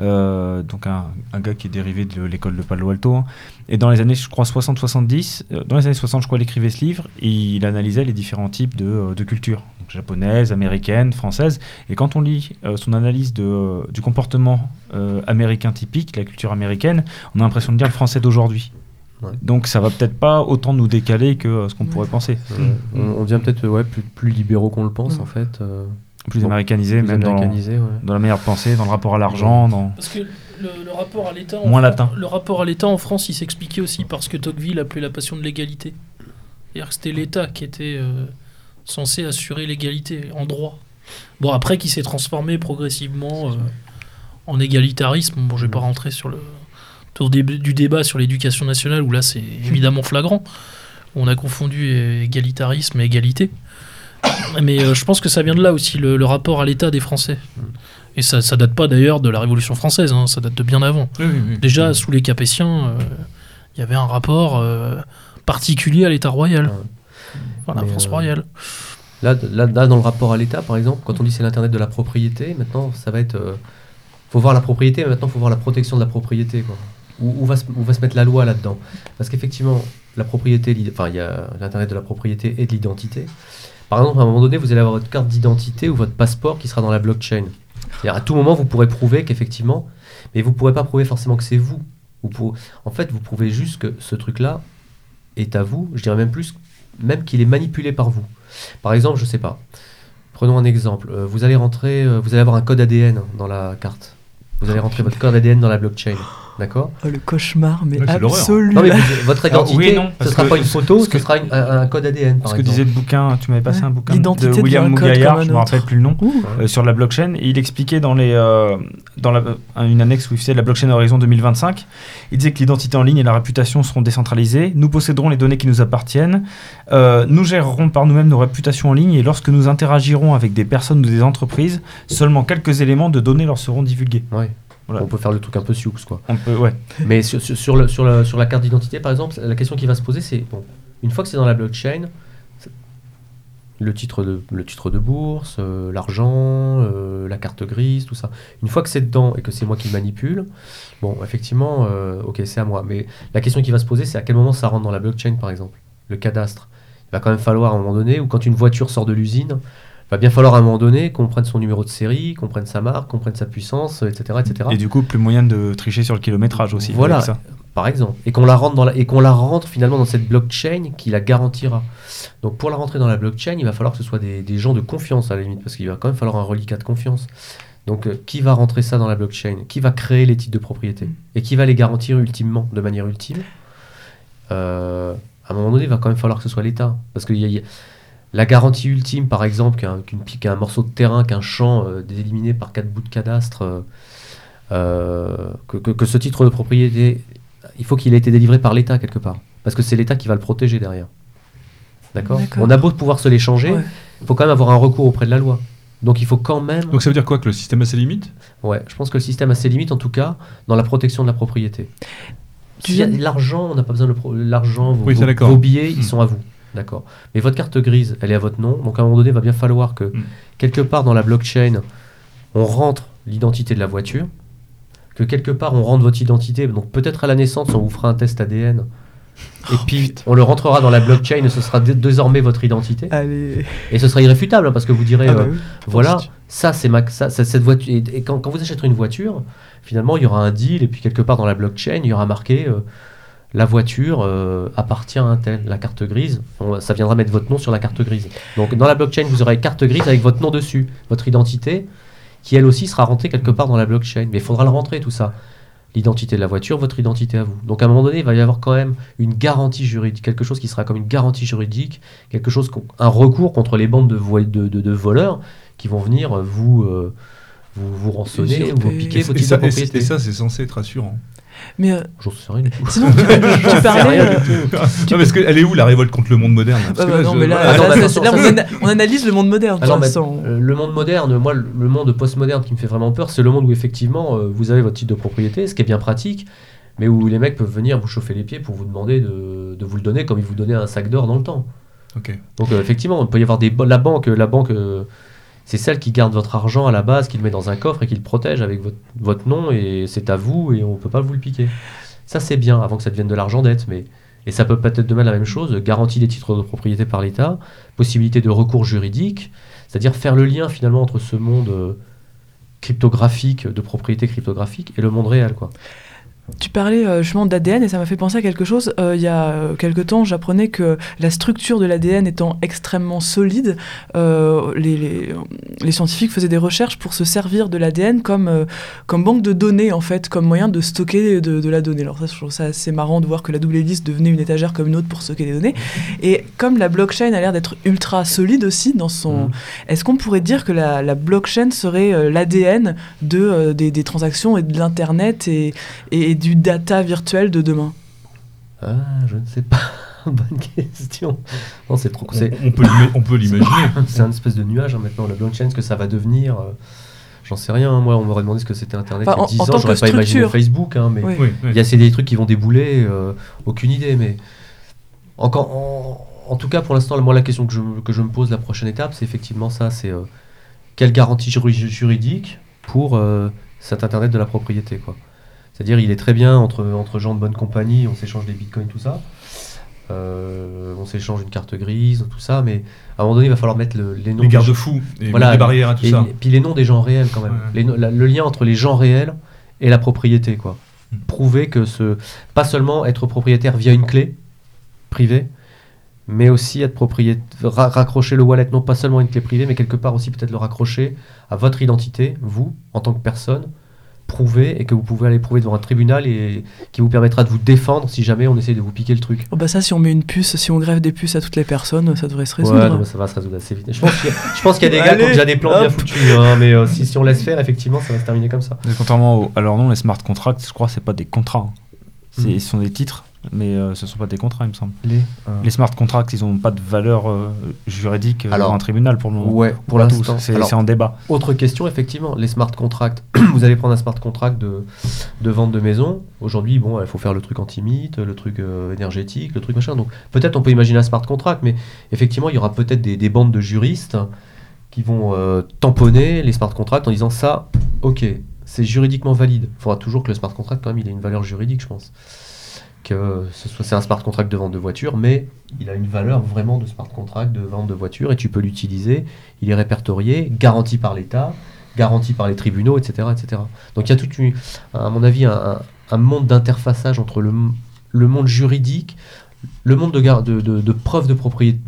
Euh, donc un, un gars qui est dérivé de l'école de Palo Alto. hein. Et dans les années, je crois 60-70, euh, dans les années 60, je crois, il écrivait ce livre il analysait les différents types de, euh, de cultures, donc japonaise, américaine, française. Et quand on lit euh, son analyse de, euh, du comportement euh, américain typique, la culture américaine, on a l'impression de dire le français d'aujourd'hui. Ouais. Donc ça va peut-être pas autant nous décaler que euh, ce qu'on Ouais. pourrait penser. Euh, on, on devient peut-être ouais, plus, plus libéraux qu'on le pense, en fait. euh, Plus Bon, américanisé, plus même dans, américanisé, ouais. dans la manière de penser, dans le rapport à l'argent, dans... Parce que le, le rapport à l'État. en Moins latin. Le rapport à l'État en France, il s'expliquait aussi parce que Tocqueville appelait la passion de l'égalité. C'est-à-dire que c'était l'État qui était euh, censé assurer l'égalité en droit. Bon, après, qui s'est transformé progressivement euh, en égalitarisme. Bon, je vais pas rentrer sur le tour du débat sur l'éducation nationale où là, c'est évidemment flagrant. On a confondu euh, égalitarisme et égalité. Mais euh, je pense que ça vient de là aussi, le, le rapport à l'État des Français. Et ça, ça date pas d'ailleurs de la Révolution française, hein, ça date de bien avant. Déjà, sous les Capétiens, euh, il y avait un rapport particulier à l'État royal. Ouais. Voilà, Mais, France euh, royale. Là, là, là, dans le rapport à l'État, par exemple, quand on dit c'est l'Internet de la propriété, maintenant, ça va être... euh, faut voir la propriété, mais maintenant, faut voir la protection de la propriété. Quoi. Où, où va se, où va se mettre la loi là-dedans? Parce qu'effectivement, la propriété, enfin, il y a l'Internet de la propriété et de l'identité. Par exemple, à un moment donné, vous allez avoir votre carte d'identité ou votre passeport qui sera dans la blockchain. C'est-à-dire, à tout moment, vous pourrez prouver qu'effectivement, mais vous ne pourrez pas prouver forcément que c'est vous. En fait, vous prouvez juste que ce truc-là est à vous, je dirais même plus, même qu'il est manipulé par vous. Par exemple, je sais pas. Prenons un exemple. Euh, vous allez rentrer, euh, vous allez avoir un code ADN dans la carte. Vous allez rentrer votre code ADN dans la blockchain. D'accord Oh, le cauchemar, mais Ouais, absolu. Non, mais vous- votre Alors, identité, oui non, ce parce sera que- pas une photo, ce que- sera une- un, un code ADN. Par Ce que disait le bouquin, tu m'avais passé Ouais. un bouquin de William un je me autre. rappelle plus le nom, euh, sur la blockchain. Et il expliquait dans, les, euh, dans la, euh, une annexe où il faisait la blockchain Horizon 2025, il disait que l'identité en ligne et la réputation seront décentralisées. Nous posséderons les données qui nous appartiennent. Euh, nous gérerons par nous-mêmes nos réputations en ligne et lorsque nous interagirons avec des personnes ou des entreprises, seulement quelques éléments de données leur seront divulgués. Ouais. Voilà. On peut faire le truc un peu sioux, quoi. On peut, ouais. Mais sur, sur, sur le- sur la, sur la carte d'identité, par exemple, la question qui va se poser, c'est bon, une fois que c'est dans la blockchain, le titre de, le titre de bourse, euh, l'argent, euh, la carte grise, tout ça. Une fois que c'est dedans et que c'est moi qui le manipule, bon, effectivement, euh, ok, c'est à moi. Mais la question qui va se poser, c'est à quel moment ça rentre dans la blockchain, par exemple, le cadastre. Il va quand même falloir à un moment donné, ou quand une voiture sort de l'usine, va bien falloir à un moment donné qu'on prenne son numéro de série, qu'on prenne sa marque, qu'on prenne sa puissance, etc., etc. Et du coup, plus moyen de tricher sur le kilométrage aussi. Voilà. ça. par exemple, et qu'on la rentre dans la, et qu'on la rentre finalement dans cette blockchain qui la garantira. Donc pour la rentrer dans la blockchain, il va falloir que ce soit des, des gens de confiance à la limite, parce qu'il va quand même falloir un reliquat de confiance. Donc euh, qui va rentrer ça dans la blockchain? Qui va créer les titres de propriété? Et qui va les garantir ultimement, de manière ultime? Euh, À un moment donné, il va quand même falloir que ce soit l'État, parce que la garantie ultime, par exemple, qu'un qu'une pi- qu'un morceau de terrain, qu'un champ euh, éliminé par quatre bouts de cadastre, euh, euh, que, que- que ce titre de propriété, il faut qu'il ait été délivré par l'État quelque part. Parce que c'est l'État qui va le protéger derrière. D'accord? D'accord. On a beau pouvoir se l'échanger, il Ouais. faut quand même avoir un recours auprès de la loi. Donc il faut quand même. Donc ça veut dire quoi Que le système a ses limites? Ouais, je pense que le système a ses limites, en tout cas, dans la protection de la propriété. Tu S'il y a viens- l'argent, on n'a pas besoin de l'argent, vos, Oui, ça, vos- d'accord. vos billets, ils Mm. sont à vous. D'accord. Mais votre carte grise, elle est à votre nom. Donc à un moment donné, il va bien falloir que Mm. quelque part dans la blockchain, on rentre l'identité de la voiture, que quelque part on rentre votre identité. Donc peut-être à la naissance, on vous fera un test ADN. Et Oh, puis on le rentrera dans la blockchain et ce sera dé- désormais votre identité. Allez. Et ce sera irréfutable hein, parce que vous direz Ah bah euh, voilà, ça c'est ma, ça- cette voiture. Et, et quand, quand vous achèterez une voiture, finalement il y aura un deal et puis quelque part dans la blockchain il y aura marqué euh, la voiture euh, appartient à un tel, la carte grise. On- ça viendra mettre votre nom sur la carte grise. Donc dans la blockchain vous aurez carte grise avec votre nom dessus, votre identité, qui elle aussi sera rentrée quelque part dans la blockchain. Mais il faudra le rentrer tout ça. L'identité de la voiture, votre identité à vous. Donc à un moment donné, il va y avoir quand même une garantie juridique, quelque chose qui sera comme une garantie juridique, quelque chose, un recours contre les bandes de, vo- de, de- de voleurs qui vont venir euh, vous, euh, vous, vous rançonner, Usurper. vous piquer vos et ça, et ça, c'est censé être rassurant. Mais euh, J'en sais rien du tout. sinon, tu, tu parlais. euh, non, parce qu'elle est où la révolte contre le monde moderne Parce que bah, là, non, je- mais là, non, là, mais ça, attention, là, ça, on, c'est- ana- on analyse le monde moderne. Pour non, mais, l'instant. euh, le monde moderne, moi, le le monde post-moderne qui me fait vraiment peur, c'est le monde où effectivement euh, vous avez votre titre de propriété, ce qui est bien pratique, mais où les mecs peuvent venir vous chauffer les pieds pour vous demander de, de vous le donner comme ils vous donnaient un sac d'or dans le temps. Ok. Donc euh, effectivement, il peut y avoir des la banque, la banque, euh, c'est celle qui garde votre argent à la base, qui le met dans un coffre et qui le protège avec votre, nom et c'est à vous et on peut pas vous le piquer. Ça c'est bien avant que ça devienne de l'argent dette, mais et ça peut peut-être demain la même chose, garantie des titres de propriété par l'État, possibilité de recours juridique, c'est-à-dire faire le lien finalement entre ce monde euh, cryptographique, de propriété cryptographique et le monde réel quoi. Tu parlais euh, justement d'ADN et ça m'a fait penser à quelque chose. Euh, il y a euh, quelque temps, j'apprenais que la structure de l'ADN étant extrêmement solide, euh, les, les- les scientifiques faisaient des recherches pour se servir de l'ADN comme, euh, comme banque de données, en fait, comme moyen de stocker de, de la donnée. Alors ça, je trouve ça assez marrant de voir que la double hélice devenait une étagère comme une autre pour stocker des données. Et comme la blockchain a l'air d'être ultra solide aussi dans son... Mhm. Est-ce qu'on pourrait dire que la, la blockchain serait l'ADN de, des, des transactions et de l'Internet et, et du data virtuel de demain Ah, je ne sais pas. Bonne question. Non, c'est trop. On, c'est- on peut l'ima- on peut l'imaginer. C'est un espèce de nuage hein, maintenant, la blockchain, ce que ça va devenir. euh, J'en sais rien. hein. Moi, on m'aurait demandé ce que c'était Internet Enfin, il y a en- 10 en ans. tant J'aurais que pas imaginé structure. Facebook. hein, mais Oui. Oui, oui. il y a c'est des trucs qui vont débouler. euh, aucune idée. Mais encore, en, en tout cas, pour l'instant, moi, la question que je, que je me pose, la prochaine étape, c'est effectivement ça. C'est euh, quelle garantie juri- juridique pour euh, cet Internet de la propriété, quoi. C'est-à-dire, il est très bien entre, entre gens de bonne compagnie, on s'échange des bitcoins, tout ça. Euh, on s'échange une carte grise, tout ça, mais à un moment donné, il va falloir mettre le- les noms. Les des garde-fous, et Voilà, les barrières et tout et, ça. puis les noms des gens réels quand même. Ouais. Les no- la- le lien entre les gens réels et la propriété, quoi. Mm. Prouver que ce. Pas seulement être propriétaire via une clé privée, mais aussi être propriétaire. raccrocher le wallet, non pas seulement à une clé privée, mais quelque part aussi peut-être le raccrocher à votre identité, vous, en tant que personne, prouver et que vous pouvez aller prouver devant un tribunal et qui vous permettra de vous défendre si jamais on essaie de vous piquer le truc. Oh bah ça, si on met une puce, si on grève des puces à toutes les personnes, ça devrait se résoudre. Ouais, non, mais ça va se résoudre assez vite. Je pense qu'il y a, y des gars qui ont déjà des plans bien foutus, hein, mais euh, si, si on laisse faire, effectivement, ça va se terminer comme ça. Mais Contrairement au- à leur nom, les smart contracts, je crois, c'est pas des contrats. hein. C'est- Mhm. Ce sont des titres mais euh, ce ne sont pas des contrats, il me semble. Les, euh, Les smart contracts, ils n'ont pas de valeur euh, juridique Alors, devant un tribunal pour le moment. Ouais, pour l'instant. C'est en débat. Autre question, effectivement, les smart contracts. vous allez prendre un smart contract de, de vente de maison. Aujourd'hui, bon, il faut faire le truc anti-mythe, le truc euh, énergétique, le truc machin. Donc peut-être on peut imaginer un smart contract, mais effectivement, il y aura peut-être des, des bandes de juristes qui vont euh, tamponner les smart contracts en disant ça, ok, c'est juridiquement valide. Il faudra toujours que le smart contract, quand même, il ait une valeur juridique, je pense. Soit c'est un smart contract de vente de voiture, mais il a une valeur vraiment de smart contract de vente de voiture et tu peux l'utiliser. Il est répertorié, garanti par l'État, garanti par les tribunaux, etc., etc. Donc il y a tout, à mon avis, un, monde d'interfaçage entre le, monde juridique, le monde de, de, de preuve de propriété,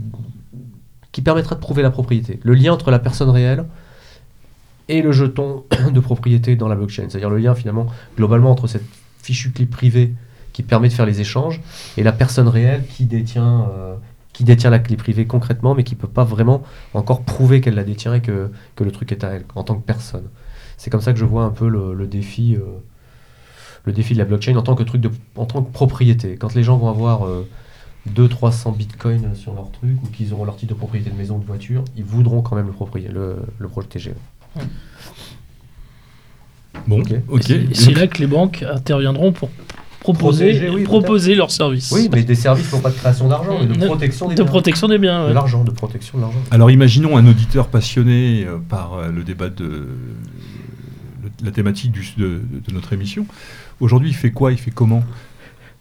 qui permettra de prouver la propriété. Le lien entre la personne réelle et le jeton de propriété dans la blockchain. C'est-à-dire le lien finalement globalement entre cette fichue clé privée qui permet de faire les échanges et la personne réelle qui détient, euh, qui détient la clé privée concrètement mais qui ne peut pas vraiment encore prouver qu'elle la détient et que, que le truc est à elle en tant que personne. C'est comme ça que je vois un peu le, le défi, euh, le défi de la blockchain en tant que truc de, en tant que propriété. Quand les gens vont avoir 200-300 bitcoins sur leur truc ou qu'ils auront leur titre de propriété de maison ou de voiture, ils voudront quand même le, propriété, le, le protéger. Bon, Ok. ok. Et c'est là que les banques interviendront pour proposer, Protéger, oui, proposer leurs services. Oui, mais des services non pas de création d'argent, mais de De- protection des de biens. protection des biens. De l'argent, de protection de l'argent. Alors imaginons un auditeur passionné euh, par euh, le débat de le- la thématique du- de, de notre émission. Aujourd'hui, il fait quoi? Il fait comment?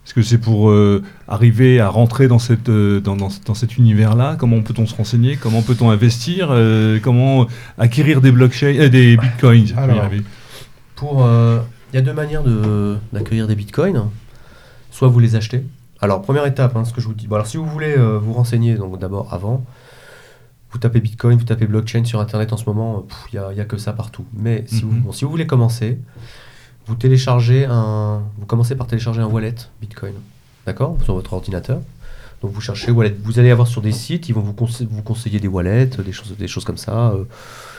Est-ce que c'est pour euh, arriver à rentrer dans, cette, euh, dans, dans, dans cet univers-là? Comment peut-on se renseigner? Comment peut-on investir? Euh, Comment acquérir des blockchains, euh, des bitcoins? Alors. Pour, euh, il y a deux manières de- d'accueillir des bitcoins. Soit vous les achetez. Alors première étape, hein, ce que je vous dis. Bon, alors si vous voulez euh, vous renseigner, donc d'abord avant, vous tapez bitcoin, vous tapez blockchain sur internet en ce moment, pff, il n'y a, que ça partout. Mais si, vous, Mhm. bon, si vous voulez commencer, vous téléchargez un, vous commencez par télécharger un wallet bitcoin, d'accord, sur votre ordinateur. Donc vous cherchez wallet, vous allez avoir sur des sites, ils vont vous, conse- vous conseiller des wallets, des choses, des choses comme ça. euh,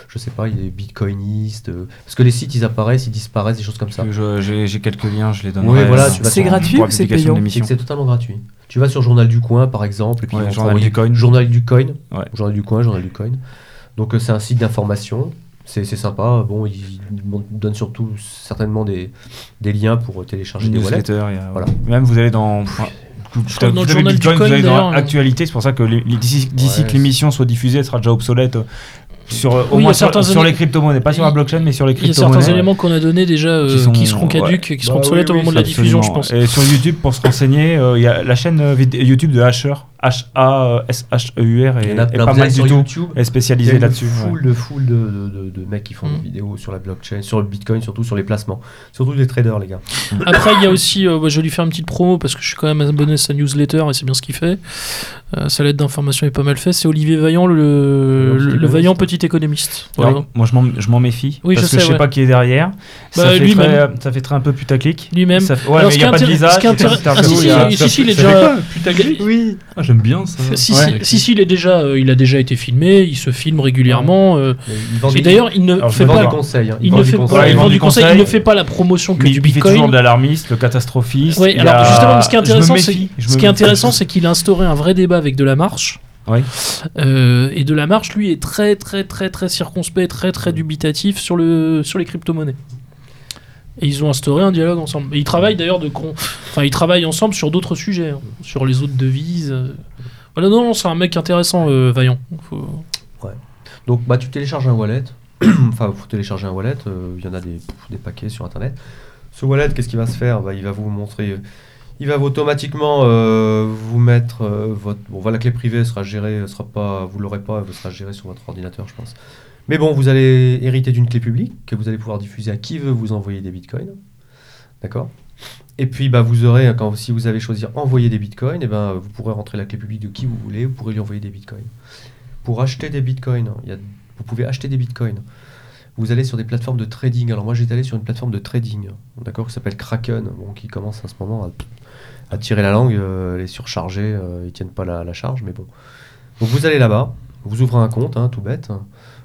je sais pas, il y a des bitcoinistes, euh, parce que les sites ils apparaissent, ils disparaissent, des choses comme ça. J'ai quelques liens, je les donnerai. Oui, voilà, euh, tu vas C'est gratuit ou c'est payant C'est totalement gratuit. Tu vas sur Journal du Coin, par exemple, et puis Ouais, Journal du Coin. Journal du Coin. Ouais. Journal du Coin, Journal du Coin. Donc euh, c'est un site d'information. C'est sympa. Bon, ils donnent surtout certainement des, des liens pour télécharger Une des wallets. newsletter, il y a- Voilà. Même vous allez dans. Enfin, vous crois que dans le tapez journal du Bitcoin, Coin, vous allez dans d'ailleurs, actualité, c'est pour ça que d'ici que l'émission soit diffusée, elle sera déjà obsolète. euh, Sur, euh, au moins sur, les crypto-monnaies, pas sur la blockchain, mais sur les Il y a certains crypto-monnaies. éléments qu'on a donnés déjà euh, Qui seront caduques, qui seront Bah obsolètes oui, au oui, moment de la diffusion, je pense. Et sur YouTube, pour se renseigner, euh, il y a la chaîne YouTube de Hasher, H-A-S-H-E-U-R, et, pas mal du tout. YouTube. est Il y a spécialisée une là-dessus. ouais. foule de de, de, de- de mecs qui font Mm. des vidéos sur la blockchain, sur le bitcoin, surtout sur les placements. Surtout des traders, les gars. Après, il y a aussi, euh, bah, je vais lui faire une petite promo parce que je suis quand même abonné à sa newsletter et c'est bien ce qu'il fait. Euh, sa lettre d'information est pas mal faite. C'est Olivier Vaillant, le, vaillant petit économiste. Voilà. Alors, moi, je m'en- je m'en méfie. Oui, parce je que sais, je sais ouais. pas qui est derrière. ça, Bah, fait lui-même. très, ça fait très un peu putaclic. Lui-même. Ça fait- Ouais, Alors, mais ce il n'y a pas de est intér- visage. ce qui est il y a intér- cette interview, Ah, si, si, il est Ça fait déjà- putaclic Oui. J'aime bien ça. Si, Ouais. si, si, si, il est déjà, euh, il a déjà été filmé, il se filme régulièrement. euh, et d'ailleurs, il ne Alors, fait pas, conseils. hein. il ne fait, il vend du du conseil, conseil. il ne fait pas la promotion que Mais du il fait Bitcoin. toujours de l'alarmiste, le catastrophiste. Y alors a- justement, ce qui est intéressant, c'est ce intéressant, c'est qu'il a instauré un vrai débat avec de la marche. Oui. Euh, et de la marche, lui, est très, très, très, très circonspect, très, très dubitatif sur, le, sur les crypto-monnaies. Et ils ont instauré un dialogue ensemble. Ils travaillent d'ailleurs de con... Enfin, ils travaillent ensemble sur d'autres sujets, hein, sur les autres devises. euh. Non, c'est un mec intéressant, Vaillant. Faut- Donc bah tu télécharges un wallet. enfin, faut télécharger un wallet. euh, Il y en a des, paquets sur internet. Ce wallet, qu'est-ce qu'il va se faire? Bah, Il va vous montrer. Il va automatiquement euh, vous mettre votre. Bon, voilà, la clé privée sera gérée, sera pas, vous l'aurez pas, elle sera gérée sur votre ordinateur, je pense. Mais bon, vous allez hériter d'une clé publique que vous allez pouvoir diffuser à qui veut vous envoyer des bitcoins. D'accord? Et puis, bah, vous aurez, quand, si vous avez choisi envoyer des bitcoins, et ben, vous pourrez rentrer la clé publique de qui vous voulez, vous pourrez lui envoyer des bitcoins. Pour acheter des bitcoins, vous pouvez acheter des bitcoins. Vous allez sur des plateformes de trading. Alors moi j'étais allé sur une plateforme de trading, d'accord, qui s'appelle Kraken, bon, qui commence en ce moment à, à tirer la langue, euh, elle est surchargée, euh, ils tiennent pas la, charge, mais bon. Vous allez là-bas, vous ouvrez un compte, hein, tout bête, euh,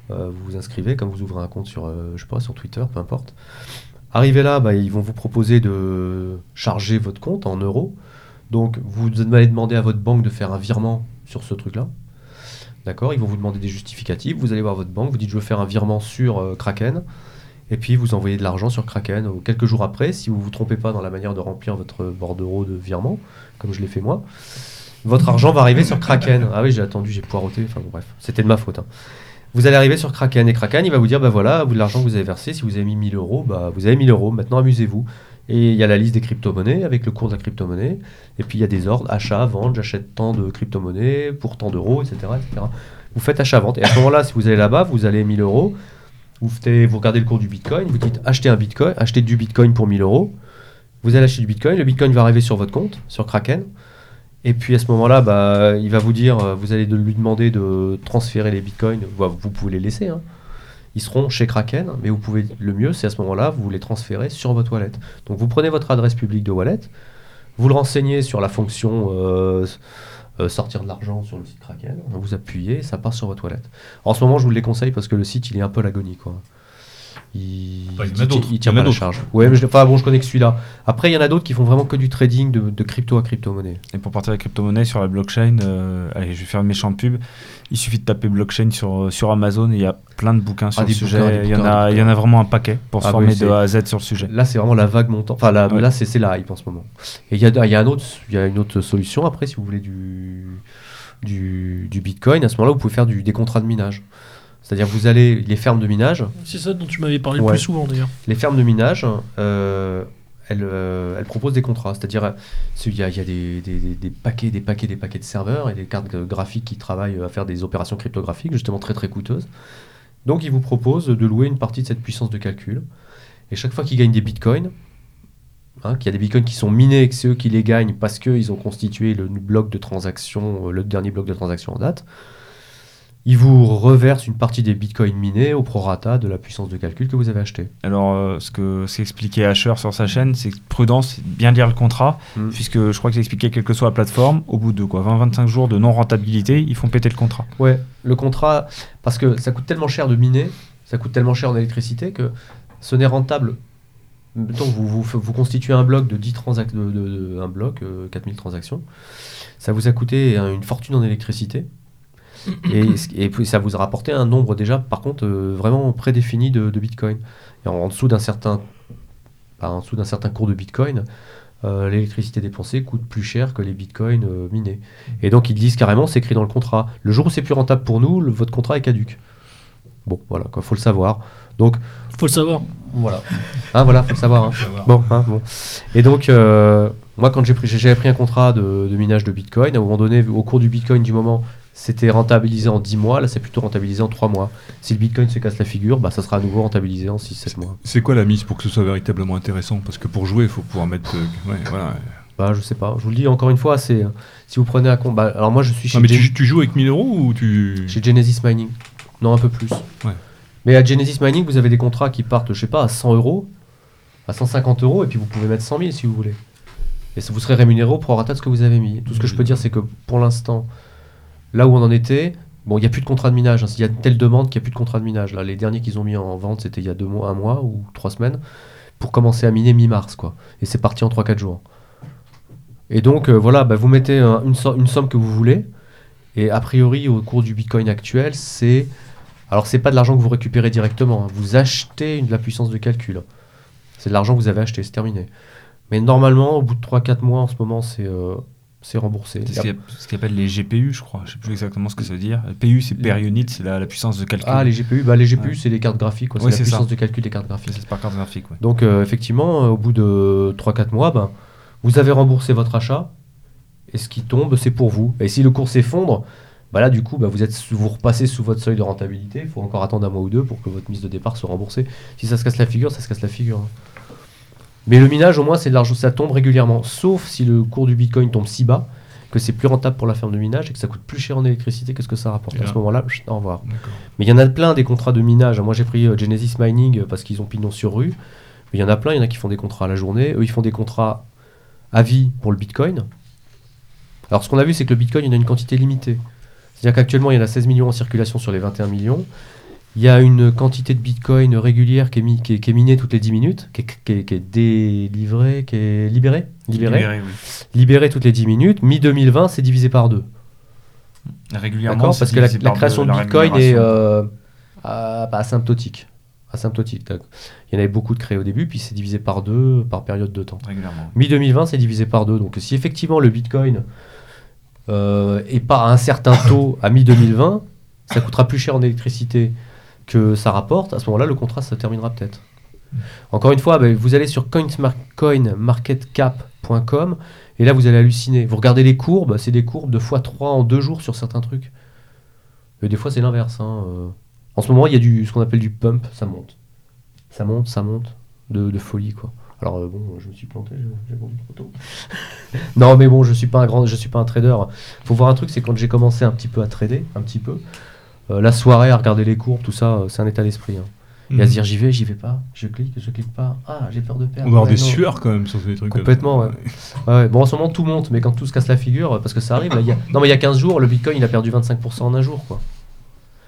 vous vous inscrivez comme vous ouvrez un compte sur, euh, je sais pas, sur Twitter, peu importe. Arrivé là, bah, ils vont vous proposer de charger votre compte en euros. Donc, vous allez demander à votre banque de faire un virement sur ce truc-là. D'accord Ils vont vous demander des justificatifs. Vous allez voir votre banque, vous dites je veux faire un virement sur euh, Kraken. Et puis vous envoyez de l'argent sur Kraken. Quelques jours après, si vous ne vous trompez pas dans la manière de remplir votre bordereau de virement, comme je l'ai fait moi, votre argent va arriver sur Kraken. Ah oui, j'ai attendu, j'ai poireauté. Enfin bref, c'était de ma faute. hein. Vous allez arriver sur Kraken et Kraken, il va vous dire bah voilà, vous de l'argent que vous avez versé, si vous avez mis 1000 euros, bah vous avez 1000 euros. Maintenant, amusez-vous. Et il y a la liste des crypto-monnaies avec le cours de la crypto-monnaie. Et puis il y a des ordres achat, vente, j'achète tant de crypto-monnaies pour tant d'euros, etc., etc. Vous faites achat-vente. Et à ce moment-là, si vous allez là-bas, vous allez 1000 euros. Vous, vous regardez le cours du bitcoin, vous dites acheter un bitcoin, acheter du bitcoin pour 1000 euros. Vous allez acheter du bitcoin, le bitcoin va arriver sur votre compte, sur Kraken. Et puis à ce moment-là, bah, il va vous dire, euh, vous allez lui demander de transférer les bitcoins. Bah, vous pouvez les laisser. hein. Ils seront chez Kraken, mais vous pouvez, le mieux, c'est à ce moment-là, vous les transférez sur votre wallet. Donc vous prenez votre adresse publique de wallet, vous le renseignez sur la fonction euh, euh, sortir de l'argent sur le site Kraken, vous appuyez, ça part sur votre wallet. En ce moment, je vous le déconseille parce que le site, il est un peu l'agonie. Il, Enfin, il y en a il- d'autres. il tient Il pas la d'autres. charge. Ouais, mais je, enfin, bon, je connais que celui-là. Après, il y en a d'autres qui font vraiment que du trading de, de crypto à crypto-monnaie. Et pour partir de la crypto-monnaie sur la blockchain, euh, allez, je vais faire une méchante pub. Il suffit de taper blockchain sur, sur Amazon et il y a plein de bouquins sur Ah, le sujet. bouquins, il, y en a, des il y en a vraiment un paquet pour se Ah former oui, de A à Z sur le sujet. Là, c'est vraiment la vague montant. Enfin, là, Ouais. là c'est c'est la hype en ce moment. Et il y a, il y, a un autre- il y a une autre solution après, si vous voulez du, du, du Bitcoin. À ce moment-là, vous pouvez faire du, des contrats de minage. C'est-à-dire, vous allez les fermes de minage. C'est ça dont tu m'avais parlé Ouais. le plus souvent d'ailleurs. Les fermes de minage, euh, elles, euh, elles proposent des contrats. C'est-à-dire, euh, il y a, il y a des, des- des- des paquets, des paquets, des paquets de serveurs et des cartes graphiques qui travaillent à faire des opérations cryptographiques, justement très très coûteuses. Donc, ils vous proposent de louer une partie de cette puissance de calcul. Et chaque fois qu'ils gagnent des bitcoins, hein, qu'il y a des bitcoins qui sont minés et que c'est eux qui les gagnent parce qu'ils ont constitué le bloc de transaction, le dernier bloc de transaction en date, ils vous reversent une partie des bitcoins minés au prorata de la puissance de calcul que vous avez acheté. Alors, euh, ce que ce qu'expliquait Asher sur sa chaîne, c'est que prudence, bien lire le contrat, Mm. puisque je crois qu'il expliquait quelle que soit la plateforme, au bout de quoi 20-25 jours de non-rentabilité, ils font péter le contrat. Ouais, le contrat, parce que ça coûte tellement cher de miner, ça coûte tellement cher en électricité que ce n'est rentable. Mettons, vous, vous, vous constituez un bloc de 10 transactions, de, de- de- un bloc, euh, 4000 transactions, ça vous a coûté euh, une fortune en électricité. Et, ce- et puis ça vous a rapporté un nombre déjà, par contre, euh, vraiment prédéfini de, de Bitcoin. Et en, en dessous d'un certain, bah, en dessous d'un certain cours de Bitcoin, euh, l'électricité dépensée coûte plus cher que les Bitcoins euh, minés. Et donc ils disent carrément, c'est écrit dans le contrat. Le jour où c'est plus rentable pour nous, le- votre contrat est caduque. Bon, voilà, quoi, faut le savoir. Donc Faut le savoir. voilà, hein, voilà, faut le savoir. hein. Bon, hein, bon. Et donc, euh, moi, quand j'ai pris, j'ai- pris un contrat de, de minage de Bitcoin, à un moment donné, au cours du Bitcoin du moment, c'était rentabilisé en 10 mois, là, c'est plutôt rentabilisé en 3 mois. Si le Bitcoin se casse la figure, bah, ça sera à nouveau rentabilisé en 6-7 mois. C'est quoi la mise pour que ce soit véritablement intéressant? Parce que pour jouer, il faut pouvoir mettre. euh, ouais, voilà. Bah, je sais pas, je vous le dis encore une fois, c'est si vous prenez un compte. bah, alors, moi, je suis chez, Non, mais Gen- tu, tu joues avec 1000 euros ou tu. chez Genesis Mining. Non, un peu plus. Ouais. Mais à Genesis Mining, vous avez des contrats qui partent, je sais pas, à 100 euros, à 150 euros, et puis vous pouvez mettre 100 000 si vous voulez. Et ça vous serez rémunéré au prorata de ce que vous avez mis. Tout ce que je peux dire, c'est que pour l'instant, là où on en était, bon, il n'y a plus de contrat de minage. hein. Il y a telle demande qu'il n'y a plus de contrat de minage. Là, les derniers qu'ils ont mis en vente, c'était il y a un mois ou trois semaines, pour commencer à miner mi-mars, quoi. Et c'est parti en 3-4 jours. Et donc, euh, voilà, bah, vous mettez un- une, so- une somme que vous voulez, et a priori, au cours du Bitcoin actuel, c'est. Alors, c'est pas de l'argent que vous récupérez directement. hein. Vous achetez de la puissance de calcul. C'est de l'argent que vous avez acheté, c'est terminé. Mais normalement, au bout de 3-4 mois, en ce moment, c'est euh, c'est remboursé. C'est ce qu'ils appellent les GPU, je crois. Je sais plus exactement ce que ça veut dire. PU, c'est per unit, c'est la, la puissance de calcul. Ah, les GPU, bah, les GPU, Ouais. c'est les cartes graphiques. c'est la puissance ça. de calcul des cartes graphiques. C'est par carte graphique, ouais. Donc, euh, effectivement, euh, au bout de 3-4 mois, ben, vous avez remboursé votre achat. Et ce qui tombe, c'est pour vous. Et si le cours s'effondre, bah là, du coup, bah, vous, êtes, vous repassez sous votre seuil de rentabilité. Il faut encore attendre un mois ou deux pour que votre mise de départ soit remboursée. Si ça se casse la figure, ça se casse la figure. hein. Mais le minage, au moins, c'est de l'argent, ça tombe régulièrement. Sauf si le cours du bitcoin tombe si bas que c'est plus rentable pour la ferme de minage et que ça coûte plus cher en électricité que ce que ça rapporte. À ce moment-là, au revoir. Mais il y en a plein des contrats de minage. Moi, j'ai pris euh, Genesis Mining euh, parce qu'ils ont pignon sur rue. Mais il y en a plein. Il y en a qui font des contrats à la journée. Eux, ils font des contrats à vie pour le Bitcoin. Alors, ce qu'on a vu, c'est que le Bitcoin, il y en a une quantité limitée. C'est-à-dire qu'actuellement, il y en a 16 millions en circulation sur les 21 millions. Il y a une quantité de bitcoin régulière qui est, mi- qui est- qui est minée toutes les 10 minutes, qui est, qui est- qui est délivrée, qui est libérée Libérée oui. Libérée toutes les 10 minutes. Mi-2020, c'est divisé par deux. Régulièrement. Parce que la, création de la bitcoin est euh, pas asymptotique. Asymptotique. Il y en avait beaucoup de créés au début, puis c'est divisé par deux par période de temps. Régulièrement. Mi-2020, c'est divisé par deux. Donc si effectivement le bitcoin euh, est pas à un certain taux à mi-2020, ça coûtera plus cher en électricité que ça rapporte. À ce moment-là, le contrat se terminera peut-être. Encore une fois, ben, vous allez sur coinmarketcap.com et là vous allez halluciner. Vous regardez les courbes, c'est des courbes de x3 en deux jours sur certains trucs. Et des fois c'est l'inverse. hein, euh. En ce moment, il y a du, ce qu'on appelle du pump, ça monte. Ça monte, ça monte, de, folie quoi. Alors euh, bon, je me suis planté, j'ai- vendu trop tôt. non mais bon, je suis pas un grand, je suis pas un trader. Faut voir un truc, c'est quand j'ai commencé un petit peu à trader, un petit peu, la soirée à regarder les courbes, tout ça, euh, c'est un état d'esprit. hein. Et à se dire j'y vais, j'y vais pas, je clique, je clique pas, ah j'ai peur de perdre. On va avoir des non. sueurs quand même sur ces trucs. Complètement, ouais. Ouais, ouais. Bon, en ce moment, tout monte, mais quand tout se casse la figure, parce que ça arrive, là, il y a... non, mais il y a 15 jours, le bitcoin, il a perdu 25% en un jour, quoi.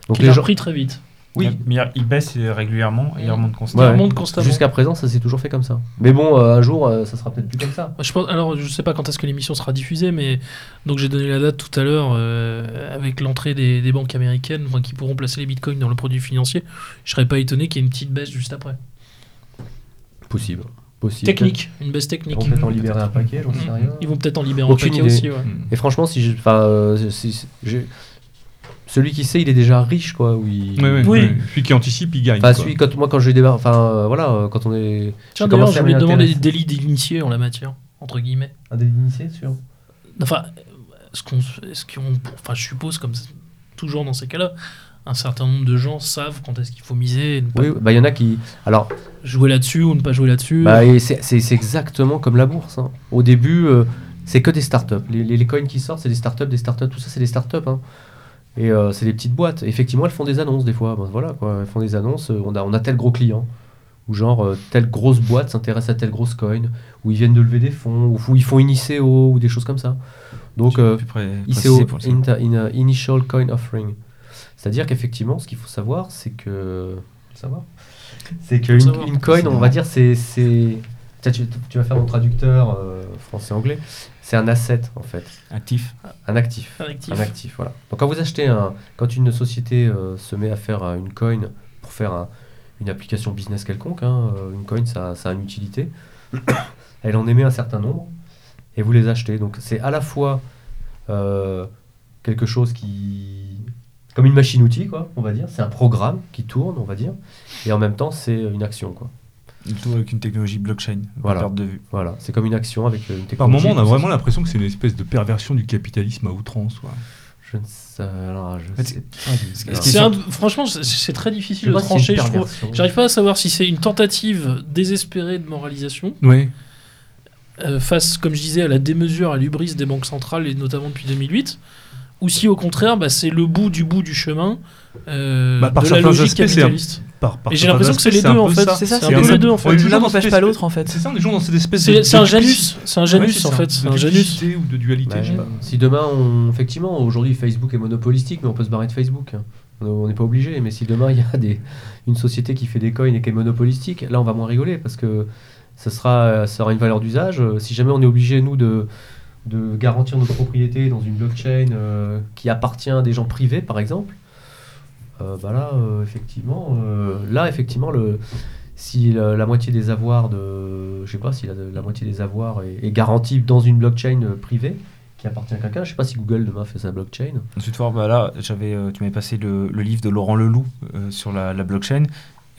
Donc Il les a gens. repris très vite. Oui, Mais il- il baisse régulièrement et il remonte constamment. Ouais. Il remonte constamment. jusqu'à présent, ça s'est toujours fait comme ça. Mais bon, euh, un jour, euh, ça sera peut-être plus comme ça. Je pense, alors, je sais pas quand est-ce que l'émission sera diffusée, mais donc j'ai donné la date tout à l'heure euh, avec l'entrée des, des banques américaines enfin, qui pourront placer les bitcoins dans le produit financier. Je serais pas étonné qu'il y ait une petite baisse juste après. Possible. Possible. Technique, une baisse Ils technique. vont peut-être en libérer un paquet, j'en sais rien. Ils vont peut-être en libérer Aucune un paquet idée. aussi. ouais. Et franchement, si je. Euh, si- si- j'ai- celui qui sait, il est déjà riche, quoi. où il- Ouais, ouais, Oui. ouais. Celui qui anticipe, il gagne. Enfin, quoi. celui, quand, moi, quand j'ai démarré. Enfin, euh, voilà, euh, quand on est. Tiens, d'ailleurs, commencé je à voulais demander des délits d'initiés en la matière, entre guillemets. Un délit d'initié, sûr. Enfin, est-ce qu'on, qu'on, enfin, je suppose comme toujours dans ces cas-là, un certain nombre de gens savent quand est-ce qu'il faut miser, et ne pas Oui, bah, il y en a qui. Alors, jouer là-dessus ou ne pas jouer là-dessus. Bah, c'est exactement comme la bourse. hein. Au début, euh, c'est que des startups. Les, les, les coins qui sortent, c'est des startups, des startups, tout ça, c'est des startups. Hein. Et euh, c'est des petites boîtes. Effectivement, elles font des annonces des fois. Ben, voilà, quoi. Elles font des annonces. euh, On a, on a tel gros client. Ou genre, euh, telle grosse boîte s'intéresse à telle grosse coin. Ou ils viennent de lever des fonds. Ou, ou ils font une ICO ou des choses comme ça. Donc, euh, ICO, inter- in- uh, Initial Coin Offering. C'est-à-dire qu'effectivement, ce qu'il faut savoir, c'est que. savoir C'est qu'une une coin, on va dire, c'est. Tu, tu vas faire mon traducteur euh, français-anglais. C'est un asset, en fait. Actif. Un actif. Un actif. Un actif, voilà. Donc quand vous achetez un. Quand une société euh, se met à faire euh, une coin pour faire un- une application business quelconque, hein, euh, une coin, ça, ça a une utilité. Elle en émet un certain nombre et vous les achetez. Donc c'est à la fois euh, quelque chose qui. comme une machine-outil, quoi, on va dire. C'est un programme qui tourne, on va dire. Et en même temps, c'est une action, quoi. Le tout avec une technologie blockchain. Voilà. Perte de vue. Voilà. C'est comme une action avec euh, une Par technologie. moment, on a vraiment l'impression que c'est une espèce de perversion du capitalisme à outrance. quoi. Je ne sais, alors, je pas un- franchement, c'est, très Je difficile de une trancher. Je trouve. J'arrive pas à savoir si c'est une tentative désespérée de moralisation Oui. euh, face, comme je disais, à la démesure, à l'ubris des banques centrales et notamment depuis 2008, ou si au contraire, bah, c'est le bout du bout du chemin euh, Bah, par de la certains logique aspects, c'est un- capitaliste. Par, j'ai l'impression que c'est les deux en fait. C'est ça, C'est un peu les deux en fait. L'un n'empêche pas l'autre en fait. C'est ça, on est toujours dans cette espèce C'est de. c'est un Janus, c'est un Janus en fait, c'est un Janus. ou de dualité. Je sais pas. si demain, effectivement, aujourd'hui Facebook est monopolistique, mais on peut se barrer de Facebook. hein. On on n'est pas obligé, mais si demain il y a des, une société qui fait des coins et qui est monopolistique, là on va moins rigoler parce que ça sera, ça aura une valeur d'usage. Euh, Si jamais on est obligé, nous, de, de garantir notre propriété dans une blockchain euh, qui appartient à des gens privés, par exemple, euh, bah là, euh, effectivement, euh, là, effectivement, le, si la, moitié des avoirs de, je sais pas, si la, moitié des avoirs est, garantie dans une blockchain euh, privée qui appartient à quelqu'un, je sais pas si Google demain fait sa blockchain. Ensuite, bah là, j'avais, euh, tu m'avais passé le, livre de Laurent Leloup euh, sur la, blockchain.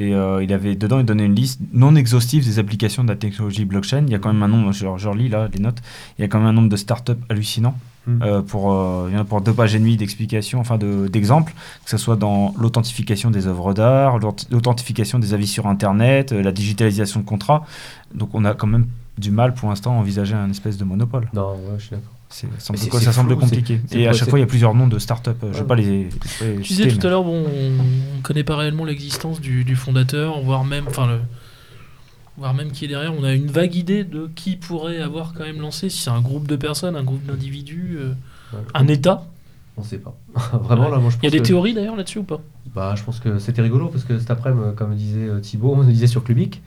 Et euh, il avait dedans, il donnait une liste non exhaustive des applications de la technologie blockchain. Il y a quand même un nombre, je, relis là les notes, il y a quand même un nombre de startups hallucinants. Euh, pour, euh, il y en a pour deux pages et demie d'explications, enfin de- d'exemples, que ce soit dans l'authentification des œuvres d'art, l'aut- l'authentification des avis sur Internet, euh, la digitalisation de contrats. Donc on a quand même du mal pour l'instant à envisager un espèce de monopole. Non, ouais, je suis d'accord. C'est, ça, quoi, ça semble flou, compliqué. Et à chaque fois, il y a plusieurs noms de startups. Je ne vais pas les, les- les Tu disais tout à l'heure, bon, on ne connaît pas réellement l'existence du, du fondateur, voire même, enfin, le, voire même qui est derrière. On a une vague idée de qui pourrait avoir quand même lancé, si c'est un groupe de personnes, un groupe d'individus, euh, Ouais. un État. On sait pas. Vraiment, là, moi, je pense Il y a des que- théories d'ailleurs là-dessus ou pas? Bah, je pense que c'était rigolo parce que cet après-midi, comme disait euh, Thibaut, on disait sur Clubic,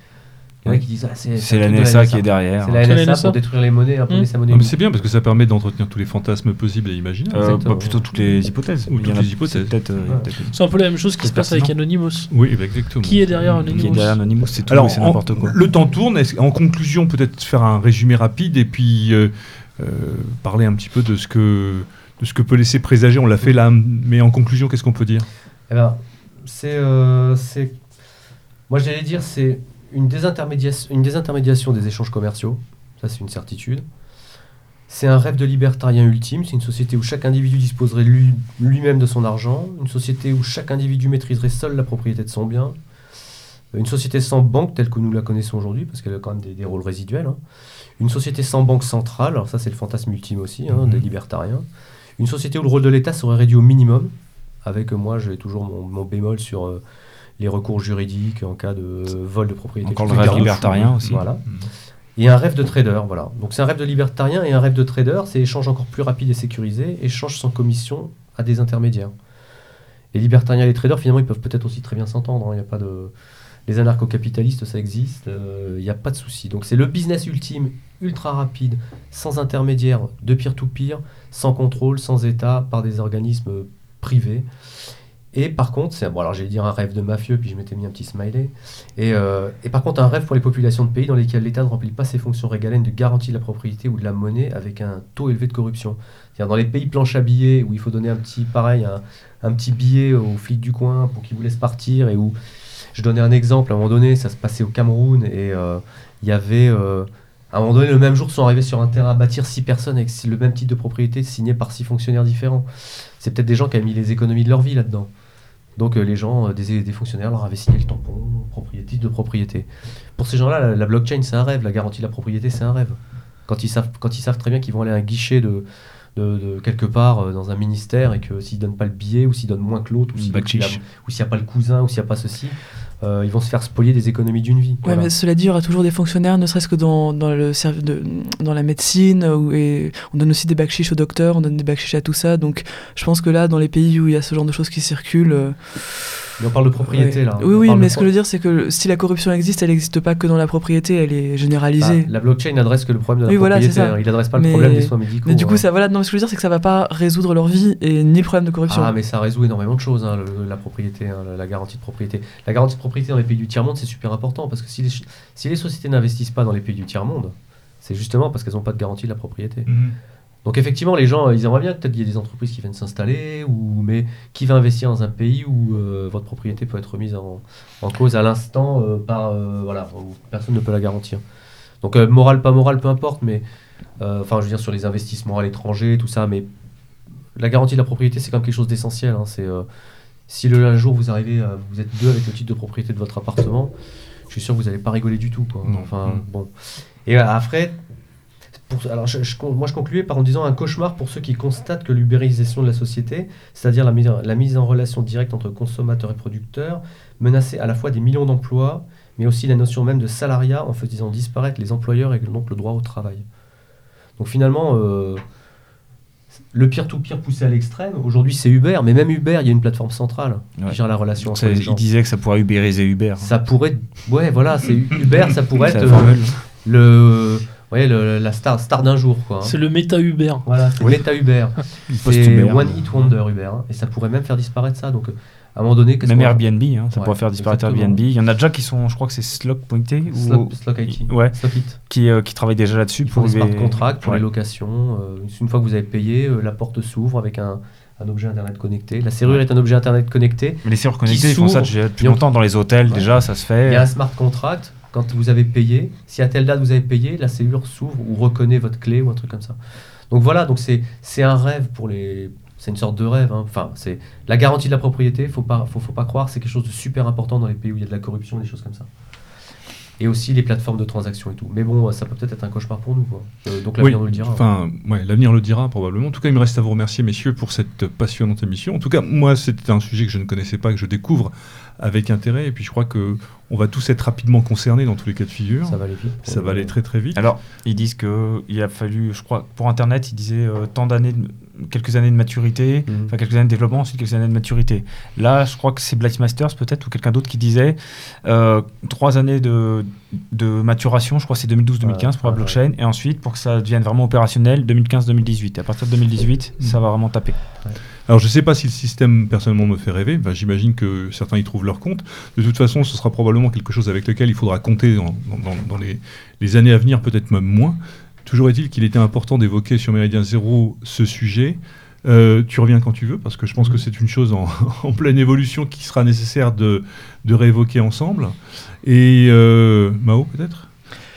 il y en a qui disent ah, c'est la NSA qui est derrière. C'est la NSA NSA. pour détruire les monnaies, imposer Mm. sa monnaie. Ah, mais c'est bien parce que ça permet d'entretenir tous les fantasmes possibles et imaginables. Euh, bah, plutôt toutes les hypothèses. Ou y en toutes a les hypothèses. Peut-être. euh, Ouais. C'est un peu la même chose qui se passe avec. Anonymous. Oui, bah, exactement. Qui est derrière Qui est Anonymous derrière Anonymous, c'est tout c'est en- n'importe quoi. le temps tourne. Est-ce- En conclusion, peut-être faire un résumé rapide et puis euh, euh, parler un petit peu de ce que de ce que peut laisser présager. On l'a fait là, mais en conclusion, qu'est-ce qu'on peut dire? Eh ben, c'est, euh, c'est, moi j'allais dire, c'est une désintermédiation, une désintermédiation des échanges commerciaux. Ça, c'est une certitude. C'est un rêve de libertarien ultime. C'est une société où chaque individu disposerait lui- lui-même de son argent. Une société où chaque individu maîtriserait seul la propriété de son bien. Une société sans banque telle que nous la connaissons aujourd'hui, parce qu'elle a quand même des, des rôles résiduels. hein. Une société sans banque centrale. Alors ça, c'est le fantasme ultime aussi hein, Mhm. des libertariens. Une société où le rôle de l'État serait réduit au minimum. Avec moi, j'ai toujours mon, mon bémol sur euh, les recours juridiques en cas de vol de propriété. Encore le rêve libertarien aussi. Voilà. Et un rêve de trader, voilà. Donc c'est un rêve de libertarien et un rêve de trader, c'est échange encore plus rapide et sécurisé, échange sans commission à des intermédiaires. Les libertariens et les traders, finalement, ils peuvent peut-être aussi très bien s'entendre. hein. Il a pas de... Les anarcho-capitalistes, ça existe, euh, il n'y a pas de souci. Donc c'est le business ultime, ultra rapide, sans intermédiaire, de peer-to-peer, sans contrôle, sans État, par des organismes privés. Et par contre, c'est bon, alors j'allais dire un rêve de mafieux, puis je m'étais mis un petit smiley. Et, euh, et par contre, un rêve pour les populations de pays dans lesquels l'État ne remplit pas ses fonctions régaliennes de garantie de la propriété ou de la monnaie avec un taux élevé de corruption. C'est-à-dire dans les pays planche à billets où il faut donner un petit, pareil, un, un petit billet aux flics du coin pour qu'ils vous laissent partir et où je donnais un exemple, à un moment donné, ça se passait au Cameroun et euh, il y avait, euh, à un moment donné, le même jour, sont arrivés sur un terrain à bâtir six personnes avec le même titre de propriété signé par six fonctionnaires différents. C'est peut-être des gens qui avaient mis les économies de leur vie là-dedans. Donc euh, les gens, euh, des, des fonctionnaires leur avaient signé le tampon, propriété de propriété. Pour ces gens-là, la, la blockchain c'est un rêve, la garantie de la propriété c'est un rêve. Quand ils savent, quand ils savent très bien qu'ils vont aller à un guichet de, de, de quelque part euh, dans un ministère et que s'ils donnent pas le billet ou s'ils donnent moins que l'autre ou s'il Backchiche. y a- ou s'il n'y a pas le cousin ou s'il n'y a pas ceci, euh, ils vont se faire spolier des économies d'une vie. Ouais, Voilà. mais cela dit, il y aura toujours des fonctionnaires, ne serait-ce que dans, dans, le de, dans la médecine, où, et on donne aussi des backchiches aux docteurs, on donne des backchiches à tout ça. Donc je pense que là, dans les pays où il y a ce genre de choses qui circulent. euh, Mais on parle de propriété ouais. là. Oui, On oui, parle mais ce que je veux dire, c'est que si la corruption existe, elle n'existe pas que dans la propriété, elle est généralisée. Bah, la blockchain n'adresse que le problème de la Oui, propriété. hein. Il n'adresse pas Mais- le problème des soins médicaux. mais du coup, hein. ça, voilà, non, ce que je veux dire, c'est que ça va pas résoudre leur vie et ni le problème de corruption. Ah, mais ça résout énormément de choses, hein, le- la propriété, hein, la, garantie de propriété. La garantie de propriété dans les pays du tiers-monde, c'est super important parce que si les, ch- si les sociétés n'investissent pas dans les pays du tiers-monde, c'est justement parce qu'elles n'ont pas de garantie de la propriété. Donc effectivement, les gens, euh, ils aimeraient bien peut-être qu'il y ait des entreprises qui viennent s'installer, ou mais qui va investir dans un pays où euh, votre propriété peut être mise en, en cause à l'instant euh, par euh, voilà, où personne ne peut la garantir. Donc euh, moral, pas moral, peu importe, mais enfin je veux dire sur les investissements à l'étranger, tout ça, mais la garantie de la propriété c'est quand même quelque chose d'essentiel. hein, c'est si le un jour vous arrivez, à- vous êtes deux avec le titre de propriété de votre appartement, je suis sûr que vous n'allez pas rigoler du tout. Quoi. Enfin Mm. bon. Et après, pour- alors je- je con- moi je concluais par en disant un cauchemar pour ceux qui constatent que l'ubérisation de la société, c'est-à-dire la, mise en- la mise en relation directe entre consommateurs et producteurs, menaçait à la fois des millions d'emplois, mais aussi la notion même de salariat en faisant disparaître les employeurs et donc le droit au travail. Donc finalement, euh, le peer-to-peer poussé à l'extrême, aujourd'hui c'est Uber, mais même Uber, il y a une plateforme centrale Ouais. qui gère la relation entre les il gens. disait que ça pourrait ubériser Uber. Ça pourrait, ouais, voilà, c'est Uber, ça pourrait être euh, le, ouais, le- la star, star d'un jour, quoi. hein. C'est le méta Uber. Voilà, c'est Oui. Meta Uber. Post C'est Uber. One Hit Wonder Uber. hein. Et ça pourrait même faire disparaître ça. Donc, euh, à un moment donné, qu'est-ce Même Airbnb, hein, ça Ouais, pourrait faire disparaître exactement. Airbnb. Il y en a déjà qui sont, je crois que c'est Slock pointé, ou Slock, IT. Ouais. Slock It. qui, euh, qui travaillent déjà là-dessus pour des smart les- contracts pour Ouais. les locations. euh, une fois que vous avez payé, euh, la porte s'ouvre avec un, un objet Internet connecté. La serrure est un objet Internet connecté. Mais les serveurs qui connectés, ils font ça déjà depuis longtemps dans les hôtels, Ouais. déjà, ça se Il fait. y a un smart contract. Quand vous avez payé, si à telle date vous avez payé, la cellule s'ouvre ou reconnaît votre clé ou un truc comme ça. Donc voilà, donc c'est un rêve pour les. C'est une sorte de rêve. hein. Enfin, c'est la garantie de la propriété. Faut pas, faut, faut pas croire. C'est quelque chose de super important dans les pays où il y a de la corruption, des choses comme ça. Et aussi les plateformes de transaction et tout. Mais bon, ça peut peut-être être un cauchemar pour nous. Quoi. Euh, donc l'avenir nous le dira. Enfin, ouais, l'avenir le dira probablement. En tout cas, il me reste à vous remercier, messieurs, pour cette passionnante émission. En tout cas, moi, c'était un sujet que je ne connaissais pas, que je découvre avec intérêt. Et puis, je crois que on va tous être rapidement concernés dans tous les cas de figure. ça va aller vite. Ça va aller très très vite. Alors, ils disent que il a fallu, je crois, pour Internet, ils disaient euh, tant d'années de quelques années de maturité, Mhm. enfin quelques années de développement, ensuite quelques années de maturité. Là, je crois que c'est Black Masters peut-être ou quelqu'un d'autre qui disait euh, trois années de, de maturation, je crois que c'est 2012-2015 pour la blockchain, et ensuite pour que ça devienne vraiment opérationnel, 2015-2018. À partir de 2018, ça va vraiment taper. Alors je ne sais pas si le système personnellement me fait rêver, j'imagine que certains y trouvent leur compte. De toute façon, ce sera probablement quelque chose avec lequel il faudra compter dans, dans- dans- dans les, les années à venir, peut-être même moins. Toujours est-il qu'il était important d'évoquer sur Méridien Zéro ce sujet. Euh, tu reviens quand tu veux, parce que je pense que c'est une chose en, en pleine évolution qui sera nécessaire de, de réévoquer ensemble. Et euh, Mao, peut-être?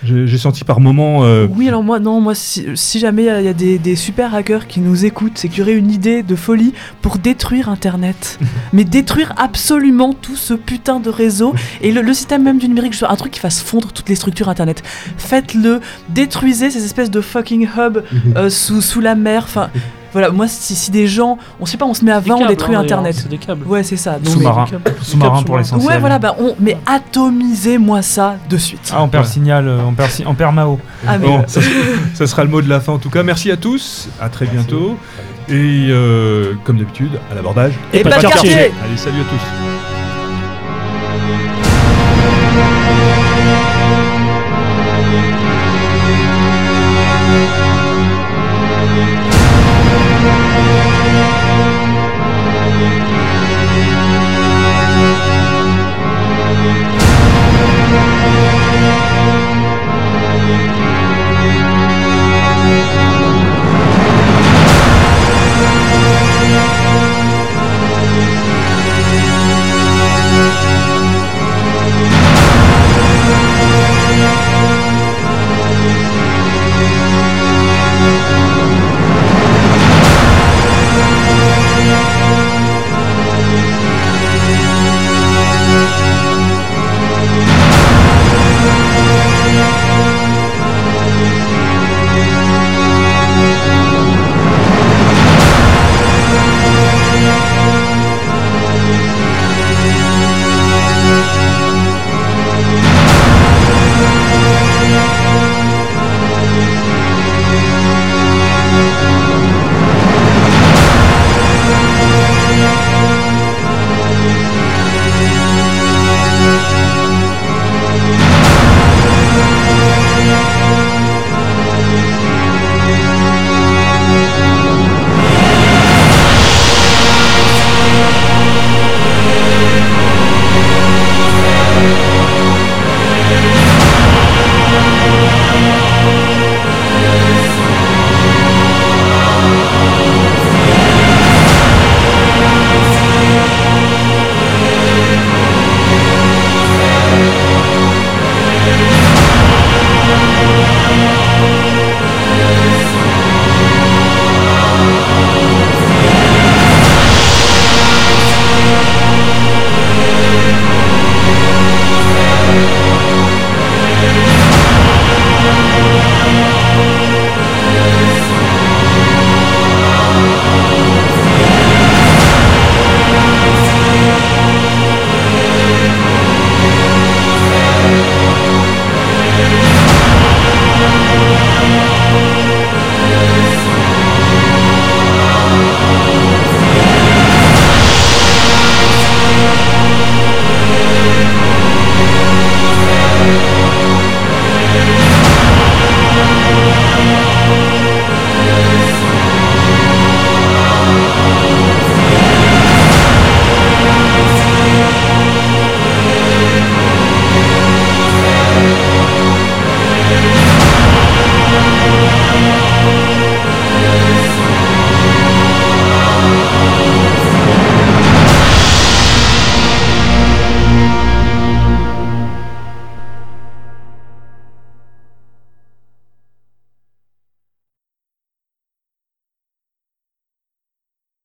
J'ai senti par moments... euh, Oui, alors moi, non, moi, si, si jamais il y a- des, des super hackers qui nous écoutent, c'est qu'il y aurait une idée de folie pour détruire Internet. Mais détruire absolument tout ce putain de réseau et le, le système même du numérique, un truc qui fasse fondre toutes les structures Internet. Faites-le, détruisez ces espèces de fucking hubs euh, sous, sous la mer. Enfin, voilà, moi, si, si des gens, on sait pas, on se met à Des 20, on détruit hein, Internet. C'est des câbles. Ouais, c'est ça. Sous-marin. Des câbles- des Sous-marin pour sous-marins. l'essentiel. Ouais, voilà, bah, on, mais atomisez-moi ça de suite. Ah, on perd Ouais. le signal, euh, on perd, si- on perd Mao. Ah, mais- Bon, ça, ça sera le mot de la fin en tout cas. Merci à tous, à très Merci. bientôt. Et euh, comme d'habitude, à l'abordage. Et pas pas de quartier. quartier Allez, salut à tous. Thank Música